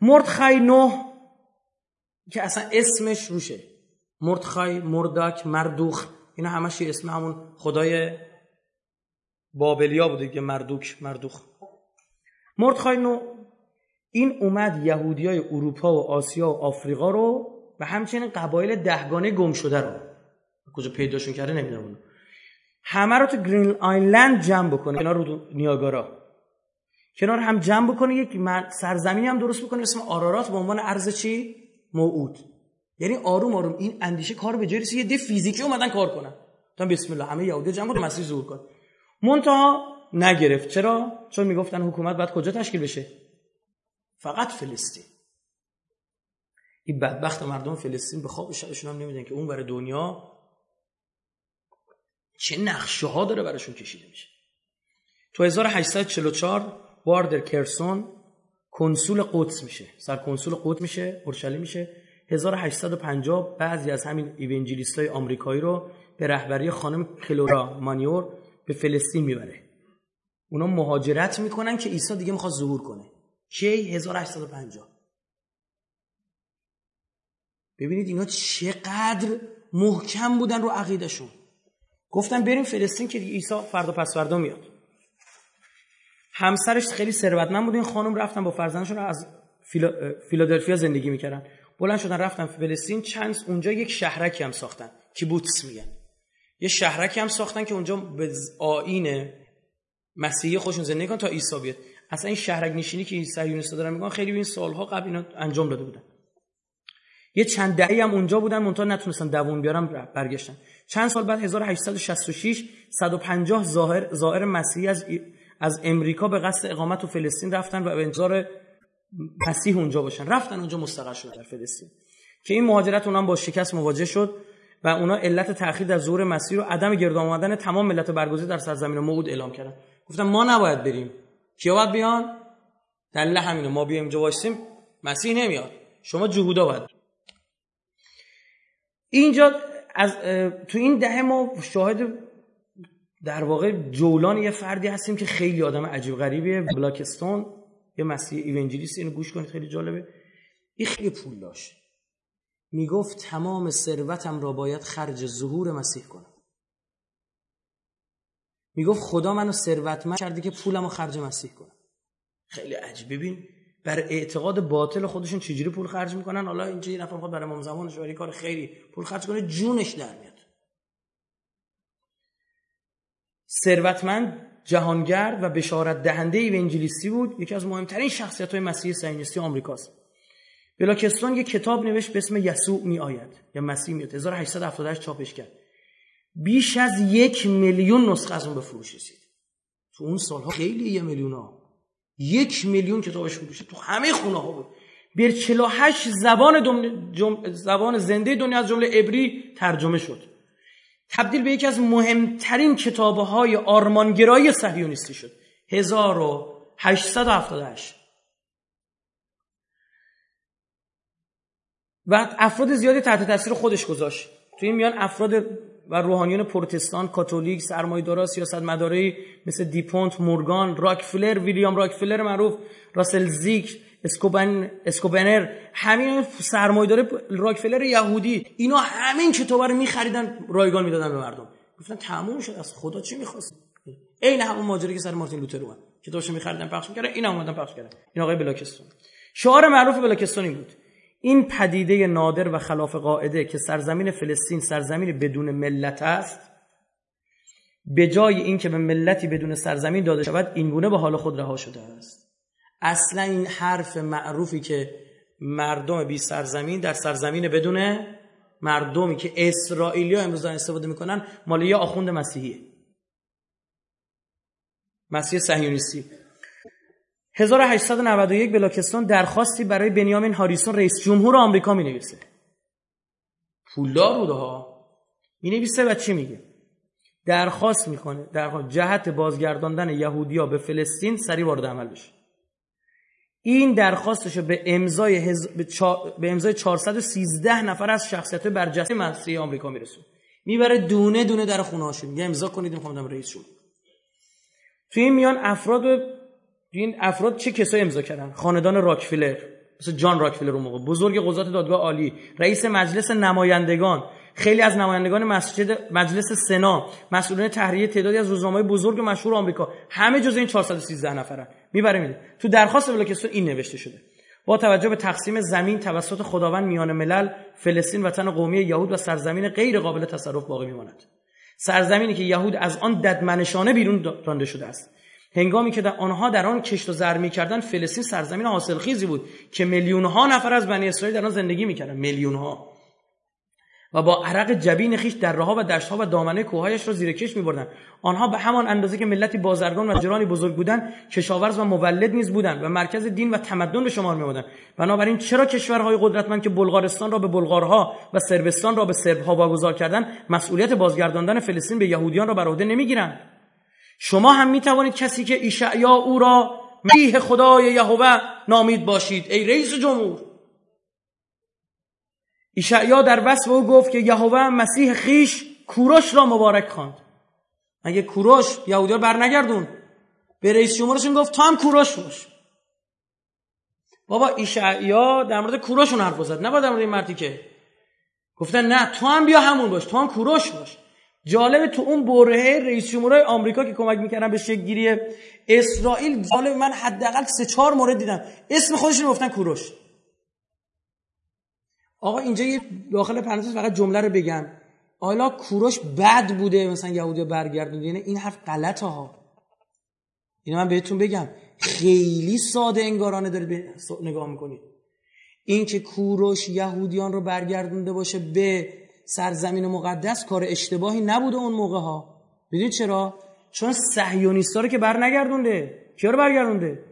S2: مردخای نو که اصلا اسمش روشه. مردخای مرداک مردوخ اینا همش اسم همون خدای بابلیا بوده که مردوک مردوخ. مردخای نو این اومد یهودی های اروپا و آسیا و آفریقا رو و همچنین قبایل دهگانه گم شده رو. کجا پیداشون کرده نمی‌دونم همه رو تو گرین آیلند جمع بکنه. کنار نیاگارا. کنار هم جمع بکنه یک سرزمینی هم درست بکنه اسم آرارات به عنوان ارز چی؟ موعود. یعنی آروم آروم این اندیشه کار به جای یه دی فیزیکی اومدن کار کنن. تا بسم الله همه یهودی جمع بود مسیح ظهور کن. منتها نگرفت. چرا؟ چون می‌گفتن حکومت باید کجا تشکیل بشه؟ فقط فلسطین. این بدبخت مردم فلسطین به خواب شبشون هم نمیدن که اون برای دنیا چه نقشه ها داره براشون کشیده میشه. تو 1844 واردر کرسون کنسول قدس میشه. سر کنسول قدس میشه اورشلیم میشه. 1850 بعضی از همین ایونجلیست های آمریکایی رو به رهبری خانم کلورا مانیور به فلسطین می‌بره. اونا مهاجرت می‌کنن که عیسی دیگه می‌خواد ظهور کنه. کی؟ 1850 ببینید اینا چقدر محکم بودن رو عقیدهشون. گفتن بریم فلسطین که عیسی فردا پس فردا میاد. همسرش خیلی ثروتمند بود این خانم رفتن با فرزندشون از فیلادلفیا زندگی می‌کردن. بلند شدن رفتن فلسطین چند اونجا یک شهرکی هم ساختن. کیبوتس میگن. یه شهرکی هم ساختن که اونجا به آین مسیحی خودشون زندگی کن تا عیسی بیاد. اصلا این شهرک نشینی که صهیونیست‌ها دارن میگن خیلی این سالها قبل اینا انجام داده بودن. یه چند دهه هم اونجا بودن منتها نتونستن دووم بیارن برگشتن. چند سال بعد 1866 150 ظاهر ظاهر مسیحی از از امریکا به قصد اقامت تو فلسطین رفتن و به انتظار مسیح اونجا باشن. رفتن اونجا مستقر شدن در فلسطین. که این مهاجرت اونها با شکست مواجه شد. و اونا علت تأخیر در ظهور مسیح رو عدم گرد آمدن تمام ملت برگزیده در سرزمین موعود اعلام کردن. گفتن ما نباید بریم. کیا باید بیان؟ دلیل همینه. ما بیایم اینجا وایسیم. مسیح نمیاد. شما جهودا باید اینجا از تو این دهه ما شاهد در واقع جولان یه فردی هستیم که خیلی آدم عجیب غریبیه. بلاکستون. یه مسیح ایونجلیست اینو گوش کنید. خیلی جالبه. این خیلی پول داشت. می‌گفت تمام ثروتم را باید خرج ظهور مسیح کنم. می‌گفت خدا منو ثروتمند کرده که پولمو خرج مسیح کنم. خیلی عجیب. ببین بر اعتقاد باطل خودشون چجوری پول خرج می‌کنن؟ حالا اینجا یه نفر برای امام زمانش برای کار خیری پول خرج کنه جونش در میاد. ثروتمند جهانگرد و بشارت دهنده انجلیستی بود. یکی از مهمترین شخصیت های مسیح سینیستی آمریکاست. بلاکستون یک کتاب نوشت به اسم یسوع می آید یا مسیح میاد 1878 چاپش کرد. بیش از یک میلیون نسخه از اون به فروش رسید. تو اون سالها خیلی یه میلیون ها. یک میلیون کتابش فروش تو همه خونه ها بود بر 48 زبان, زبان زنده دنیا از جمله عبری ترجمه شد. تبدیل به یکی از مهمترین کتابه های آرمانگرایی صهیونیستی شد. 1878 و افراد زیادی تحت تاثیر خودش گذاشت. تو این میان افراد و روحانیون پروتستان کاتولیک سرمایه‌دارا سیاست مداری مثل دیپونت مورگان راکفلر ویلیام راکفلر معروف راسل زیک اسکوبن اسکوبنر همین سرمایه‌دار راکفلر یهودی اینا همین کتابا رو می‌خریدن رایگان می‌دادن به مردم. گفتن تموم شد از خدا چی می‌خواست؟ عین همون ماجرایی که سر مارتین لوتر اومد کتابش می‌خریدن پخش می‌کردن اینا اومدن پخش کردن. این آقای بلاکستون. شعار معروف بلاکستون این بود. این پدیده نادر و خلاف قاعده که سرزمین فلسطین سرزمین بدون ملت است به جای اینکه به ملتی بدون سرزمین داده شود اینگونه به حال خود رها شده است. اصلا این حرف معروفی که مردم بی سرزمین در سرزمین بدون مردمی که اسرائیلی ها امروز استفاده می‌کنن مال یه آخوند مسیحیه. مسیح صهیونیستی. 1891 بلاکستان درخواستی برای بنیامین هاریسون رئیس جمهور آمریکا می نویسه پولدار بوده ها؟ می نویسه و چی میگه؟ درخواست می‌کنه. در جهت بازگرداندن یهودیا به فلسطین سریع وارد عمل بشه. این درخواستش به امضای هز... به, به امضای 413 نفر از شخصیت برجسته مسیحی آمریکا میرسون می‌بره دونه دونه در خونه هاشون میگه امضا کنید می‌خوام رئیس شد توی این میان افراد این افراد چه کسایی امضا کردن؟ خاندان راکفیلر مثل جان راکفیلر اون موقع. بزرگ قضات دادگاه عالی. رئیس مجلس نمایندگان. خیلی از نمایندگان مسجد مجلس سنا. مسئولین تحریه تعدادی از روزنامه‌های بزرگ و مشهور آمریکا. همه جز این 413 نفرن. می‌بره میده تو درخواست بلاکستون این نوشته شده. با توجه به تقسیم زمین توسط خداوند میان ملل فلسطین وطن قومی یهود و سرزمین غیر قابل تصرف باقی میماند. سرزمینی که یهود از آن ددمنشانه بیرون رانده شده است. هنگامی که در آنها در آن کشت و زر می‌کردن فلسطین سرزمین حاصلخیزی بود که میلیون ها نفر از بنی اسرائیل در آن زندگی می‌کردن. میلیون ها و با عرق جبین خیش در راه و دشتها و دامنه کوههایش را زیر کش میبردند آنها به همان اندازه که ملتی بازرگان و جرانی بزرگ بودند کشاورز و مولد نیز بودند و مرکز دین و تمدن به شمار میآمدند بنابراین چرا کشورهای قدرتمند که بلغارستان را به بلغارها و سربستان را به سربها واگذار کردند مسئولیت بازگرداندن فلسطین به یهودیان را بر عهده نمی‌گیرند؟ شما هم می‌توانید کسی که ایشعیا او را مسیح خدای یهوه نامید باشید ای رئیس جمهور. ایشعیا در وصف او گفت که یهوه مسیح خیش کوروش را مبارک خواند. اگه کوروش یهودیان برنگردون به رئیس جمهورشون گفت تو هم کوروش باش. بابا ایشعیا در مورد کوروشون حرف زد نه در مورد این مردی که گفتن نه تو هم بیا همون باش تو هم کوروش باش. جالب تو اون برهه رئیس جمهورهای آمریکا که کمک می‌کردن به شکلگیری اسرائیل جالب من حداقل سه چهار مورد دیدم. اسم خودشون گفتن کوروش. آقا اینجا یه داخل پرانتز فقط جمله رو بگم. حالا کوروش بد بوده مثلا یهودی برگردونده یعنی این حرف غلطه ها. اینو من بهتون بگم. خیلی ساده انگارانه دارید نگاه می‌کنید. این که کوروش یهودیان رو برگردونده باشه به سرزمین مقدس کار اشتباهی نبوده اون موقع ها. بدید چرا؟ چون صهیونیستا رو که بر نگردونده کیا رو برگردونده؟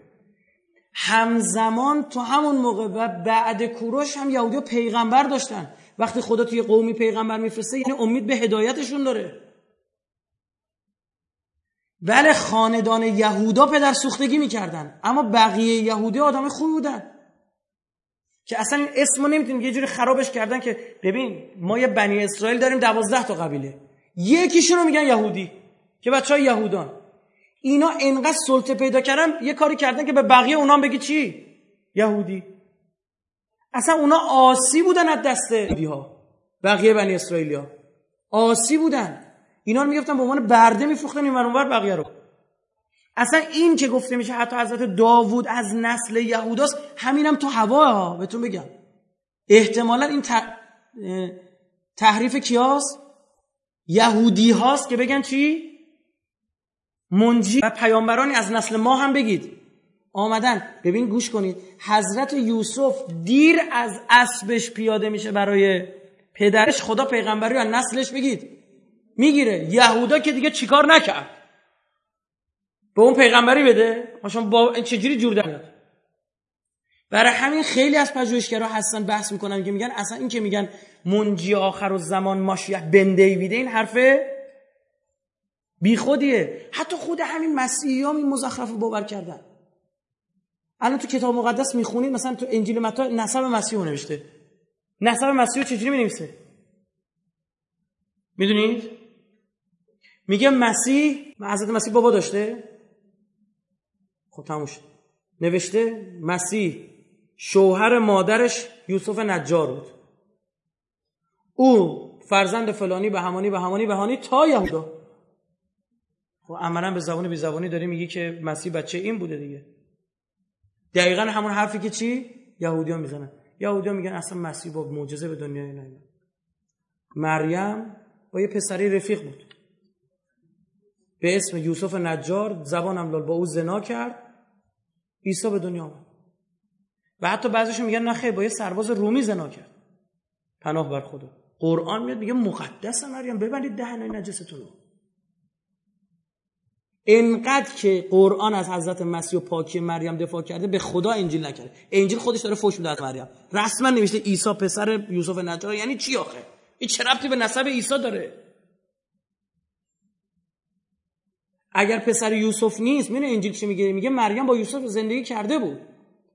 S2: همزمان تو همون موقع و بعد کوروش هم یهودی پیغمبر داشتن. وقتی خدا توی قومی پیغمبر میفرسته یعنی امید به هدایتشون داره. بله خاندان یهودا پدر سوختگی می‌کردن. اما بقیه یهودی آدم خوب بودن. که اصلا اسمو نمی‌تونیم یه جوری خرابش کردن که ببین ما یه بنی اسرائیل داریم دوازده تا قبیله. یکیشون رو میگن یهودی که بچه های یهودان. اینا انقدر سلطه پیدا کردن یه کاری کردن که به بقیه اونا بگی چی؟ یهودی. اصلا اونا آسی بودن از دست ها بقیه بنی اسرائیلیا. آسی بودن. اینا رو می‌گفتن به عنوان برده میفروختن این اونور بقیه رو. اصلا این که گفته میشه حتی حضرت داوود از نسل یهوداست همینم تو هوا بهتون بگم احتمالا این تحریف کیاست؟ یهودی هاست که بگن چی؟ منجی و پیامبرانی از نسل ما هم بگید. آمدن. ببین گوش کنید. حضرت یوسف دیر از اسبش پیاده میشه برای پدرش. خدا پیغمبری و نسلش بگید. می‌گیره. یهودا که دیگه چیکار نکرد؟ به اون پیغمبری بده؟ ماشون با چجوری جور در برای همین خیلی از پژوهشگرا هستن بحث می‌کنن که میگن اصلا این که میگن منجی آخر و زمان ماشیه بن دیویده این حرفه بیخودیه. حتی خود همین مسیحی هم این مزخرف رو باور کردن. الان تو کتاب مقدس می‌خونید مثلا تو انجیل متا نسب مسیح نوشته. نسب مسیح چجوری می‌نویسه؟ می‌دونید؟ میگه مسیح حضرت مسیح بابا داشته؟ خب تموم نوشته مسیح شوهر مادرش یوسف نجار بود. او فرزند فلانی به همانی به همانی به همانی تا یهودا. خب عملا به زبان بی زبانی داری میگی که مسیح بچه این بوده دیگه. دقیقا همون حرفی که چی؟ یهودیان ها می‌زنن. یهودیان میگن اصلا مسیح با معجزه به دنیا نیامد مریم با یه پسری رفیق بود. به اسم یوسف نجار زبانم لال با او زنا کرد. عیسی به دنیا آمد. و حتی بعضیشون میگن نه با یه سرباز رومی زنا کرد. پناه بر خدا. قرآن میاد میگه مقدس مریم ببندید دهنای نجستون رو. انقدر که قرآن از حضرت مسیح و پاکی مریم دفاع کرده به خدا انجیل نکرده. انجیل خودش داره فوش میده از مریم. رسما نوشته عیسی پسر یوسف نجار. یعنی چی آخه؟ این چه ربطی به نسب عیسی داره؟ اگر پسر یوسف نیست میونه انجیل چی میگه؟ میگه مریم با یوسف زندگی کرده بود.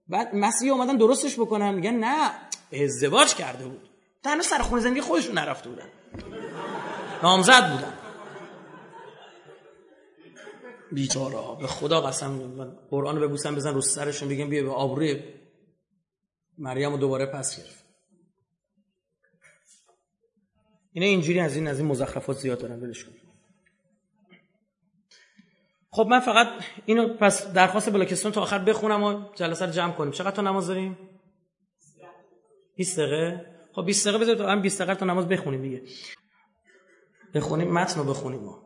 S2: بعد مسیح اومدن درستش بکنن. میگن نه ازدواج کرده بود. تنها سر خون زندگی خودشون نرفته بودن. نامزد بودن. بیچاره به خدا قسم من قرآن ببوسم بزن رو سرشون بگم بیا به آبروی مریم رو دوباره پس گرفت. اینا اینجوری از این از این مزخرفات زیاد دارن ولش کن. خب من فقط اینو پس درخواست بلاکستون تا آخر بخونم و جلسه رو جمع کنیم. چقدر تا نماز داریم؟ 20 دقیقه. خب 20 دقیقه بذارید هم 20 دقیقه تا نماز بخونیم دیگه. بخونیم متن رو بخونیم ما.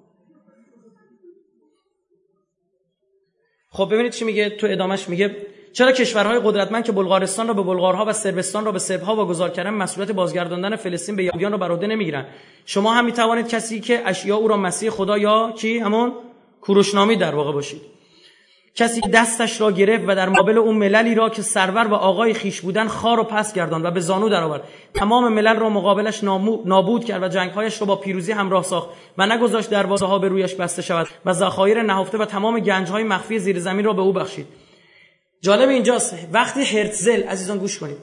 S2: خب ببینید چی میگه تو ادامش میگه چرا کشورهای قدرتمند که بلغارستان را به بلغارها و صربستان را به سربها واگذار کردن مسئولیت بازگرداندن فلسطین به یهودیان را بر عهده نمی‌گیرن؟ شما هم می‌توانید کسی که اشیا او را مسیح خدا یا کی؟ همون کوروشنامی در واقع باشید. کسی دستش را گرفت و در مقابل اون مللی را که سرور و آقای خیش بودن خار و پس گردان و به زانو درآورد. تمام ملل را مقابلش نابود کرد و جنگهایش را با پیروزی همراه ساخت و نگذاشت دروازه ها به رویش بسته شود و ذخایر نهفته و تمام گنجهای مخفی زیر زمین را به او بخشید. جالب اینجاست. وقتی هرتزل عزیزان گوش کنید.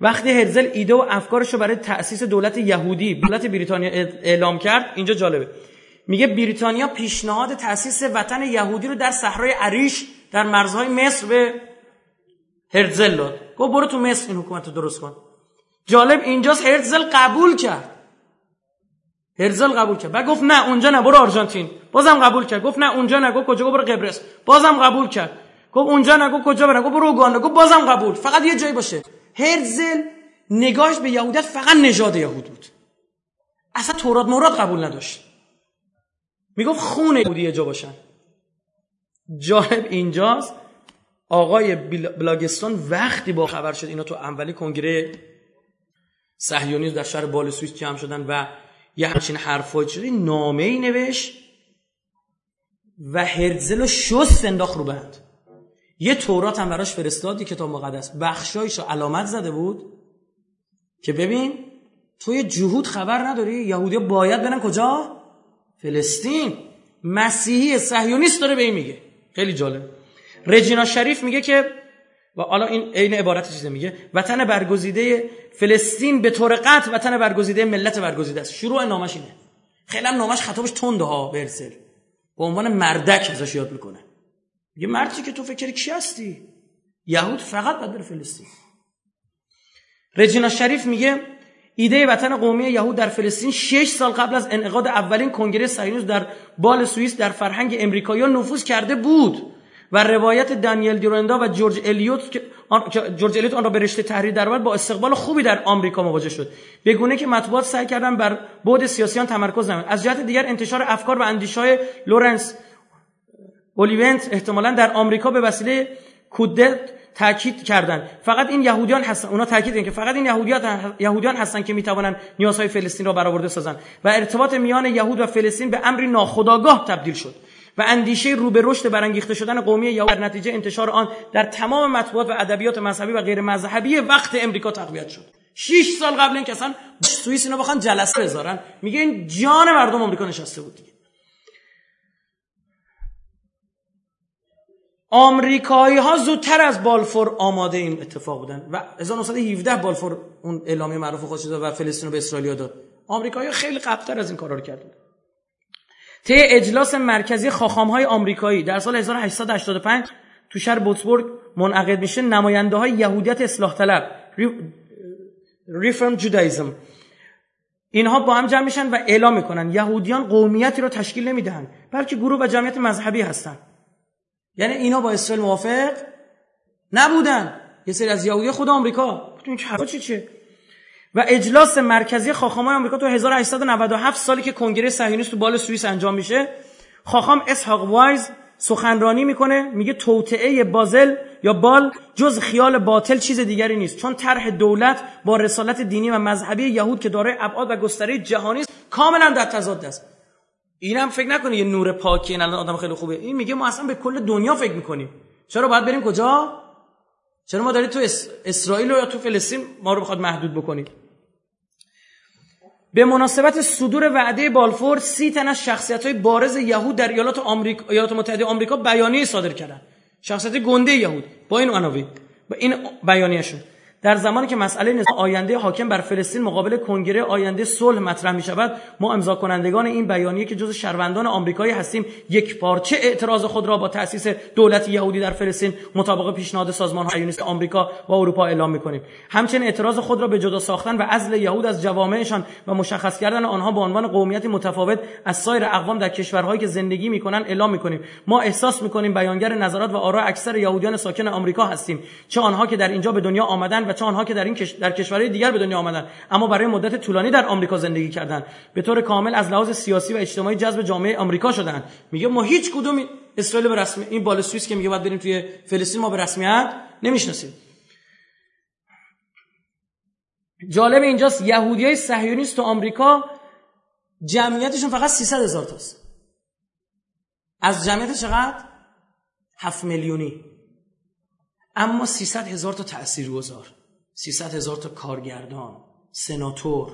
S2: وقتی هرتزل ایده و افکارش رو برای تأسیس دولت یهودی دولت بریتانیا اعلام کرد اینجا جالبه. میگه بریتانیا پیشنهاد تأسیس وطن یهودی رو در صحرای عریش در مرزهای مصر به هرتزل داد. گفت برو تو مصر این حکومت رو درست کن. جالب اینجاست هرتزل قبول کرد. هرزل قبول کرد. بعد گفت نه اونجا نه برو آرژانتین. بازم قبول کرد. گفت نه اونجا نه. گفت کجا؟ برو قبرس. بازم قبول کرد. گفت اونجا نه گفت کجا؟ برم گفت برو اوگاندا. گفت بازم قبول. فقط یه جایی باشه. هرزل نگاهش به یهودیت فقط نژاد یهود بود. اصلا تورات مراد قبول نداشت. می‌گفت خون یهودی جا باشن. جالب اینجاست آقای بلاگستون وقتی با خبر شد اینا تو اولی کنگره صهیونیسم در شهر بال سوئیس جمع شدن و یه همچین حرفایی شده نامه ای نوشت و هرزل و شست انداخت رو بند. یه تورات هم براش فرستادی کتاب مقدس. بخشایش رو علامت زده بود که ببین تو یه جهود خبر نداری یهودی باید برن کجا؟ فلسطین مسیحی صهیونیست داره به این میگه. خیلی جالب. رجینا شریف میگه که و حالا این عین عبارت چیزه میگه. وطن برگزیده فلسطین به طور قطع وطن برگزیده ملت برگزیده است. شروع نامش اینه. خیلی نامش خطابش تنده ها برسل به عنوان مردک ازش یاد می‌کنه. یه مردی که تو فکر کی هستی؟ یهود فقط بره فلسطین. رجینا شریف میگه ایده وطن قومی یهود در فلسطین شش سال قبل از انعقاد اولین کنگره صهیونیسم در بال سوئیس در فرهنگ امریکایی نفوذ کرده بود. و روایت دانیل دیروندا و جورج الیوت که جورج الیوت آن را به رشته تحریر در با استقبال خوبی در آمریکا مواجه شد. به گونه که مطبوعات سعی کردن بر بعد سیاسی آن تمرکز نمایند. از جهت دیگر انتشار افکار و اندیشه‌های لورنس اولیفانت احتمالا در آمریکا به وسیله کودت تاکید کردن. فقط این یهودیان هستن. اونا تاکید که فقط این یهودیان یهودیان هستن که می‌توانند نیازهای فلسطین را برآورده سازند و ارتباط میان یهود و فلسطین به امری ناخودآگاه تبدیل شد. و اندیشه رو به رشد برانگیخته شدن قومی یهود در نتیجه انتشار آن در تمام مطبوعات و ادبیات مذهبی و غیر مذهبی وقت امریکا تقویت شد. 6 سال قبل این که اصلا سوئیس اینا بخوان جلسه بذارن. میگه این جان مردم آمریکا نشسته بود. آمریکایی ها زودتر از بالفور آماده این اتفاق بودن و 1917 بالفور اون اعلامیه معروف خودش داد و فلسطین رو به اسرائیل داد. آمریکایی ها خیلی قبلتر از این کارا رو کردن. طی اجلاس مرکزی خاخام های آمریکایی در سال 1885 تو شهر بوتسبورگ منعقد میشه نماینده های یهودیت اصلاح طلب ریفرم جودایزم اینها با هم جمع میشن و اعلام می‌کنن. یهودیان قومیتی رو تشکیل نمی‌دهند بلکه گروه و جمعیت مذهبی هستند یعنی اینا با اسرائیل موافق نبودن. یه سری از یهودی خود آمریکا. این چه چی و اجلاس مرکزی خاخامای آمریکا تو 1897 سالی که کنگره صهیونیست تو بال سوئیس انجام میشه خاخام اسحاق وایز سخنرانی می‌کنه میگه توطعه بازل یا بال جز خیال باطل چیز دیگری نیست. چون طرح دولت با رسالت دینی و مذهبی یهود که دارای ابعاد و گستره جهانی است کاملا در تضاد است. اینم فکر نکنه یه نور پاکی این الان آدم خیلی خوبه. این میگه ما اصلا به کل دنیا فکر می‌کنیم. چرا باید بریم کجا؟ چرا ما داریم تو اسرائیل یا تو فلسطین ما رو بخواد محدود بکنیم به مناسبت صدور وعده بالفور سی تن از شخصیت های بارز یهود در ایالات, آمریکا، ایالات متحده آمریکا بیانیه صادر کردن. شخصیت گنده یهود با این عناوین با این بیانیهشون. در زمانی که مسئله نظام آینده حاکم بر فلسطین مقابل کنگره آینده صلح مطرح می شود ما امضا کنندگان این بیانیه که جز شهروندان آمریکایی هستیم یک پارچه اعتراض خود را با تأسیس دولت یهودی در فلسطین مطابق پیشنهاد سازمان های آمریکا و اروپا اعلام می‌کنیم؟ همچنین اعتراض خود را به جدا ساختن و عزل یهود از جوامعشان و مشخص کردن آنها به عنوان قومیت متفاوت از سایر اقوام در کشورهایی که زندگی می‌کنند اعلام می‌کنیم. ما احساس می‌کنیم بیانگر نظرات و آرا اکثر یهودیان ساکن آمریکا هستیم. چه آنها که در اینجا به دنیا آمدن و چه آنها که در این در کشورهای دیگر به دنیا آمدن. اما برای مدت طولانی در آمریکا زندگی کردن. به طور کامل از لحاظ سیاسی و اجتماعی جذب جامعه آمریکا شدن. میگه ما هیچ کدوم اسرائیل به رسمی این بال سوئیس که میگه باید بریم توی فلسطین ما به رسمیت نمی‌شناسیم. جالب اینجاست یهودی های صهیونیست تو آمریکا جمعیتشون فقط 300 هزار تاست. از جمعیت چقدر؟ 7 میلیونی. اما 300 هزار تا تاثیرگذار 300 هزار تا کارگردان سناتور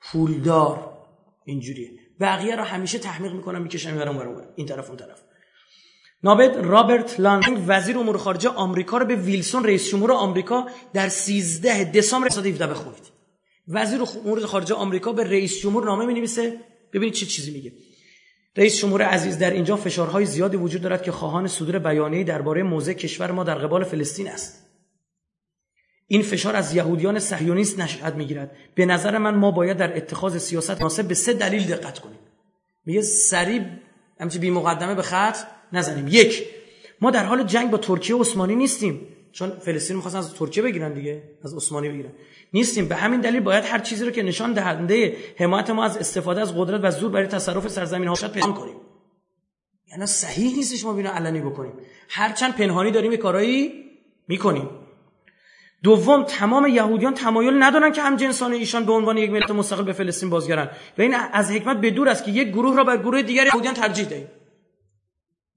S2: پولدار اینجوریه. بقیه رو همیشه تحمیق می‌کنن می‌کشن برام برام این طرف اون طرف. نابد رابرت لانگ وزیر امور خارجه آمریکا رو به ویلسون رئیس جمهور آمریکا در 13 دسامبر 1917 بخونید. وزیر امور خارجه آمریکا به رئیس جمهور نامه می نویسه ببینید چه چیزی میگه. رئیس جمهور عزیز در اینجا فشارهای زیادی وجود دارد که خواهان صدور بیانیه‌ای درباره موضع کشور ما در قبال فلسطین است. این فشار از یهودیان صهیونیست نشأت می‌گیرد. به نظر من ما باید در اتخاذ سیاست مناسب به سه دلیل دقت کنیم. میگه سریع همچی بی مقدمه به خط نزنیم. یک ما در حال جنگ با ترکیه عثمانی نیستیم. چون فلسطین می‌خواستن از ترکیه بگیرن دیگه از عثمانی بگیرن. نیستیم. به همین دلیل باید هر چیزی رو که نشان دهنده حمایت ما از استفاده از قدرت و زور برای تصرف سرزمین ها شد پنهان کنیم. یعنی صحیح نیستش ما بینو علنی بکنیم. هرچند پنهانی داریم کارایی می‌کنیم. دوم تمام یهودیان تمایل ندارن که هم جنسان ایشان به عنوان یک ملت مستقل به فلسطین بازگردن و این از حکمت به دور است که یک گروه را بر گروه دیگر یهودیان ترجیح دهیم.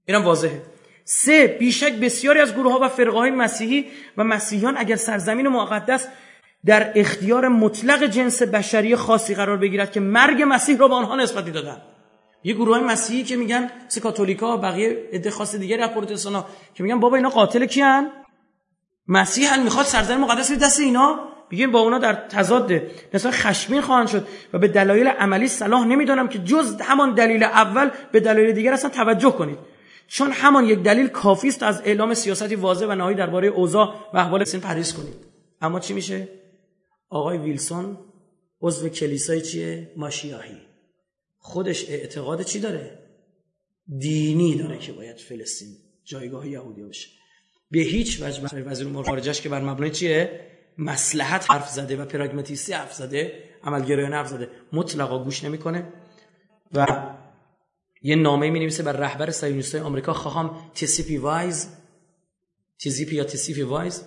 S2: اینم واضحه. سه بیشک بسیاری از گروه ها و فرقه های مسیحی و مسیحیان اگر سرزمین مقدس در اختیار مطلق جنس بشری خاصی قرار بگیرد که مرگ مسیح را به آنها نسبتی دادن. یه گروه مسیحی که میگن مثل کاتولیکا بقیه عده خاص دیگری از پروتستانا که میگن بابا اینا قاتل کیان؟ مسیح هم می‌خواد سرزمین مقدس دست اینا؟ بگیم با اونا در تضاد نسبت خشمین خواهند شد و به دلایل عملی صلاح نمی‌دانم که جز همان دلیل اول به دلایل دیگر اصلا توجه کنید. چون همان یک دلیل کافی است از اعلام سیاستی واضح و نهایی درباره اوضاع و احوال سین پریز کنید. اما چی میشه؟ آقای ویلسون عضو کلیسای چیه؟ ماشیاهی. خودش اعتقاد چی داره؟ دینی داره که باید فلسطین جایگاه یهودی باشه. به هیچ وجه وزیر امور خارجش که بر مبنای چیه؟ مصلحت حرف زده و پراگماتیستی حرف زده عملگرایانه حرف زده. مطلقا گوش نمی‌کنه. و یه نامه می نویسه بر رهبر صهیونیستای آمریکا خاخام تیسیپی وایز تیزیپی یا تیسیپی وایز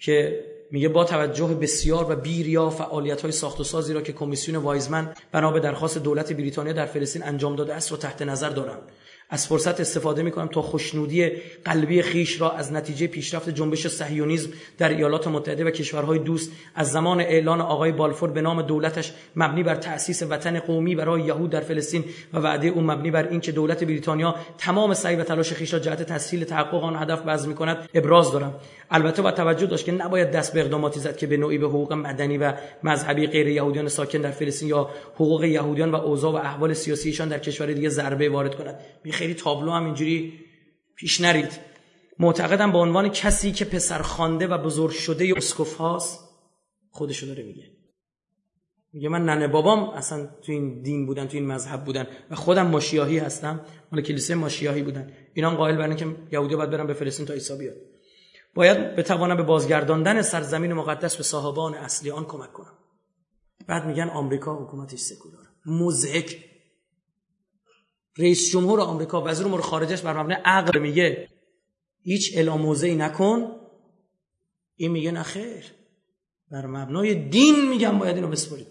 S2: که میگه با توجه بسیار و بیریا فعالیت های ساخت و سازی را که کمیسیون وایزمن بنا به درخواست دولت بریتانیا در فلسطین انجام داده است را تحت نظر دارم. از فرصت استفاده می کنم تا خوشنودی قلبی خیش را از نتیجه پیشرفت جنبش صهیونیسم در ایالات متحده و کشورهای دوست از زمان اعلان آقای بالفور به نام دولتش مبنی بر تأسیس وطن قومی برای یهود در فلسطین و وعده او مبنی بر اینکه دولت بریتانیا تمام سعی و تلاش خیش را جهت تسهیل تحقق آن هدف بذل کند ابراز دارم. البته با توجه داشت که نباید دست به اقداماتی زد که به نوعی به حقوق مدنی و مذهبی غیر یهودیان ساکن در فلسطین یا حقوق یهودیان و اوضاع و احوال سیاسیشان در کشور دیگه ضربه وارد کند. خیلی تابلو هم اینجوری پیش نرید. معتقدم به عنوان کسی که پسر خانده و بزرگ شده اسکوف هاست خودشو داره میگه. میگه من ننه بابام اصلا تو این دین بودن تو این مذهب بودن و خودم ماشیاهی هستم. مال کلیسه ماشیاهی بودن. اینا قائل برن که یهودی باید برن به فلسطین تا عیسی بیاد. باید بتوانم به بازگرداندن سرزمین مقدس به صاحبان اصلی آن کمک کنم. بعد میگن آمریکا حکومتش سکولار. مزهک رئیس جمهور آمریکا وزیر امور خارجش بر مبنای عقل میگه هیچ اعلام نکن. این میگه نه خیر. بر مبنای دین میگم باید اینو بسپرید.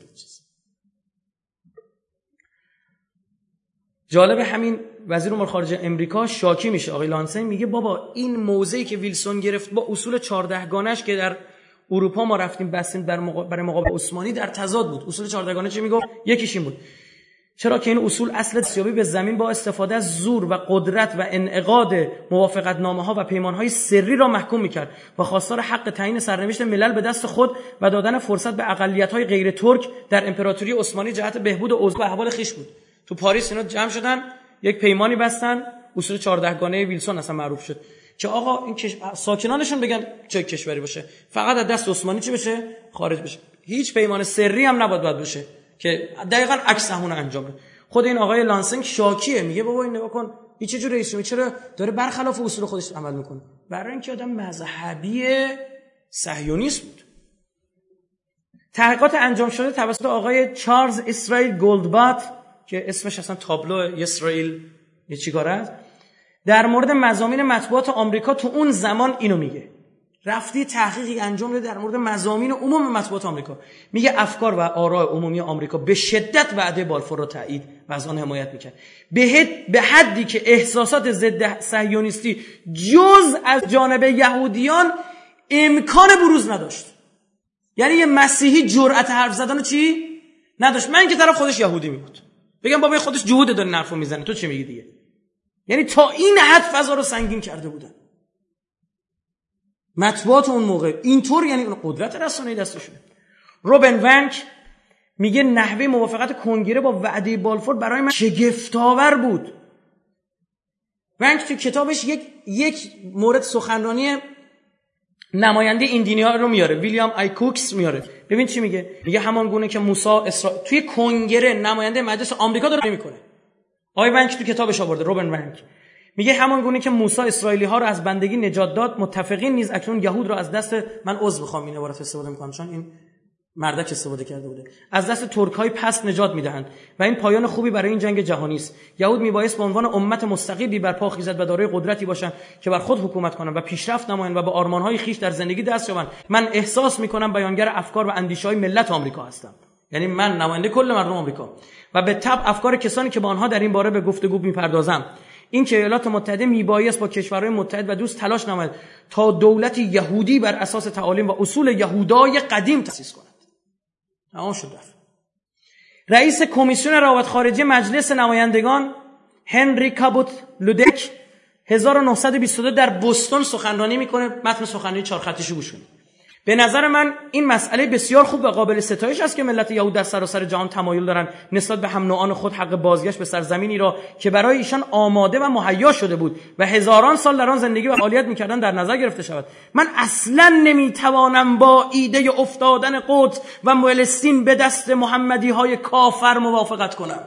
S2: جالب همین وزیر امور خارجه امریکا شاکی میشه. آقای لانسن میگه بابا این موضعی که ویلسون گرفت با اصول 14 گانش که در اروپا ما رفتیم بستیم برای مقابل عثمانی در تضاد بود. اصول 14 گانه چی می‌گفت؟ یکیش این بود. چرا که این اصول اصل سیابی به زمین با استفاده از زور و قدرت و انعقاد موافقت نامه ها و پیمان های سری را محکوم می‌کرد و خواستار حق تعیین سرنوشت ملل به دست خود و دادن فرصت به اقلیت های غیر ترک در امپراتوری عثمانی جهت بهبود اوضاع و احوال خیش بود. تو پاریس اینا جمع شدن یک پیمانی بستن اصول 14 گانه ویلسون اصلا معروف شد. که آقا این کش... ساکنانشون بگن چه کشوری باشه. فقط از دست عثمانی چی بشه؟ خارج بشه. هیچ پیمان سری هم نباید باید بشه که دقیقا عکس همون انجام بده خود این آقای لانسنگ شاکیه. میگه بابا این نگاه کن این چه رئیس چرا داره برخلاف اصول خودش عمل می‌کنه؟ برای اینکه آدم مذهبی صهیونیست بود. تحقیقات انجام شده توسط آقای چارلز اسرائیل گولدبات که اسمش اصلا تابلو اسرائیل یه چیکار است در مورد مزامین مطبوعات آمریکا تو اون زمان اینو میگه. رفتی تحقیقی انجام ده در مورد مزامین عموم مطبوعات آمریکا. میگه افکار و آراء عمومی آمریکا به شدت وعده بالفور را تایید و از آن حمایت می‌کرد. به, به حدی که احساسات ضد صهیونیستی جز از جانب یهودیان امکان بروز نداشت. یعنی یه مسیحی جرأت حرف زدن چی؟ نداشت. من که طرف خودش یهودی میبود. بگم بابا خودش جهود داره نرفو می‌زنه. تو چی میگی دیگه؟ یعنی تا این حد فضا رو سنگین کرده بودن. مطبوعات اون موقع. اینطور یعنی اون قدرت رسانه‌ای دستشونه روبن ونک میگه نحوه موافقت کنگره با وعده بالفور برای من شگفتآور بود. ونک تو کتابش یک یک مورد سخنرانی نماینده ایندیانا رو میاره. ویلیام آی کوکس میاره. ببین چی میگه؟ میگه همان گونه که موسی اسرا... توی کنگره نماینده مجلس آمریکا داره می‌کنه آی ونک تو کتابش آورده روبن ونک میگه همان گونه که موسی اسرائیلی ها رو از بندگی نجات داد متفقین نیز اکنون یهود رو از دست من عذر بخوام این عبارت استفاده می‌کنم چون این مردک استفاده کرده بوده. از دست ترک های پست نجات می‌دهند و این پایان خوبی برای این جنگ جهانی است. یهود میبایست به عنوان امت مستقلی بر پا خیزد و دارای قدرتی باشند که بر خود حکومت کنند و پیشرفت نمایند و به آرمان های خیش در زندگی دست یابند. من احساس می‌کنم بیانگر افکار و اندیشه های ملت آمریکا هستم. یعنی من نماینده کل مردم آمریکا. و به تب افکار کسانی که با آنها در این باره به گفتگو می‌پردازم. این که ایالات متحده میبایست با کشورهای متحد و دوست تلاش نماید تا دولت یهودی بر اساس تعالیم و اصول یهودای قدیم تأسیس کند. تمام شد رئیس کمیسیون روابط خارجی مجلس نمایندگان هنری کابوت لودک 1922 در بوستون سخنرانی می‌کنه. متن سخنرانی چهار خطیشو گوش به نظر من این مسئله بسیار خوب و قابل ستایش است که ملت یهود در سراسر جهان تمایل دارند نسبت به هم نوعان خود حق بازگشت به سرزمینی را که برای ایشان آماده و مهیا شده بود و هزاران سال در آن زندگی و فعالیت می‌کردن در نظر گرفته شود. من اصلا نمی‌توانم با ایده افتادن قدس و فلسطین به دست محمدی های کافر موافقت کنم.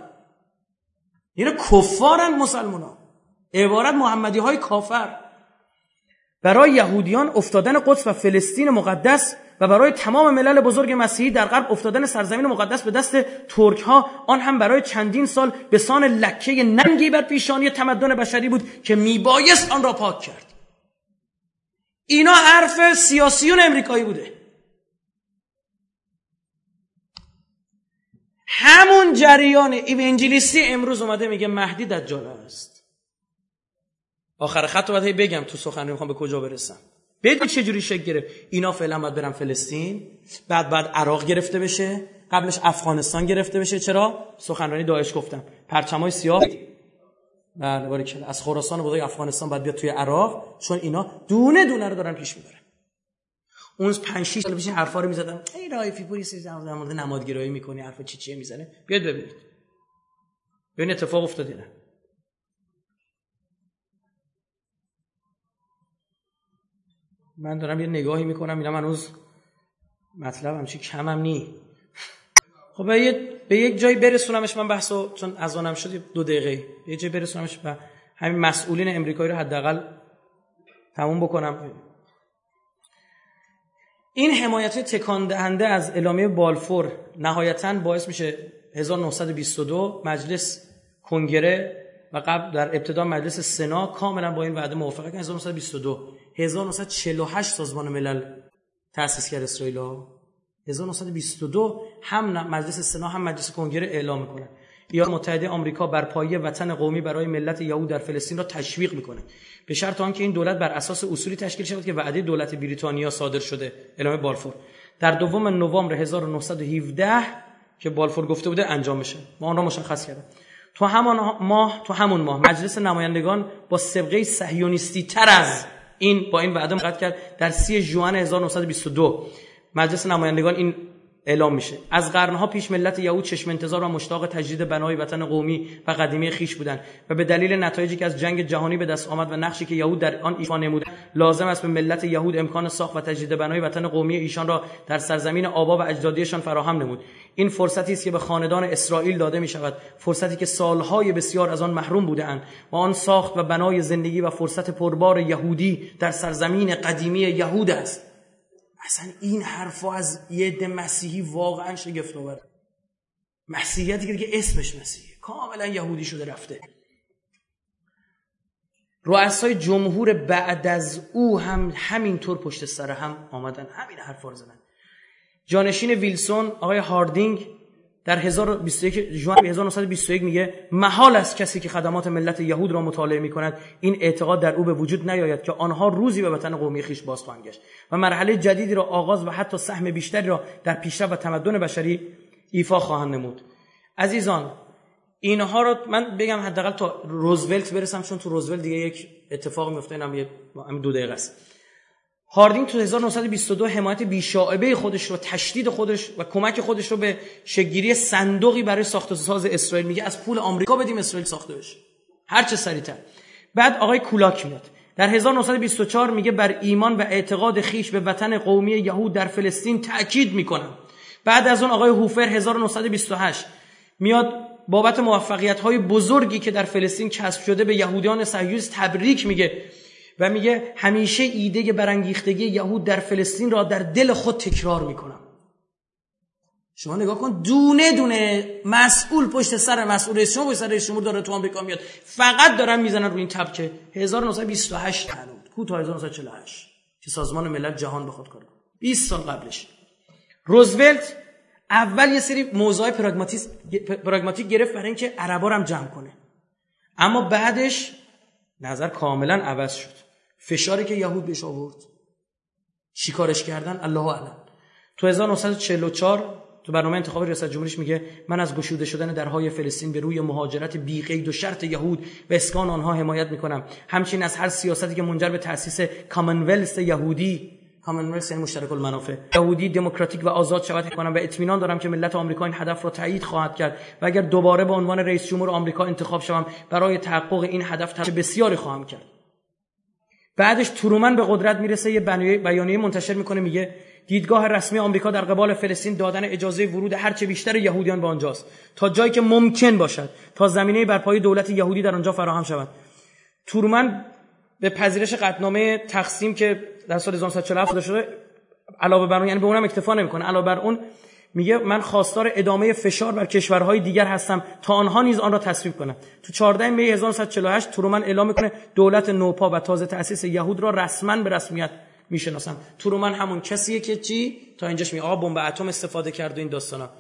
S2: اینا کفارن مسلمان عبارت محمدی های کافر. برای یهودیان افتادن قدس و فلسطین مقدس و برای تمام ملل بزرگ مسیحی در غرب افتادن سرزمین مقدس به دست ترک ها آن هم برای چندین سال به سان لکه ننگی بر پیشانی تمدن بشری بود که میبایست آن را پاک کرد. اینا حرف سیاسیون امریکایی بوده. همون جریان ایونجلیستی امروز اومده میگه مهدی دجال است. آخر خط رو باید بگم تو سخنرانی می‌خوام به کجا برسم. بدون چه جوری شکل گرفت. اینا فعلا باید برن فلسطین بعد بعد عراق گرفته بشه قبلش افغانستان گرفته بشه. چرا؟ سخنرانی داعش گفتم. پرچمای سیاه. بله از خراسان بزرگ افغانستان بعد بیاد توی عراق چون اینا دونه دونه رو دارن پیش می‌برن. اون 5 6 سال پیش حرفا رو می‌زدن ای رایفی پوری سی در مورد نمادگرایی می‌کنی حرف چی چیه می‌زنه؟ بیاد ببینید. ببین اتفاق افتاده. نه من دارم یه نگاهی می‌کنم میرم هنوز مطلبم چی کمم نی. خب به, یک جایی برسونمش من بحثو چون از آنم شد دو دقیقه. یه جایی برسونمش و همین مسئولین امریکایی رو حداقل تموم بکنم. این حمایت تکان دهنده از اعلامیه بالفور نهایتا باعث میشه 1922 مجلس کنگره و قبل در ابتدا مجلس سنا کاملا با این وعده موافقه کرد. 1922 1948 سازمان ملل تأسیس کرد اسرائیل 1922 هم مجلس سنا هم مجلس کنگره اعلام می‌کنه. ایالات متحده آمریکا بر پایه وطن قومی برای ملت یهود در فلسطین را تشویق می‌کنه. به شرط آنکه این دولت بر اساس اصولی تشکیل شود که وعده دولت بریتانیا صادر شده. اعلام بالفور. در دوم نوامبر 1917 که بالفور گفته بوده انجام میشه. ما آن را مشخص کردیم. تو همان ماه تو همون ماه مجلس نمایندگان با سبقه صهیونیستی تر از این با این وعده مقرر کرد در 3 ژوئن 1922 مجلس نمایندگان این اعلام میشه. از قرنها پیش ملت یهود چشم انتظار و مشتاق تجدید بنای وطن قومی و قدیمی خیش بودند و به دلیل نتایجی که از جنگ جهانی به دست آمد و نقشی که یهود در آن ایفا نمود لازم است به ملت یهود امکان ساخت و تجدید بنای وطن قومی ایشان را در سرزمین آبا و اجدادیشان فراهم نمود. این فرصتی است که به خاندان اسرائیل داده می شود فرصتی که سالهای بسیار از آن محروم بودند و آن ساخت و بنای زندگی و فرصت پربار یهودی در سرزمین قدیمی یهود است. اصلا این حرفا از یه عده مسیحی واقعا شگفت آور مسیحیتی که اسمش مسیحی کاملا یهودی شده رفته. رؤسای جمهور بعد از او هم همینطور پشت سر هم آمدن. همین حرفا رو زدن. جانشین ویلسون آقای هاردینگ در 1021 ژوئن 1921 میگه محال است کسی که خدمات ملت یهود را مطالعه می‌کند این اعتقاد در او به وجود نیاید که آنها روزی به وطن قومی خیش باز خواهند گشت. و مرحله جدیدی را آغاز و حتی سهم بیشتری را در پیشرفت و تمدن بشری ایفا خواهند نمود. عزیزان اینها رو من بگم حداقل تا روزولت برسم چون تو روزولت دیگه یک اتفاق میفته اینم یه دو دقیقه است. هاردینگ تو 1922 حمایت بیشاعبه خودش رو تشدید خودش و کمک خودش رو به شگیری صندوقی برای ساخت ساز اسرائیل میگه. از پول آمریکا بدیم اسرائیل ساخته بشه. هر چه سریعتر. بعد آقای کولاک میاد. در 1924 میگه بر ایمان و اعتقاد خیش به وطن قومی یهود در فلسطین تأکید می‌کنم. بعد از اون آقای هوفر 1928 میاد بابت موفقیت های بزرگی که در فلسطین کسب شده به یهودیان صهیونیست تبریک میگه. و میگه همیشه ایده برانگیختگی یهود در فلسطین را در دل خود تکرار می‌کنم. شما نگاه کن دونه دونه مسئول پشت سر مسئول شما پشت سر رئیس جمهور داره تو آمریکا میاد. فقط دارن می‌زنن روی این تب که 1928 هنوز کو تا 1948 که سازمان ملل جهان به خود کار 20 سال قبلش. روزولت اول یه سری موضوع پراگماتیک گرفت برای اینکه عربا هم جمع کنه. اما بعدش نظر کاملا عوض شد. فشاری که یهود بهش آورد. چیکارش کردن الله اعلم. تو 1944 تو برنامه انتخاب ریاست جمهوریش میگه من از گشوده شدن درهای فلسطین به روی مهاجرت بی قید و شرط یهود و اسکان آنها حمایت می‌کنم. همچنین از هر سیاستی که منجر به تأسیس کامنولث یهودی کامنولث یعنی مشترک المنافع یهودی دموکراتیک و آزاد شود. کنم و اطمینان دارم که ملت آمریکا این هدف را تایید خواهد کرد و اگر دوباره به عنوان رئیس جمهور آمریکا انتخاب شوم برای تحقق این هدف بسیاری خواهم کرد. بعدش ترومن به قدرت می‌رسه یه بیانیه منتشر می‌کنه میگه دیدگاه رسمی آمریکا در قبال فلسطین دادن اجازه ورود هرچه بیشتر یهودیان به آنجاست. تا جایی که ممکن باشد تا زمینه برپای دولت یهودی در آنجا فراهم شود. ترومن به پذیرش قطنامه تقسیم که در سال 1947 شده علاوه بر اون یعنی به اونم اکتفا نمی‌کنه. علاوه بر اون میگه من خواستار ادامه فشار بر کشورهای دیگر هستم تا آنها نیز آن را تصویب کنند تو 14 می 1948 ترومن اعلام می‌کنه دولت نوپا و تازه تأسیس یهود را رسما به رسمیت می‌شناسم. ترومن همون کسیه که چی؟ تا اینجاش می آقا بمب اتم استفاده کرد و این داستانا.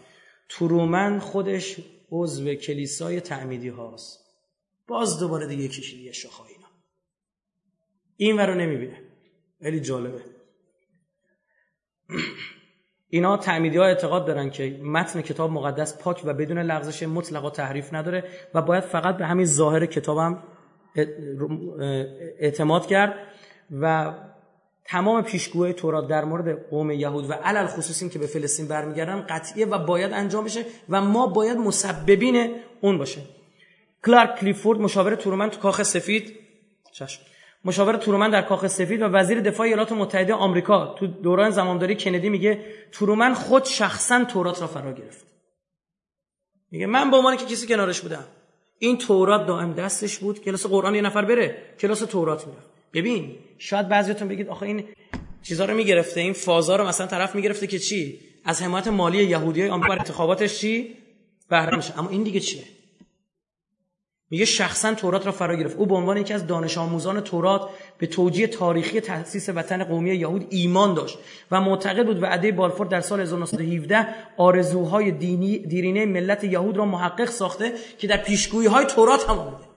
S2: ترومن خودش عضو کلیسای تعمیدی هاست. باز دوباره دیگه کشیدی شاخه اینا. این رو نمی‌بینه. خیلی جالبه. اینا تعمیدی ها اعتقاد دارن که متن کتاب مقدس پاک و بدون لغزش مطلقا تحریف نداره و باید فقط به همین ظاهر کتابم اعتماد کرد و تمام پیشگوی تورات در مورد قوم یهود و علل خصوص این که به فلسطین برمیگردن قطعیه و باید انجام بشه و ما باید مسببین اون باشه کلارک کلیفورد مشاور تورمن تو کاخ سفید. چشم. مشاور ترومن در کاخ سفید و وزیر دفاع ایالات متحده آمریکا. تو دوران زمانداری کندی میگه ترومن خود شخصا تورات را فرا گرفت. میگه من به عنوان که کسی کنارش بودم. این تورات دائم دستش بود. کلاس قرآن یه نفر بره کلاس تورات میره ببین شاید بعضیتون بگید آخه این چیزا رو می‌گرفته این فازا رو مثلا طرف می‌گرفته که چی؟ از حمایت مالی یهودیای آمریکا انتخاباتش چی؟ بهره میشه. اما این دیگه چیه؟ میگه شخصا تورات را فرا گرفت. او به عنوان یکی از دانش آموزان تورات به توجیه تاریخی تأسیس وطن قومی یهود ایمان داشت و معتقد بود وعده بالفور در سال 1917 آرزوهای دینی دیرینه ملت یهود را محقق ساخته که در پیشگویی های تورات هم بوده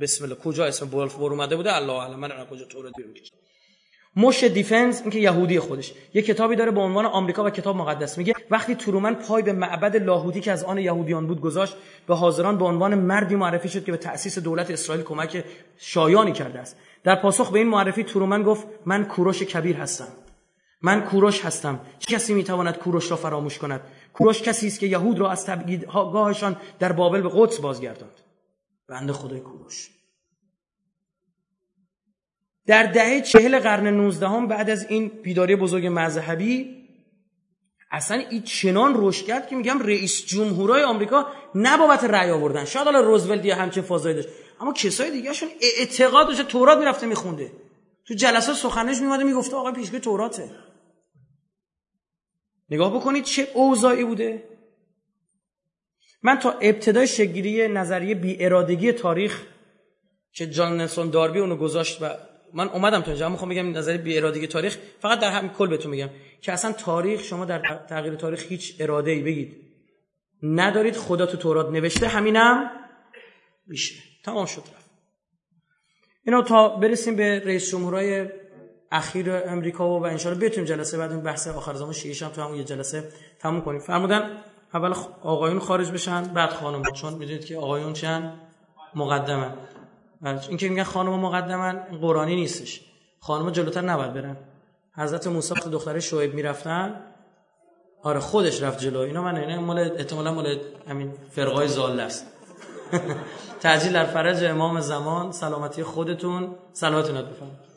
S2: بسم الله. کجا اسم بالفور اومده بوده؟ الله اعلم. من کجا تورات بیرون مش دیفنس اینکه یهودی خودش. یه کتابی داره به عنوان آمریکا و کتاب مقدس. میگه وقتی ترومن پای به معبد لاهوتی که از آن یهودیان بود گذاشت به حاضران به عنوان مردی معرفی شد که به تأسیس دولت اسرائیل کمک شایانی کرده است. در پاسخ به این معرفی ترومن گفت من کوروش کبیر هستم. من کوروش هستم. چه کسی می‌تواند کوروش را فراموش کند؟ کوروش کسی است که یهود را از تبعیدگاهشان در بابل به قدس بازگرداند. بنده خدای کوروش. در دهه چهل قرن 19 هم بعد از این بیداری بزرگ مذهبی اصلا این چنان رشد کرد که میگم رئیس جمهورای آمریکا نه بابت رأی آوردن. شاید حالا روزولت یه همچین فازایی داشت. اما کسای دیگه شون اعتقاد داشته تورات می‌رفته میخونده. تو جلسات سخنش میومده می‌گفته آقا پیشگوی توراته. نگاه بکنید چه اوضاعی بوده. من تا ابتدای شگیری نظریه بی ارادگی تاریخ که جان نلسون داربی اونو گذاشت و من اومدم تو اینجا می‌خوام بگم نظری بی ارادگی تاریخ فقط در همین کل بهتون میگم که اصلا تاریخ شما در تغییر تاریخ هیچ اراده ای بگید. ندارید خدا تو تورات نوشته همینم میشه. تمام شد رفت. اینا تا برسیم به رئیس جمهورای اخیر امریکا و, و انشالله بتونیم جلسه بعد این بحث آخر زمان شیعه تو همون یه جلسه تموم کنیم. فرمودن اول آقایون خارج بشن بعد خانم چون می‌دونید که آقایون چند؟ مقدمه این که میگن خانم مقدمن قرآنی نیستش. خانم جلوتر نباید برن. حضرت موسی وقتی دختر شعیب می‌رفتن آره خودش رفت جلو. اینا من اینا مال احتمالاً مال همین فرقای زال است. تعجیل در فرج امام زمان سلامتی خودتون. سلامتونت بفرمایید.